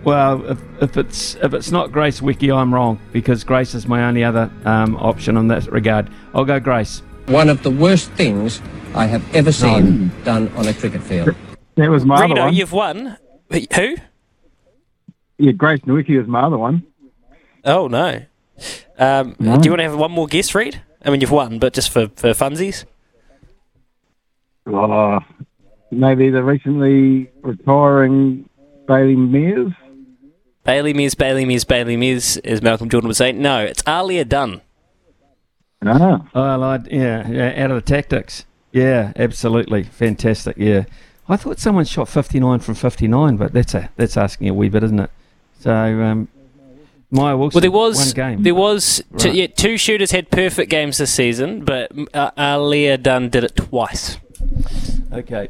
Well, if, if it's if it's not Grace Nweke, I'm wrong because Grace is my only other um, option in that regard. I'll go Grace. One of the worst things I have ever seen no. done on a cricket field. That was my Reno, other one. you've won. Who? Yeah, Grace Nweke was my other one. Oh no. Um, no. Do you want to have one more guess, Reed? I mean, you've won, but just for for funsies. Uh, maybe the recently retiring Bailey Mes. Bailey Mes, Bailey Mes, Bailey Mes, as Malcolm Jordan would say. No, it's Aliyah Dunn. Ah. Oh, like, yeah, yeah, out of the Tactix. Yeah, absolutely. Fantastic, yeah. I thought someone shot 59 from 59, but that's a, that's asking a wee bit, isn't it? So, um, Maia Wilson. Well, there was game. there was right. two, yeah, two shooters had perfect games this season, but uh, Aliyah Dunn did it twice. Okay,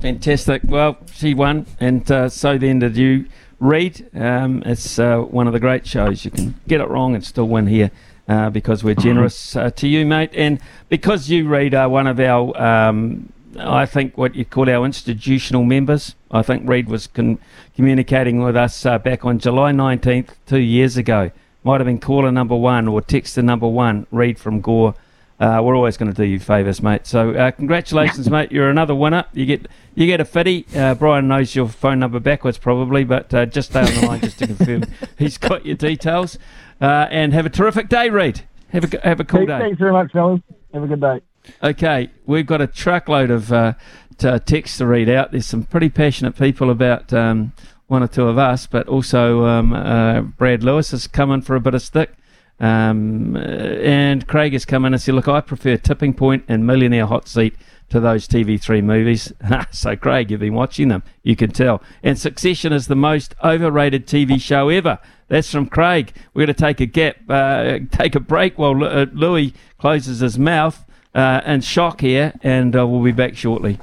fantastic. Well, she won, and uh, so then did you. Reed, um, it's uh, one of the great shows. You can get it wrong and still win here uh, because we're generous uh, to you, mate, and because you, Reed, are one of our um, I think what you call our institutional members. I think Reed was con- communicating with us uh, back on July 19th, two years ago. Might have been caller number one or texter number one, Reed from Gore uh, we're always going to do you favours, mate. So uh, congratulations, *laughs* mate. You're another winner. You get you get a fitty. Uh, Brian knows your phone number backwards probably, but uh, just stay on the line just to confirm *laughs* he's got your details. Uh, and have a terrific day, Reed. Have a have a cool day. Thanks very much, fellas. Have a good day. Okay, we've got a truckload of uh, texts to read out. There's some pretty passionate people about um, one or two of us, but also um, Brad Lewis is coming for a bit of stick. Um, and Craig has come in and said, Look, I prefer Tipping Point and Millionaire Hot Seat to those TV3 movies. *laughs* so, Craig, you've been watching them. You can tell. And Succession is the most overrated TV show ever. That's from Craig. We're going to take a gap, uh, *laughs* take a break while uh, Louis closes his mouth uh, in shock here, and uh, we'll be back shortly.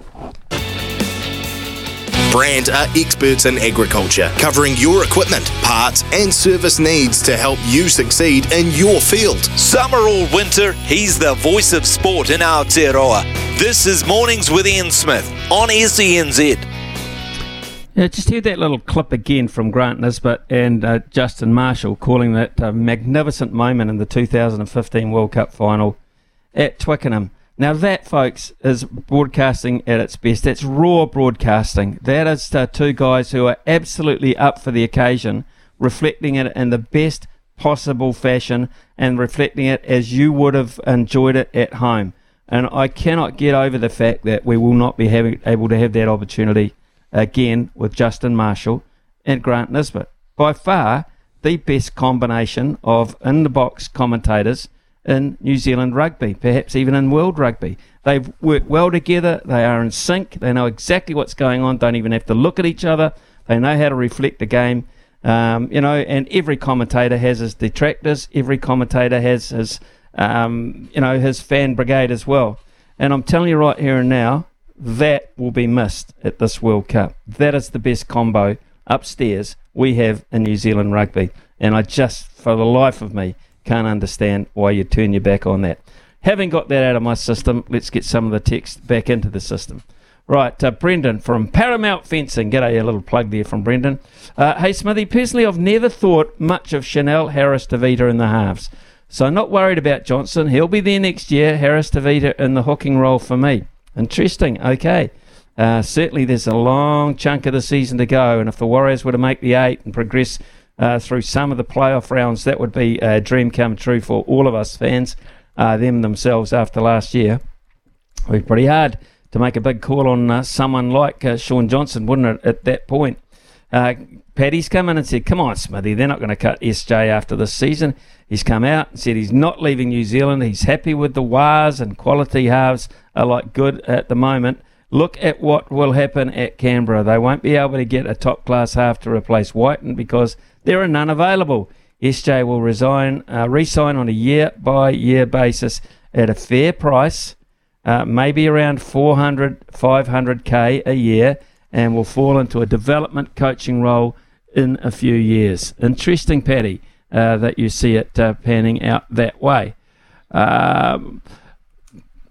Brandt are experts in agriculture, covering your equipment, parts, and service needs to help you succeed in your field. Summer or winter, he's the voice of sport in Aotearoa. This is Mornings with Ian Smith on SENZ. Yeah, just hear that little clip again from Grant Nisbet and uh, Justin Marshall calling that a magnificent moment in the 2015 World Cup final at Twickenham. Now, that, folks, is broadcasting at its best. That's raw broadcasting. That is two guys who are absolutely up for the occasion, reflecting it in the best possible fashion and reflecting it as you would have enjoyed it at home. And I cannot get over the fact that we will not be having, able to have that opportunity again with Justin Marshall and Grant Nisbet. By far, the best combination of in the box commentators in New Zealand rugby, perhaps even in world rugby. They've worked well together, they are in sync, they know exactly what's going on, don't even have to look at each other, they know how to reflect the game. Um, you know, and every commentator has his detractors, every commentator has his, um, you know, his fan brigade as well. And I'm telling you right here and now, that will be missed at this World Cup. That is the best combo upstairs we have in New Zealand rugby. And I just, for the life of me, can't understand why you turn your back on that. Having got that out of my system, let's get some of the text back into the system. Right, uh, Brendan from Paramount Fencing. G'day, a little plug there from Brendan. Uh, hey, Smithy, personally, I've never thought much of Chanel Harris Tavita in the halves. So, not worried about Johnson. He'll be there next year. Harris Tavita in the hooking role for me. Interesting. Okay. Uh, certainly, there's a long chunk of the season to go. And if the Warriors were to make the eight and progress uh, through some of the playoff rounds. That would be a dream come true for all of us fans, uh, them themselves after last year. It would be pretty hard to make a big call on uh, someone like uh, Shaun Johnson, wouldn't it, at that point? Uh, Paddy's come in and said, Come on, Smithy, they're not going to cut SJ after this season. He's come out and said he's not leaving New Zealand. He's happy with the wires and quality halves are like good at the moment. Look at what will happen at Canberra. They won't be able to get a top class half to replace Wighton because there are none available. SJ will resign, uh, resign on a year by year basis at a fair price, uh, maybe around 400, 500k a year, and will fall into a development coaching role in a few years. Interesting, Paddy, uh, that you see it uh, panning out that way. Um,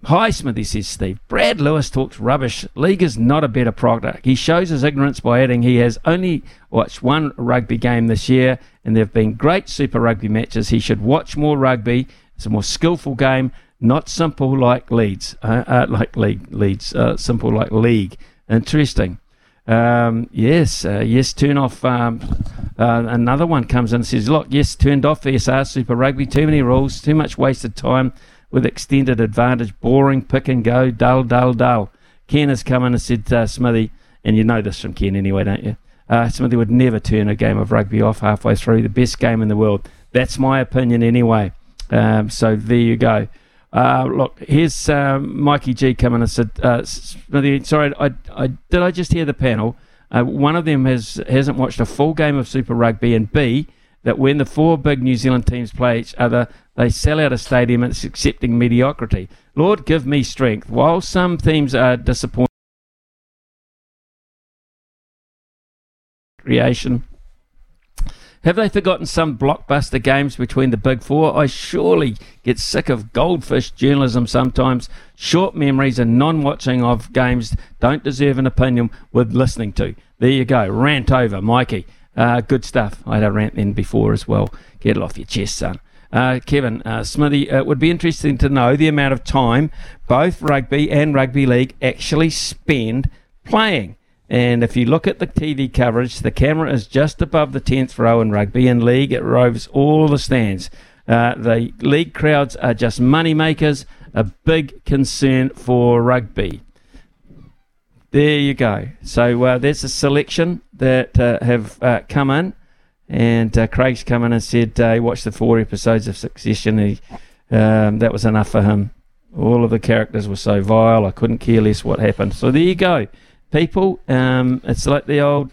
Hi, Smithy, says Steve. Brad Lewis talks rubbish. League is not a better product. He shows his ignorance by adding he has only watched one rugby game this year, and there have been great Super Rugby matches. He should watch more rugby. It's a more skillful game, not simple like Leeds. Uh, uh, like league, Leeds, uh, simple like league. Interesting. Um, yes, uh, yes, turn off. Um, uh, another one comes in and says, Look, yes, turned off ESR Super Rugby. Too many rules, too much wasted time with extended advantage, boring, pick and go, dull, dull, dull. Ken has come in and said, uh, Smithy, and you know this from Ken anyway, don't you? Uh, Smithy would never turn a game of rugby off halfway through. The best game in the world. That's my opinion anyway. Um, so there you go. Uh, look, here's um, Mikey G coming and said, uh, Smithy, sorry, I, I, did I just hear the panel? Uh, one of them has hasn't watched a full game of Super Rugby, and B, that when the four big New Zealand teams play each other, they sell out a stadium and it's accepting mediocrity. Lord, give me strength. While some teams are disappointing, creation. Have they forgotten some blockbuster games between the big four? I surely get sick of goldfish journalism sometimes. Short memories and non watching of games don't deserve an opinion worth listening to. There you go. Rant over, Mikey. Uh, good stuff. I had a rant then before as well. Get it off your chest, son. uh, Kevin, uh, Smithy, it would be interesting to know the amount of time both rugby and rugby league actually spend playing. And if you look at the TV coverage, the camera is just above the 10th row in rugby and league. It roves all the stands. Uh, the league crowds are just money makers, a big concern for rugby. There you go. So uh, there's a selection that uh, have uh, come in, and uh, Craig's come in and said uh, he watched the four episodes of Succession. He, um, that was enough for him. All of the characters were so vile. I couldn't care less what happened. So there you go, people. Um, it's like the old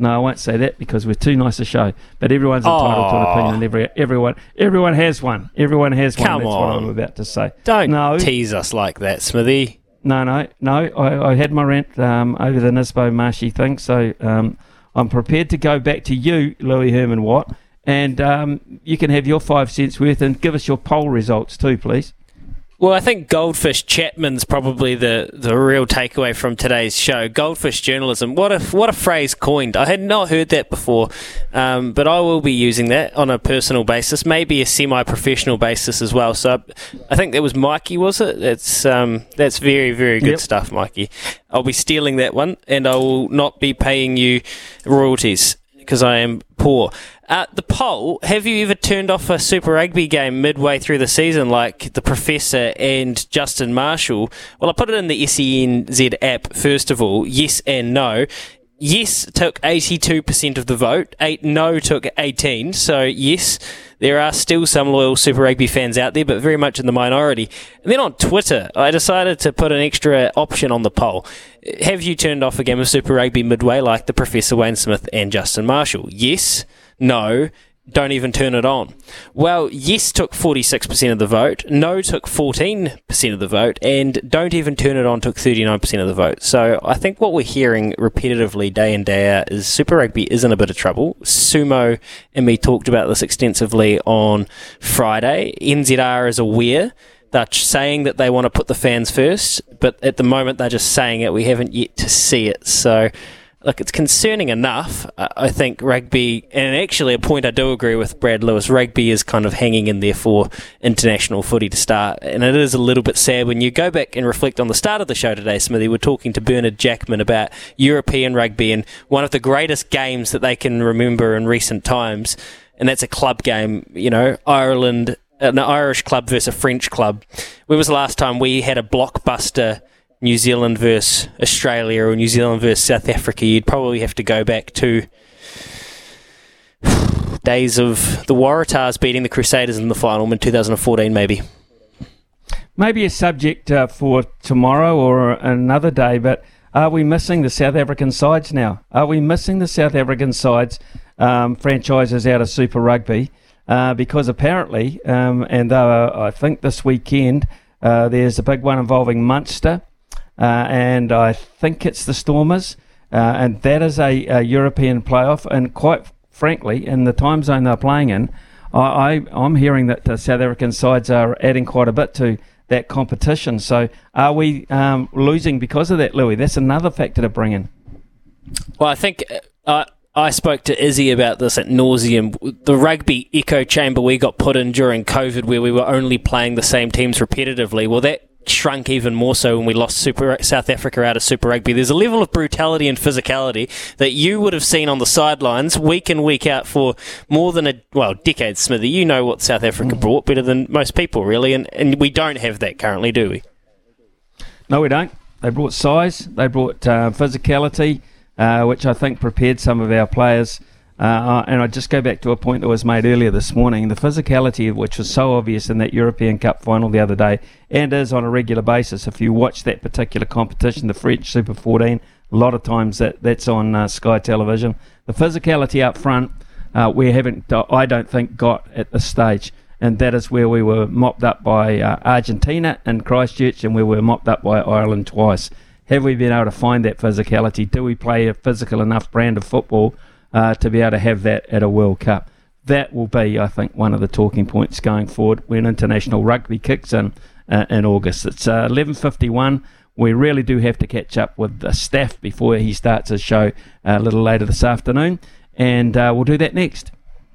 no, I won't say that because we're too nice a show. But everyone's entitled Aww. to an opinion, and every, everyone everyone has one. Everyone has one. Come That's on. what I'm about to say. Don't no. tease us like that, Smithy. No, no, no. I, I had my rant um, over the Nisbo Marshy thing, so um, I'm prepared to go back to you, Louis Herman Watt, and um, you can have your five cents worth and give us your poll results too, please. Well, I think Goldfish Chapman's probably the, the real takeaway from today's show. Goldfish journalism. What a what a phrase coined. I had not heard that before, um, but I will be using that on a personal basis, maybe a semi-professional basis as well. So I think that was Mikey, was it? That's um, that's very very good yep. stuff, Mikey. I'll be stealing that one, and I will not be paying you royalties because I am poor. Uh, the poll, have you ever turned off a Super Rugby game midway through the season like the Professor and Justin Marshall? Well, I put it in the SENZ app first of all, yes and no. Yes took 82% of the vote, eight no took 18. So yes, there are still some loyal Super Rugby fans out there, but very much in the minority. And then on Twitter, I decided to put an extra option on the poll. Have you turned off a game of Super Rugby midway like the Professor Wayne Smith and Justin Marshall? Yes no, don't even turn it on. Well, yes took 46% of the vote, no took 14% of the vote, and don't even turn it on took 39% of the vote. So I think what we're hearing repetitively day in, day out is Super Rugby is in a bit of trouble. Sumo and me talked about this extensively on Friday. NZR is aware. They're saying that they want to put the fans first, but at the moment they're just saying it. We haven't yet to see it. So look, it's concerning enough. I think rugby, and actually a point I do agree with Brad Lewis, rugby is kind of hanging in there for international footy to start. And it is a little bit sad when you go back and reflect on the start of the show today, Smithy. We're talking to Bernard Jackman about European rugby and one of the greatest games that they can remember in recent times. And that's a club game, you know, Ireland, an Irish club versus a French club. When was the last time we had a blockbuster New Zealand versus Australia or New Zealand versus South Africa, you'd probably have to go back to *sighs* days of the Waratahs beating the Crusaders in the final in 2014, maybe. Maybe a subject uh, for tomorrow or another day, but are we missing the South African sides now? Are we missing the South African sides um, franchises out of Super Rugby? Uh, because apparently, um, and uh, I think this weekend, uh, there's a big one involving Munster and I think it's the Stormers, uh, and that is a, a, European playoff. And quite frankly, in the time zone they're playing in, I, I am hearing that the South African sides are adding quite a bit to that competition. So are we um, losing because of that, Louis? That's another factor to bring in. Well, I think. Uh, I spoke to Izzy about this at nauseum. The rugby echo chamber we got put in during COVID, where we were only playing the same teams repetitively. Well, that shrunk even more so when we lost Super South Africa out of Super Rugby. There's a level of brutality and physicality that you would have seen on the sidelines week in week out for more than a well decades. Smithy, you know what South Africa mm. brought better than most people, really, and and we don't have that currently, do we? No, we don't. They brought size. They brought uh, physicality, uh, which I think prepared some of our players uh, uh, and I just go back to a point that was made earlier this morning the physicality, which was so obvious in that European Cup final the other day, and is on a regular basis. If you watch that particular competition, the French Super 14, a lot of times that, that's on uh, Sky Television. The physicality up front, uh, we haven't, uh, I don't think, got at this stage. And that is where we were mopped up by uh, Argentina and Christchurch, and we were mopped up by Ireland twice. Have we been able to find that physicality? Do we play a physical enough brand of football? Uh, to be able to have that at a World Cup. That will be, I think, one of the talking points going forward when international rugby kicks in uh, in August. It's uh, 11:51. We really do have to catch up with the staff before he starts his show uh, a little later this afternoon, and uh, we'll do that next.